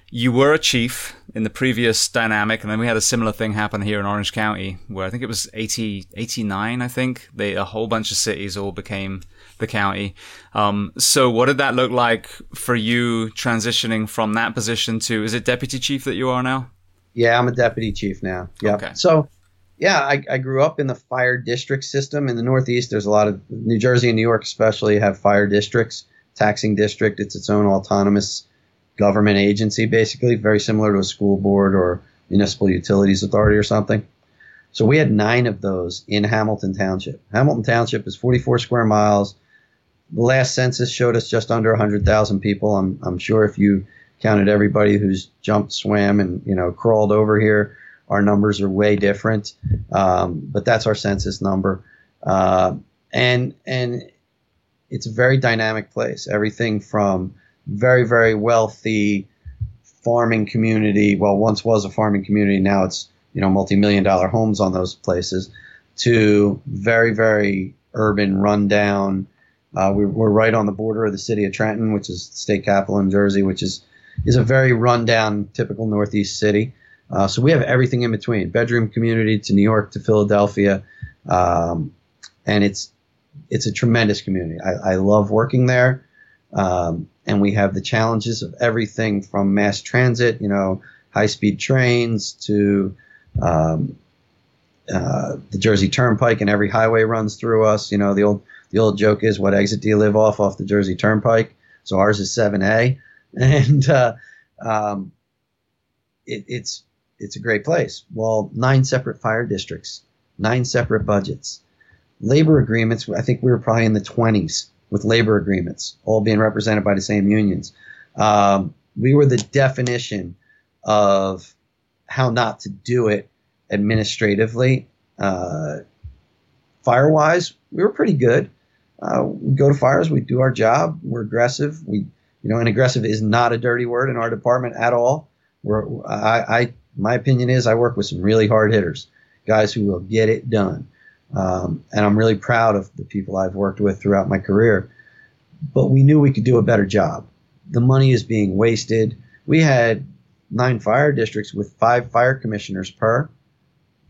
S1: you were a chief in the previous dynamic, and then we had a similar thing happen here in Orange County, where I think it was 80, 89, I think. They, a whole bunch of cities all became the county. Um, so what did that look like for you transitioning from that position to, is it deputy chief that you are now?
S2: Yeah, I'm a deputy chief now. Yeah. Okay. So, yeah, I, I grew up in the fire district system in the Northeast. There's a lot of New Jersey and New York, especially, have fire districts. Taxing district, it's its own autonomous government agency, basically, very similar to a school board or municipal utilities authority or something. So we had nine of those in Hamilton Township. Hamilton Township is 44 square miles. The last census showed us just under 100,000 people. I'm, I'm sure if you counted everybody who's jumped, swam, and you know crawled over here, our numbers are way different. Um, but that's our census number, uh, and and it's a very dynamic place. Everything from very very wealthy farming community. Well, once was a farming community. Now it's you know multi-million dollar homes on those places. To very very urban, rundown. Uh, we, we're right on the border of the city of Trenton, which is state capital in Jersey, which is is a very rundown, typical Northeast city. Uh, so we have everything in between, bedroom community to New York to Philadelphia, um, and it's it's a tremendous community. I, I love working there, um, and we have the challenges of everything from mass transit, you know, high speed trains to um, uh, the Jersey Turnpike, and every highway runs through us. You know, the old the old joke is, "What exit do you live off off the Jersey Turnpike?" So ours is seven A, and uh, um, it, it's it's a great place. Well, nine separate fire districts, nine separate budgets, labor agreements. I think we were probably in the twenties with labor agreements, all being represented by the same unions. Um, we were the definition of how not to do it administratively. Uh, fire wise, we were pretty good. Uh, we go to fires, we do our job, we're aggressive. We, you know, and aggressive is not a dirty word in our department at all. We're, I, I my opinion is I work with some really hard hitters, guys who will get it done. Um, and I'm really proud of the people I've worked with throughout my career. But we knew we could do a better job. The money is being wasted. We had nine fire districts with five fire commissioners per.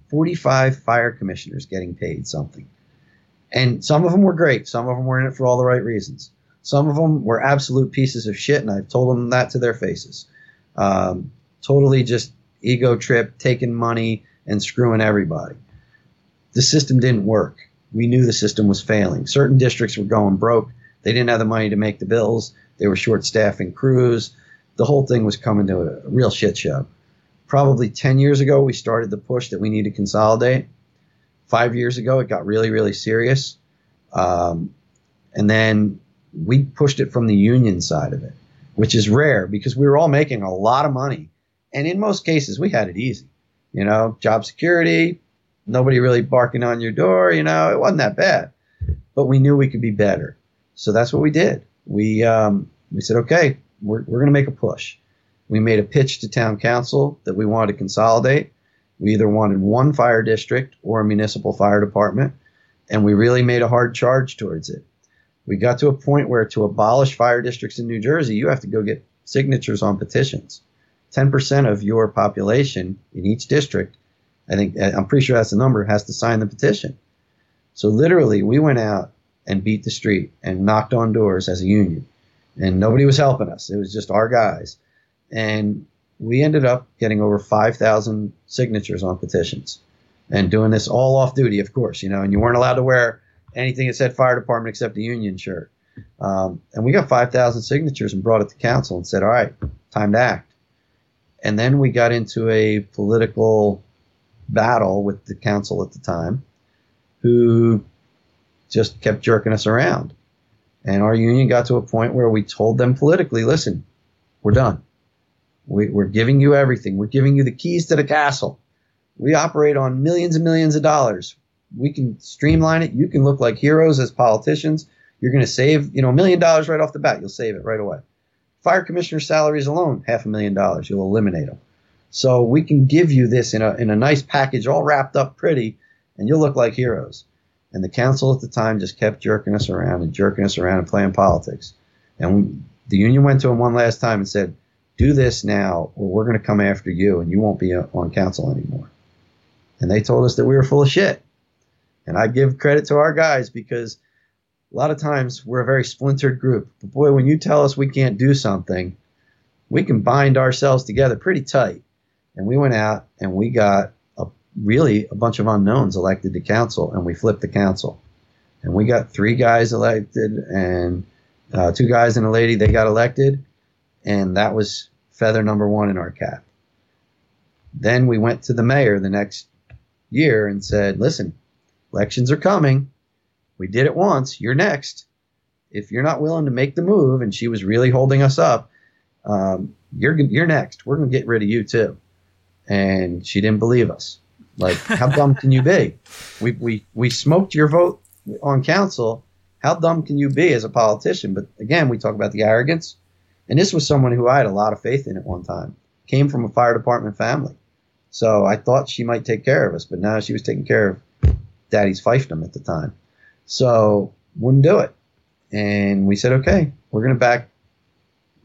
S2: 45 fire commissioners getting paid something. And some of them were great. Some of them were in it for all the right reasons. Some of them were absolute pieces of shit, and I've told them that to their faces. Um, totally just ego trip, taking money and screwing everybody. The system didn't work. We knew the system was failing. Certain districts were going broke. They didn't have the money to make the bills. They were short staffing crews. The whole thing was coming to a real shit show probably 10 years ago, we started the push that we need to consolidate. Five years ago, it got really, really serious. Um, and then we pushed it from the union side of it, which is rare because we were all making a lot of money. And in most cases, we had it easy. You know, job security, nobody really barking on your door. You know, it wasn't that bad. But we knew we could be better. So that's what we did. We, um, we said, okay, we're, we're going to make a push. We made a pitch to town council that we wanted to consolidate. We either wanted one fire district or a municipal fire department, and we really made a hard charge towards it. We got to a point where to abolish fire districts in New Jersey, you have to go get signatures on petitions. 10% of your population in each district, I think, I'm pretty sure that's the number, has to sign the petition. So literally, we went out and beat the street and knocked on doors as a union, and nobody was helping us. It was just our guys. And we ended up getting over 5,000 signatures on petitions and doing this all off duty, of course, you know, and you weren't allowed to wear anything that said fire department except a union shirt. Um, and we got 5,000 signatures and brought it to council and said, all right, time to act. And then we got into a political battle with the council at the time who just kept jerking us around. And our union got to a point where we told them politically, listen, we're done. We, are giving you everything. We're giving you the keys to the castle. We operate on millions and millions of dollars. We can streamline it. You can look like heroes as politicians. You're going to save, you know, a million dollars right off the bat. You'll save it right away. Fire commissioner salaries alone, half a million dollars. You'll eliminate them. So we can give you this in a, in a nice package, all wrapped up pretty, and you'll look like heroes. And the council at the time just kept jerking us around and jerking us around and playing politics. And the union went to him one last time and said, do this now or we're going to come after you and you won't be uh, on council anymore. And they told us that we were full of shit. And I give credit to our guys because a lot of times we're a very splintered group. But boy, when you tell us we can't do something, we can bind ourselves together pretty tight. And we went out and we got a, really a bunch of unknowns elected to council and we flipped the council. And we got three guys elected and uh, two guys and a lady, they got elected and that was feather number one in our cap. Then we went to the mayor the next year and said, listen, elections are coming. We did it once. You're next. If you're not willing to make the move, and she was really holding us up, um, you're you're next. We're gonna get rid of you too. And she didn't believe us. Like, how dumb can you be? We we we smoked your vote on council. How dumb can you be as a politician? But again, we talk about the arrogance. And this was someone who I had a lot of faith in at one time. Came from a fire department family. So I thought she might take care of us, but now she was taking care of Daddy's fiefdom at the time. So wouldn't do it. And we said, okay, we're going to back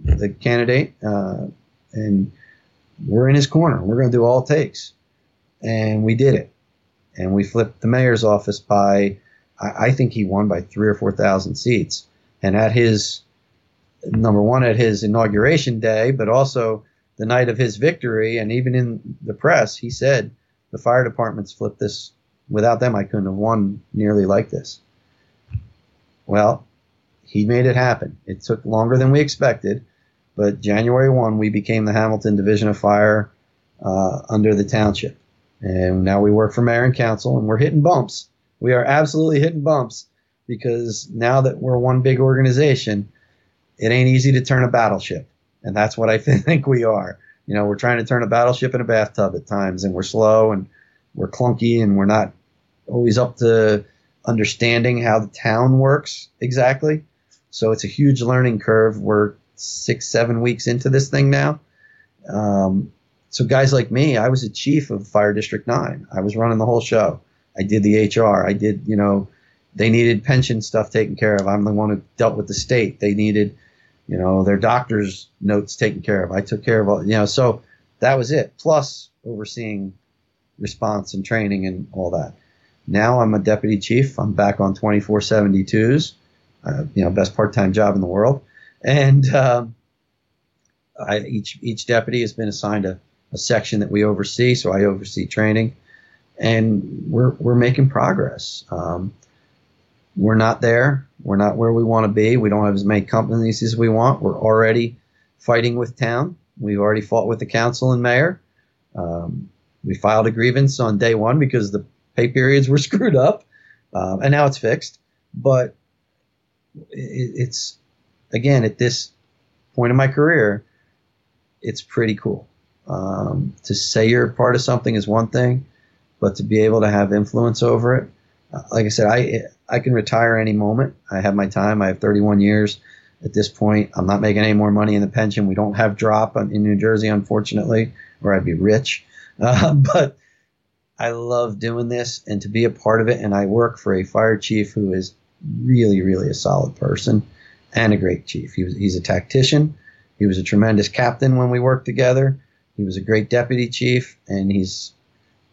S2: the candidate, uh, and we're in his corner. We're going to do all it takes. And we did it. And we flipped the mayor's office by, I, I think he won by three or 4,000 seats. And at his number one at his inauguration day, but also the night of his victory. And even in the press, he said, the fire departments flipped this. Without them, I couldn't have won nearly like this. Well, he made it happen. It took longer than we expected, but January 1, we became the Hamilton Division of Fire uh, under the township. And now we work for mayor and council, and we're hitting bumps. We are absolutely hitting bumps because now that we're one big organization, it ain't easy to turn a battleship. And that's what I think we are. You know, we're trying to turn a battleship in a bathtub at times, and we're slow and we're clunky and we're not always up to understanding how the town works exactly. So it's a huge learning curve. We're six, seven weeks into this thing now. Um, so guys like me, I was a chief of Fire District 9. I was running the whole show. I did the HR. I did, you know, they needed pension stuff taken care of. I'm the one who dealt with the state. They needed you know, their doctor's notes taken care of. I took care of all, you know, so that was it. Plus overseeing response and training and all that. Now I'm a deputy chief. I'm back on 2472s, uh, you know, best part-time job in the world. And um, I, each each deputy has been assigned a, a section that we oversee. So I oversee training, and we're we're making progress. Um, we're not there. We're not where we want to be. We don't have as many companies as we want. We're already fighting with town. We've already fought with the council and mayor. Um, we filed a grievance on day one because the pay periods were screwed up, um, and now it's fixed. But it, it's again at this point in my career, it's pretty cool. Um, to say you're part of something is one thing, but to be able to have influence over it, uh, like I said, I I can retire any moment. I have my time. I have 31 years. at this point. I'm not making any more money in the pension. We don't have drop in New Jersey, unfortunately, or I'd be rich. Uh, but I love doing this and to be a part of it. And I work for a fire chief who is really, really a solid person and a great chief. He was, he's a tactician. He was a tremendous captain when we worked together. He was a great deputy chief, and he's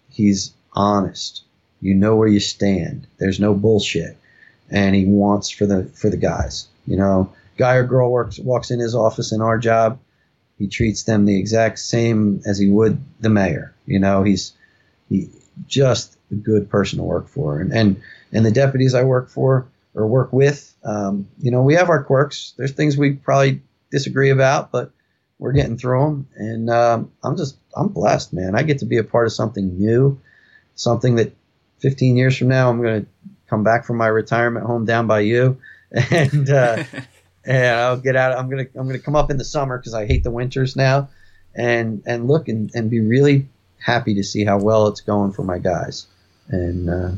S2: he's honest. You know where you stand. There's no bullshit, and he wants for the for the guys. You know, guy or girl works walks in his office in our job, he treats them the exact same as he would the mayor. You know, he's he just a good person to work for, and and and the deputies I work for or work with, um, you know, we have our quirks. There's things we probably disagree about, but we're getting through them, and um, I'm just I'm blessed, man. I get to be a part of something new, something that 15 years from now I'm going to come back from my retirement home down by you, and uh, and I'll get out. I'm gonna I'm gonna come up in the summer because I hate the winters now, and and look and, and be really happy to see how well it's going for my guys, and uh,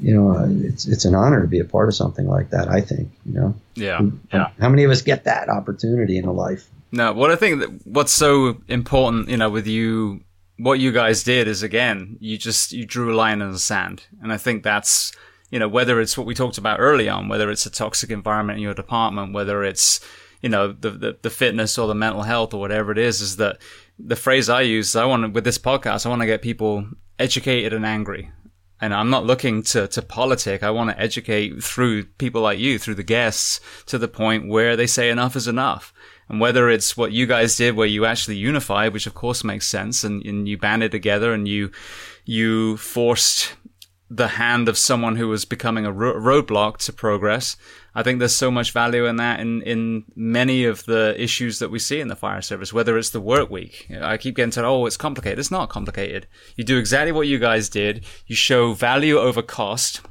S2: you know uh, it's it's an honor to be a part of something like that. I think you know.
S1: Yeah. Yeah.
S2: How many of us get that opportunity in a life?
S1: No, what I think that what's so important, you know, with you, what you guys did is again, you just you drew a line in the sand, and I think that's you know, whether it's what we talked about early on, whether it's a toxic environment in your department, whether it's, you know, the, the, the fitness or the mental health or whatever it is, is that the phrase I use, I want with this podcast, I want to get people educated and angry. And I'm not looking to, to politic. I want to educate through people like you, through the guests, to the point where they say enough is enough. And whether it's what you guys did where you actually unified, which of course makes sense, and, and you banded together and you, you forced the hand of someone who was becoming a ro- roadblock to progress. I think there's so much value in that in, in many of the issues that we see in the fire service, whether it's the work week. I keep getting told, oh, it's complicated. It's not complicated. You do exactly what you guys did. You show value over cost.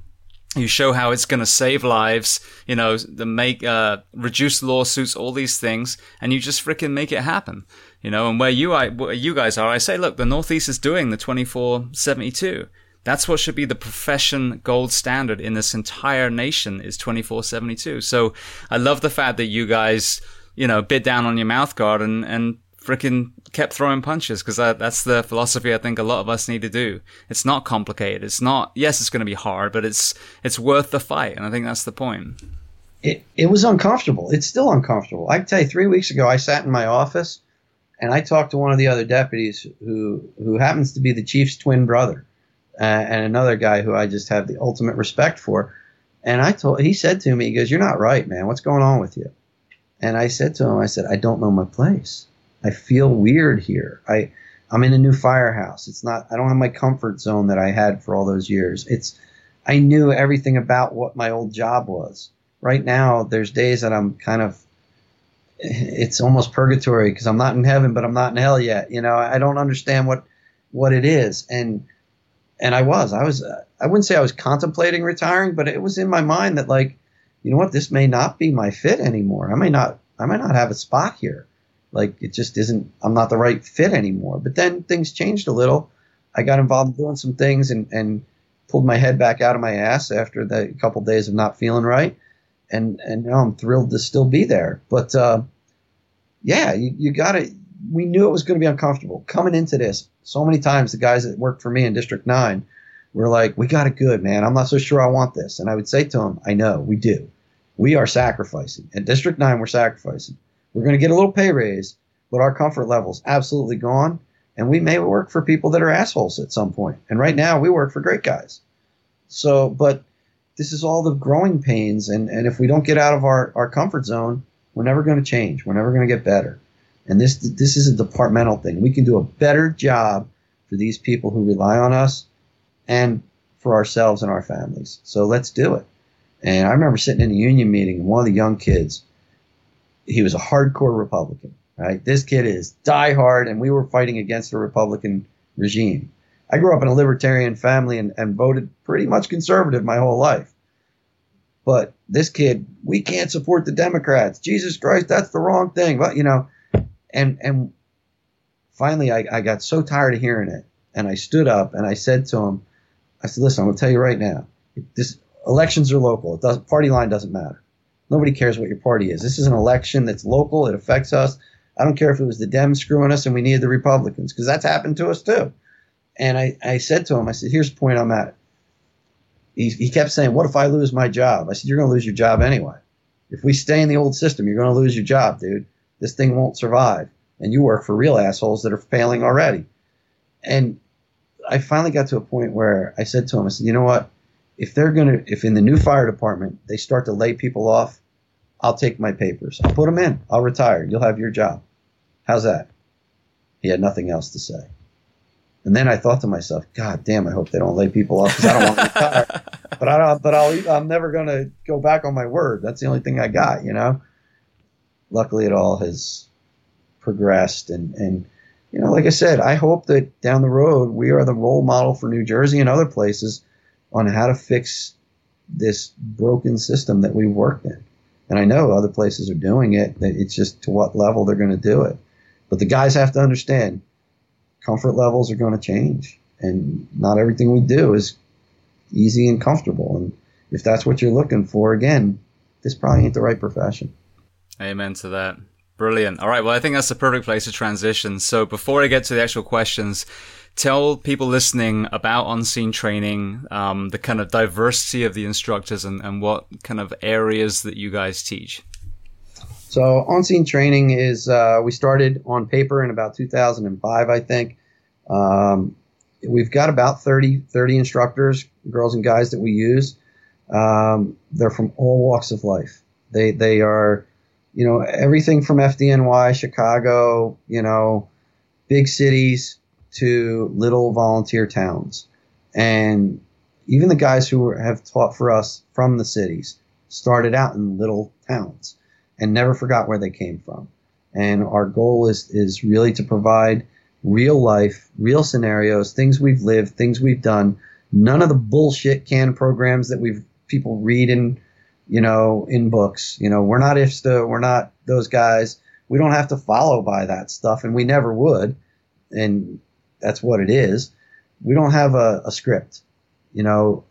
S1: You show how it's going to save lives, you know, the make, uh, reduce lawsuits, all these things, and you just freaking make it happen, you know, and where you, I, where you guys are, I say, look, the Northeast is doing the 2472 that's what should be the profession gold standard in this entire nation is 2472. So I love the fact that you guys, you know, bit down on your mouth guard and, and freaking kept throwing punches because that's the philosophy I think a lot of us need to do. It's not complicated. It's not, yes, it's going to be hard, but it's, it's worth the fight. And I think that's the point.
S2: It, it was uncomfortable. It's still uncomfortable. I can tell you three weeks ago, I sat in my office and I talked to one of the other deputies who, who happens to be the chief's twin brother uh, and another guy who I just have the ultimate respect for. And I told, he said to me, he goes, "You're not right, man. What's going on with you?" And I said to him, I said, "I don't know my place. I feel weird here. I, I'm in a new firehouse. It's not. I don't have my comfort zone that I had for all those years. It's, I knew everything about what my old job was. Right now, there's days that I'm kind of it's almost purgatory because I'm not in heaven, but I'm not in hell yet. You know, I don't understand what what it is, and and I was, I was, uh, I wouldn't say I was contemplating retiring, but it was in my mind that like, you know what, this may not be my fit anymore. I may not, I might not have a spot here. Like it just isn't, I'm not the right fit anymore. But then things changed a little. I got involved in doing some things and, and pulled my head back out of my ass after the couple of days of not feeling right. And, and now I'm thrilled to still be there. But, uh, yeah, you, you gotta, we knew it was going to be uncomfortable coming into this. So many times the guys that worked for me in District 9 were like, we got it good, man. I'm not so sure I want this. And I would say to them, I know, we do. We are sacrificing. At District 9, we're sacrificing. We're going to get a little pay raise, but our comfort level's absolutely gone. And we may work for people that are assholes at some point. And right now, we work for great guys. So, but this is all the growing pains. And, and if we don't get out of our, our comfort zone, we're never going to change. We're never going to get better. And this this is a departmental thing. We can do a better job for these people who rely on us and for ourselves and our families. So let's do it. And I remember sitting in a union meeting, and one of the young kids, he was a hardcore Republican, right? This kid is diehard, and we were fighting against the Republican regime. I grew up in a libertarian family and, and voted pretty much conservative my whole life. But this kid, we can't support the Democrats. Jesus Christ, that's the wrong thing. But, you know, and and finally I, I got so tired of hearing it and I stood up and I said to him, I said, listen, I'm gonna tell you right now, this elections are local. It does party line doesn't matter. Nobody cares what your party is. This is an election that's local. It affects us. I don't care if it was the Dems screwing us and we needed the Republicans because that's happened to us too. And I, I said to him, I said, here's the point I'm at. He, he kept saying, what if I lose my job? I said, you're going to lose your job anyway. If we stay in the old system, you're going to lose your job, dude. This thing won't survive. And you work for real assholes that are failing already. And I finally got to a point where I said to him, I said, you know what? If they're going to, if in the new fire department they start to lay people off, I'll take my papers. I'll put them in. I'll retire. You'll have your job. How's that? He had nothing else to say. And then I thought to myself, God damn, I hope they don't lay people off because I don't want to retire. but I don't, but I'll, I'm never going to go back on my word. That's the only thing I got, you know? Luckily, it all has progressed. And, and, you know, like I said, I hope that down the road we are the role model for New Jersey and other places on how to fix this broken system that we've worked in. And I know other places are doing it. It's just to what level they're going to do it. But the guys have to understand comfort levels are going to change, and not everything we do is easy and comfortable. And if that's what you're looking for, again, this probably ain't the right profession.
S1: Amen to that. Brilliant. All right. Well, I think that's the perfect place to transition. So before I get to the actual questions, tell people listening about on scene training, um, the kind of diversity of the instructors and, and what kind of areas that you guys teach.
S2: So on scene training is uh, we started on paper in about 2005, I think. Um, we've got about 30, 30 instructors, girls and guys that we use. Um, they're from all walks of life. They they are, you know, everything from FDNY, Chicago, you know, big cities to little volunteer towns, and even the guys who have taught for us from the cities started out in little towns and never forgot where they came from. And our goal is is really to provide real life, real scenarios, things we've lived, things we've done. None of the bullshit canned programs that we've people read in, you know, in books. You know, we're not IFSTA, we're not those guys. We don't have to follow by that stuff, and we never would. And that's what it is. We don't have a, a script. You know,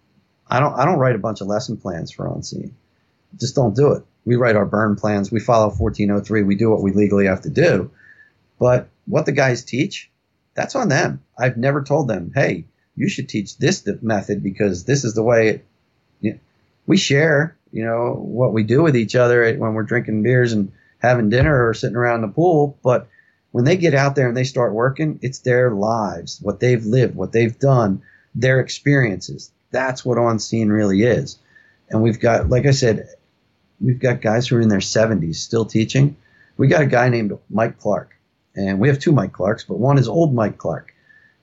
S2: I don't I don't write a bunch of lesson plans for on scene. Just don't do it. We write our burn plans. We follow 1403. We do what we legally have to do. But what the guys teach, that's on them. I've never told them, hey, you should teach this method because this is the way it, you know, we share, you know, what we do with each other when we're drinking beers and having dinner or sitting around the pool. But when they get out there and they start working, it's their lives, what they've lived, what they've done, their experiences. That's what on scene really is. And we've got, like I said, we've got guys who are in their 70s still teaching. We got a guy named Mike Clark, and we have two Mike Clarks, but one is old Mike Clark.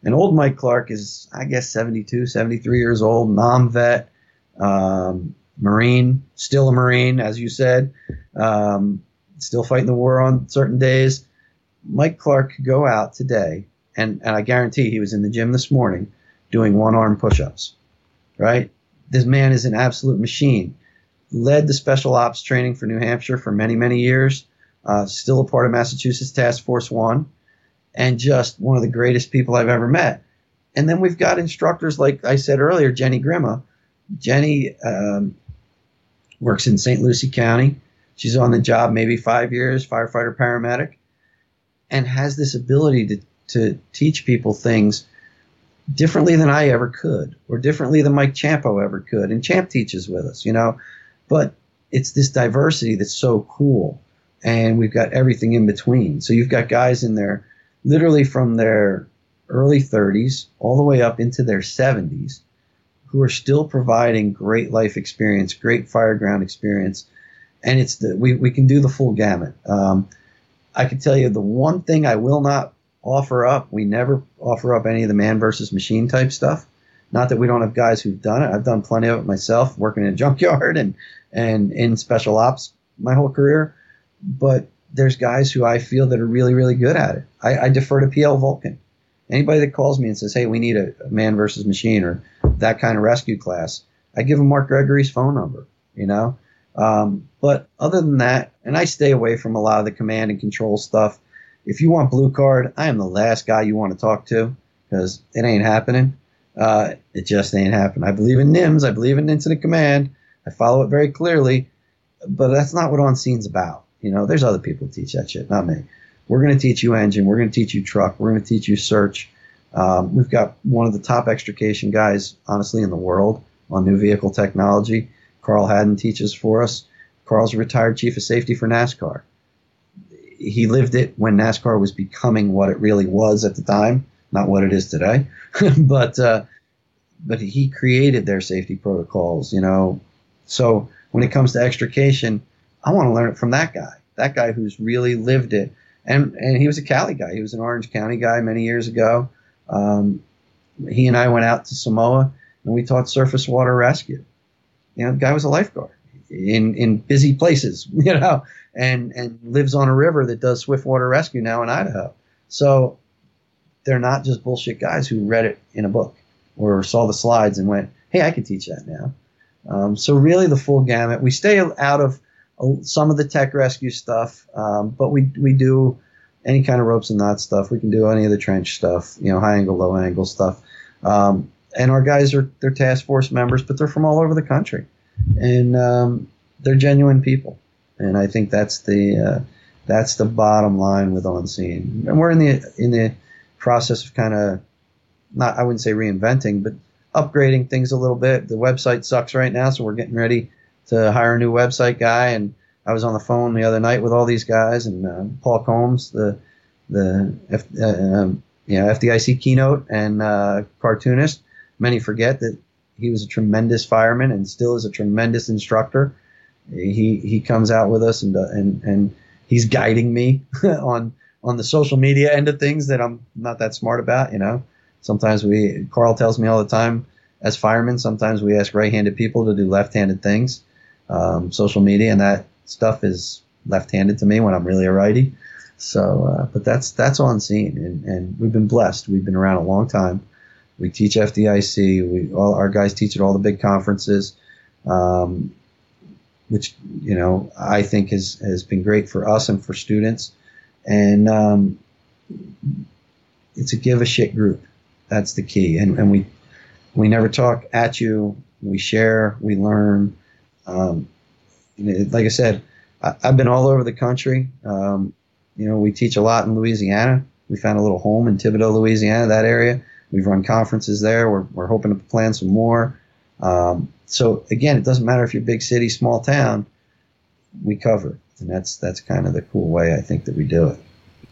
S2: And old Mike Clark is, I guess, 72, 73 years old, Nam vet, um, Marine, still a Marine, as you said, um, still fighting the war on certain days. Mike Clark could go out today, and, and I guarantee he was in the gym this morning doing one arm push ups, right? This man is an absolute machine led the special ops training for New Hampshire for many, many years. Uh, still a part of Massachusetts Task Force One, and just one of the greatest people I've ever met. And then we've got instructors like I said earlier, Jenny Grima. Jenny um, works in St. Lucie County. She's on the job maybe five years, firefighter paramedic, and has this ability to, to teach people things differently than I ever could, or differently than Mike Ciampo ever could. And Champ teaches with us, you know. But it's this diversity that's so cool. And we've got everything in between. So you've got guys in there literally from their early 30s all the way up into their 70s who are still providing great life experience, great fireground experience. And it's the, we, we can do the full gamut. Um, I can tell you the one thing I will not offer up, we never offer up any of the man versus machine type stuff. Not that we don't have guys who've done it. I've done plenty of it myself, working in a junkyard and and in special ops my whole career. But there's guys who I feel that are really, really good at it. I, I defer to PL Vulcan. Anybody that calls me and says, "Hey, we need a, a man versus machine" or that kind of rescue class, I give them Mark Gregory's phone number. You know, um, but other than that, and I stay away from a lot of the command and control stuff. If you want blue card, I am the last guy you want to talk to because it ain't happening. Uh, it just ain't happening. I believe in NIMS. I believe in incident command. I follow it very clearly. but that's not what on scene's about. You know, there's other people teach that shit, not me. We're going to teach you engine. We're going to teach you truck. We're going to teach you search. Um, we've got one of the top extrication guys, honestly, in the world on new vehicle technology. Carl Haddon teaches for us. Carl's a retired chief of safety for NASCAR. He lived it when NASCAR was becoming what it really was at the time, not what it is today. but uh, but he created their safety protocols, you know. So when it comes to extrication, I want to learn it from that guy, that guy who's really lived it. And and he was a Cali guy. He was an Orange County guy many years ago. Um, he and I went out to Samoa and we taught surface water rescue. You know, the guy was a lifeguard in in busy places, you know, and and lives on a river that does swift water rescue now in Idaho. So they're not just bullshit guys who read it in a book or saw the slides and went, "Hey, I can teach that now." Um, so really, the full gamut. We stay out of some of the tech rescue stuff, um, but we we do any kind of ropes and knot stuff. We can do any of the trench stuff, you know, high angle, low angle stuff. Um, and our guys are they're task force members, but they're from all over the country, and um, they're genuine people. And I think that's the uh, that's the bottom line with on scene. And we're in the in the process of kind of not I wouldn't say reinventing, but upgrading things a little bit. The website sucks right now, so we're getting ready to hire a new website guy. And I was on the phone the other night with all these guys and uh, Paul Combs, the the F, uh, um, you know FDIC keynote and uh, cartoonist. Many forget that he was a tremendous fireman and still is a tremendous instructor. He he comes out with us and uh, and and he's guiding me on on the social media end of things that I'm not that smart about. You know, sometimes we Carl tells me all the time as firemen, sometimes we ask right-handed people to do left-handed things. Um, social media and that stuff is left-handed to me when I'm really a righty. So, uh, but that's that's on scene, and, and we've been blessed. We've been around a long time. We teach FDIC. We all our guys teach at all the big conferences, um, which you know I think has has been great for us and for students. And um, it's a give a shit group. That's the key. And and we we never talk at you. We share. We learn. Um, like I said, I, have been all over the country. Um, you know, we teach a lot in Louisiana. We found a little home in Thibodaux, Louisiana, that area. We've run conferences there. We're, we're hoping to plan some more. Um, so again, it doesn't matter if you're big city, small town, we cover. And that's that's kind of the cool way I think that we do it.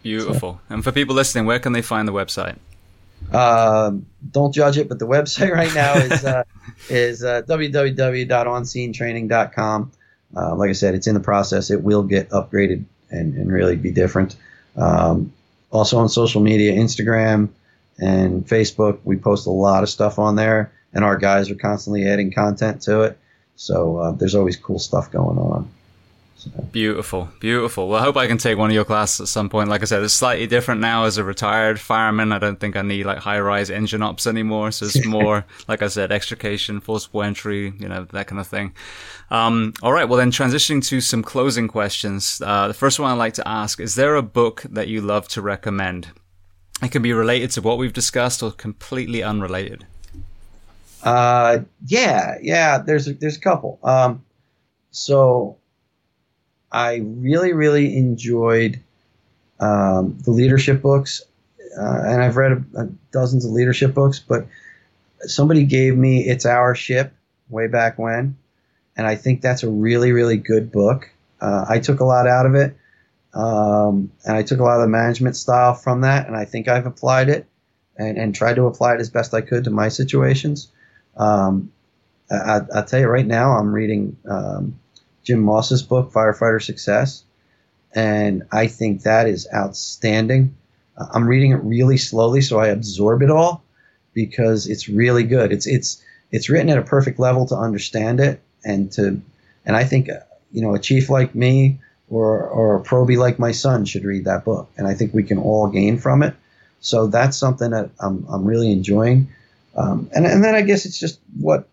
S1: Beautiful. So. And for people listening, where can they find the website?
S2: Um, don't judge it, but the website right now is uh, is uh, www.onscenetraining.com. Uh, like I said, it's in the process. It will get upgraded and, and really be different. Um, also on social media, Instagram and Facebook, we post a lot of stuff on there, and our guys are constantly adding content to it. So uh, there's always cool stuff going on.
S1: Beautiful, beautiful. Well, I hope I can take one of your classes at some point. Like I said, it's slightly different now as a retired fireman. I don't think I need like high rise engine ops anymore. So it's more, like I said, extrication, forcible entry, you know, that kind of thing. Um, all right. Well, then transitioning to some closing questions. Uh, the first one I'd like to ask, is there a book that you love to recommend? It can be related to what we've discussed or completely unrelated.
S2: Uh, yeah, yeah, there's, a, there's a couple. Um, so I really, really enjoyed um, the leadership books, uh, and I've read a, a dozens of leadership books. But somebody gave me "It's Our Ship" way back when, and I think that's a really, really good book. Uh, I took a lot out of it, um, and I took a lot of the management style from that, and I think I've applied it and, and tried to apply it as best I could to my situations. Um, I, will tell you right now, I'm reading um, Jim Moss's book, Firefighter Success, and I think that is outstanding. Uh, I'm reading it really slowly so I absorb it all because it's really good. It's it's it's written at a perfect level to understand it and to and I think uh, you know a chief like me or or a probie like my son should read that book and I think we can all gain from it. So that's something that I'm I'm really enjoying. Um, and and then I guess it's just what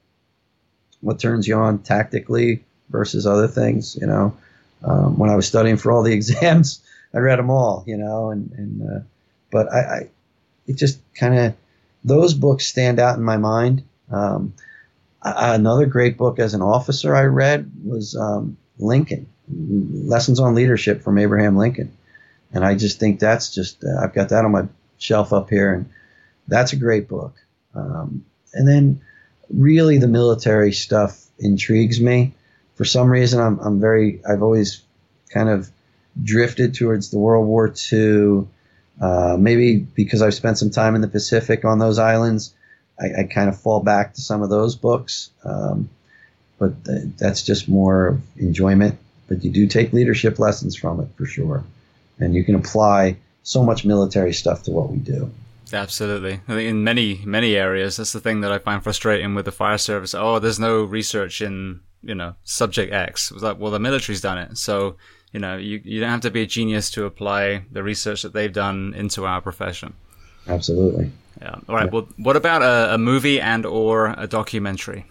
S2: what turns you on tactically versus other things. You know, um, when I was studying for all the exams, I read them all. You know, and and uh, but I, I, it just kind of those books stand out in my mind. Um, I, another great book as an officer I read was um, Lincoln, Lessons on Leadership from Abraham Lincoln. And I just think that's just, uh, I've got that on my shelf up here, and that's a great book. Um, and then really the military stuff intrigues me. For some reason, I'm, I'm very, I've always kind of drifted towards the World War II. Uh, maybe because I've spent some time in the Pacific on those islands, I, I kind of fall back to some of those books. Um, but th- that's just more enjoyment. But you do take leadership lessons from it for sure, and you can apply so much military stuff to what we do.
S1: Absolutely. In many, many areas, that's the thing that I find frustrating with the fire service. Oh, there's no research in, you know, subject X. It was like, well, the military's done it. So, you know, you, you don't have to be a genius to apply the research that they've done into our profession.
S2: Absolutely.
S1: Yeah. All right. Yeah. Well, what about a, a movie and or a documentary?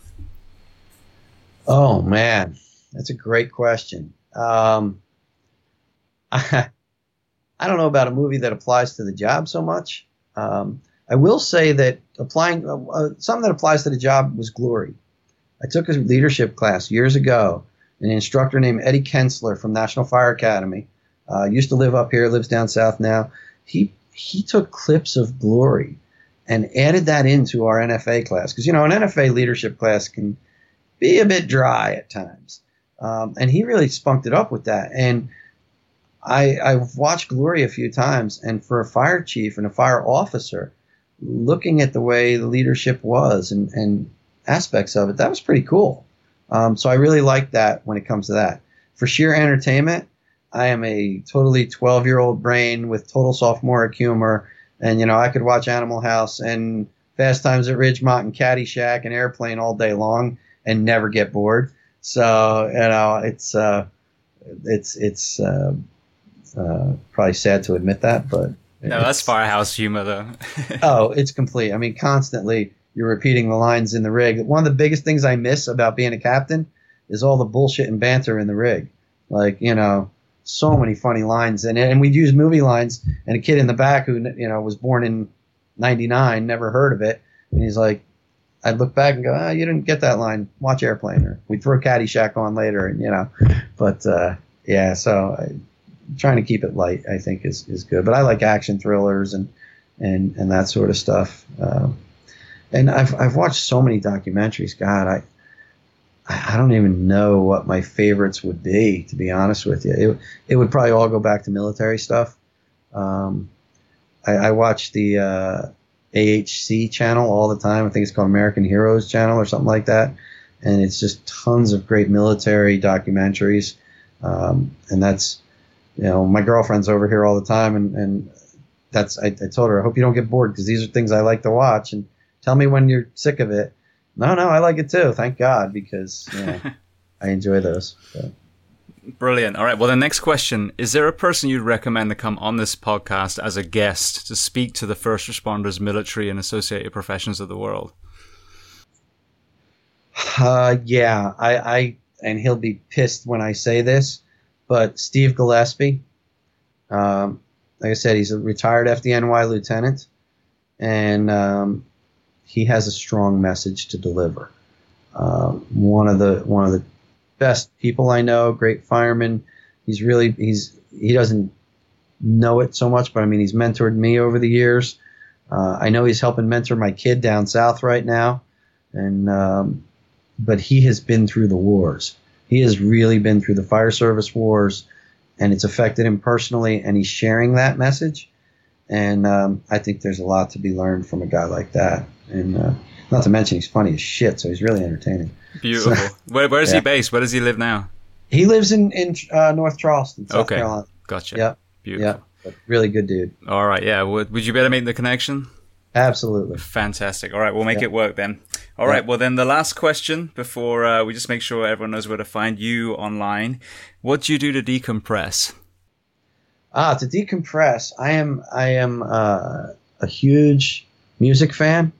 S2: Oh man, that's a great question. Um, I, I don't know about a movie that applies to the job so much. Um, I will say that applying uh, uh, something that applies to the job was Glory. I took a leadership class years ago. An instructor named Eddie Kensler from National Fire Academy uh, used to live up here, lives down south now. He he took clips of Glory and added that into our NFA class because you know an NFA leadership class can be a bit dry at times, um, and he really spunked it up with that. And I, I've watched Glory a few times, and for a fire chief and a fire officer, looking at the way the leadership was and, and aspects of it, that was pretty cool. Um, so I really like that when it comes to that. For sheer entertainment, I am a totally 12 year old brain with total sophomoric humor. And, you know, I could watch Animal House and Fast Times at Ridgemont and Caddyshack and Airplane all day long and never get bored. So, you know, it's, uh, it's, it's, uh, uh, probably sad to admit that, but
S1: no, that's firehouse humor though.
S2: oh, it's complete. I mean, constantly you're repeating the lines in the rig. One of the biggest things I miss about being a captain is all the bullshit and banter in the rig. Like, you know, so many funny lines, and and we'd use movie lines. And a kid in the back who you know was born in '99, never heard of it, and he's like, I'd look back and go, ah, you didn't get that line. Watch Airplane, or we'd throw Caddyshack on later, and you know, but uh, yeah, so. I, trying to keep it light, I think, is, is good. But I like action thrillers and and and that sort of stuff. Um, and I've I've watched so many documentaries. God, I I don't even know what my favorites would be. To be honest with you, it it would probably all go back to military stuff. Um, I, I watch the uh, AHC channel all the time. I think it's called American Heroes Channel or something like that. And it's just tons of great military documentaries. Um, and that's you know, my girlfriend's over here all the time, and and that's I, I told her I hope you don't get bored because these are things I like to watch, and tell me when you're sick of it. No, no, I like it too. Thank God because you know, I enjoy those. So.
S1: Brilliant. All right. Well, the next question is there a person you'd recommend to come on this podcast as a guest to speak to the first responders, military, and associated professions of the world?
S2: Uh, yeah, I, I, and he'll be pissed when I say this. But Steve Gillespie, um, like I said, he's a retired FDNY lieutenant, and um, he has a strong message to deliver. Uh, one of the one of the best people I know, great fireman. He's really he's he doesn't know it so much, but I mean he's mentored me over the years. Uh, I know he's helping mentor my kid down south right now, and um, but he has been through the wars. He has really been through the fire service wars, and it's affected him personally, and he's sharing that message. And um, I think there's a lot to be learned from a guy like that. And uh, not to mention, he's funny as shit, so he's really entertaining.
S1: Beautiful. So, where, where is yeah. he based? Where does he live now?
S2: He lives in in uh, North Charleston, South okay. Carolina.
S1: Gotcha.
S2: Yep.
S1: Beautiful.
S2: Yep. Really good dude.
S1: All right. Yeah. Would, would you better make the connection?
S2: Absolutely.
S1: Fantastic. All right, we'll make it work then. All right, well then the last question before uh, we just make sure everyone knows where to find you online. What do you do to decompress?
S2: Ah, to decompress, I am I am uh, a huge music fan.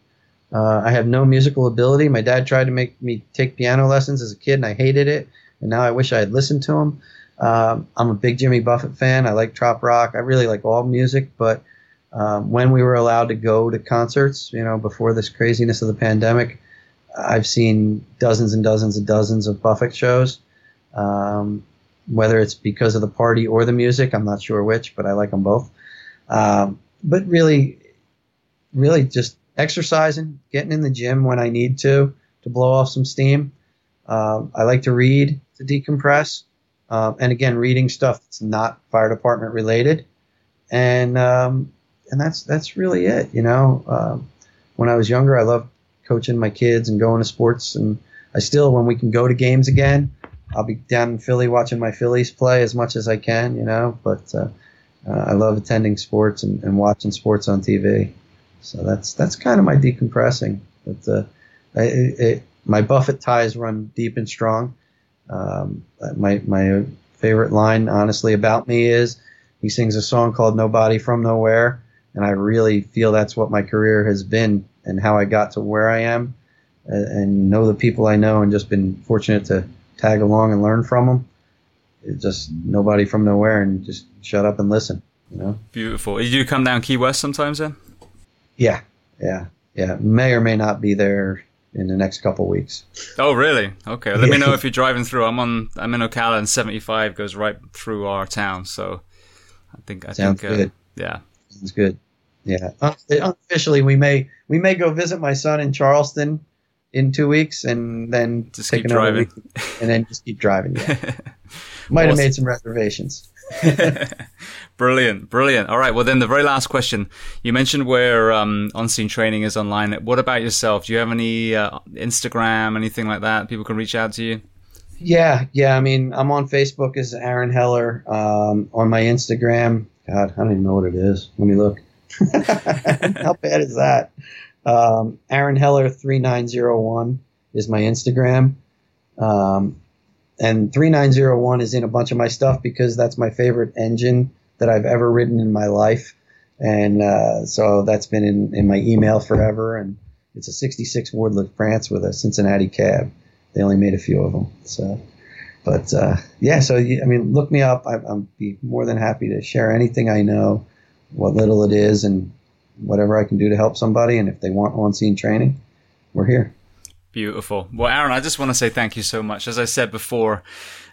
S2: Uh, I have no musical ability. My dad tried to make me take piano lessons as a kid, and I hated it. And now I wish I had listened to him. Um, I'm a big Jimmy Buffett fan. I like trop rock. I really like all music, but um, when we were allowed to go to concerts, you know, before this craziness of the pandemic, I've seen dozens and dozens and dozens of Buffett shows. Um, whether it's because of the party or the music, I'm not sure which, but I like them both. Um, but really, really just exercising, getting in the gym when I need to to blow off some steam. Um, I like to read to decompress, um, and again, reading stuff that's not fire department related, and um, and that's that's really it. You know, um, when I was younger, I loved coaching my kids and going to sports, and I still, when we can go to games again, I'll be down in Philly watching my Phillies play as much as I can. You know, but uh, uh, I love attending sports and, and, watching sports on TV. So that's that's kind of my decompressing. But uh, it, it, my Buffett ties run deep and strong. Um, my my favorite line, honestly, about me is he sings a song called "Nobody from Nowhere," and I really feel that's what my career has been and how I got to where I am, and, and know the people I know, and just been fortunate to tag along and learn from them. It's just nobody from nowhere, and just shut up and listen. You know.
S1: Beautiful. You come down Key West sometimes then?
S2: Yeah, yeah, yeah. May or may not be there in the next couple weeks.
S1: Oh, really? Okay. Let me know if you're driving through. I'm on. I'm in Ocala, and 75 goes right through our town. So I think I
S2: Sounds
S1: think uh,
S2: good.
S1: yeah.
S2: Sounds good. Yeah. Unofficially, we may we may go visit my son in Charleston in two weeks, and then
S1: just keep driving,
S2: and then just keep driving. Yeah. Might awesome. have made some reservations.
S1: brilliant, brilliant. All right. Well, then the very last question. You mentioned where um, on scene training is online. What about yourself? Do you have any uh, Instagram, anything like that? People can reach out to you.
S2: Yeah, yeah. I mean, I'm on Facebook as Aaron Heller. Um, on my Instagram, God, I don't even know what it is. Let me look. How bad is that? Um, Aaron Heller three nine zero one is my Instagram. Um, and 3901 is in a bunch of my stuff because that's my favorite engine that I've ever ridden in my life. And uh, so that's been in, in my email forever. And it's a 66 Ward LaFrance with a Cincinnati cab. They only made a few of them. So, but uh, yeah, so I mean, look me up. I, I'll be more than happy to share anything I know, what little it is, and whatever I can do to help somebody. And if they want on scene training, we're here.
S1: Beautiful. Well, Aaron, I just want to say thank you so much. As I said before,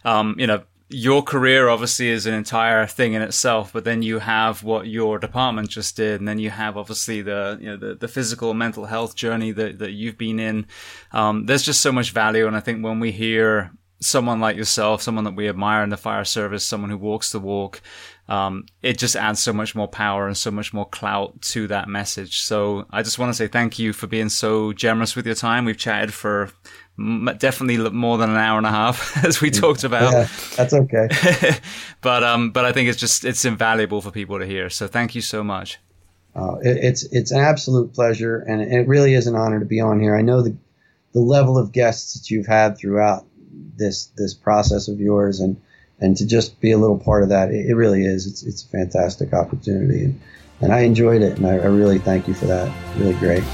S1: um, you know, your career obviously is an entire thing in itself, but then you have what your department just did, and then you have obviously the you know the, the physical mental health journey that, that you've been in. Um, there's just so much value, and I think when we hear someone like yourself, someone that we admire in the fire service, someone who walks the walk, um, it just adds so much more power and so much more clout to that message. So I just want to say thank you for being so generous with your time. We've chatted for definitely more than an hour and a half as we talked about.
S2: Yeah, that's okay.
S1: but um, but I think it's just it's invaluable for people to hear. So thank you so much.
S2: Uh, it, it's it's an absolute pleasure, and it really is an honor to be on here. I know the the level of guests that you've had throughout this this process of yours, and and to just be a little part of that, it, it really is. It's it's a fantastic opportunity, and, and I enjoyed it, and I, I really thank you for that. Really great.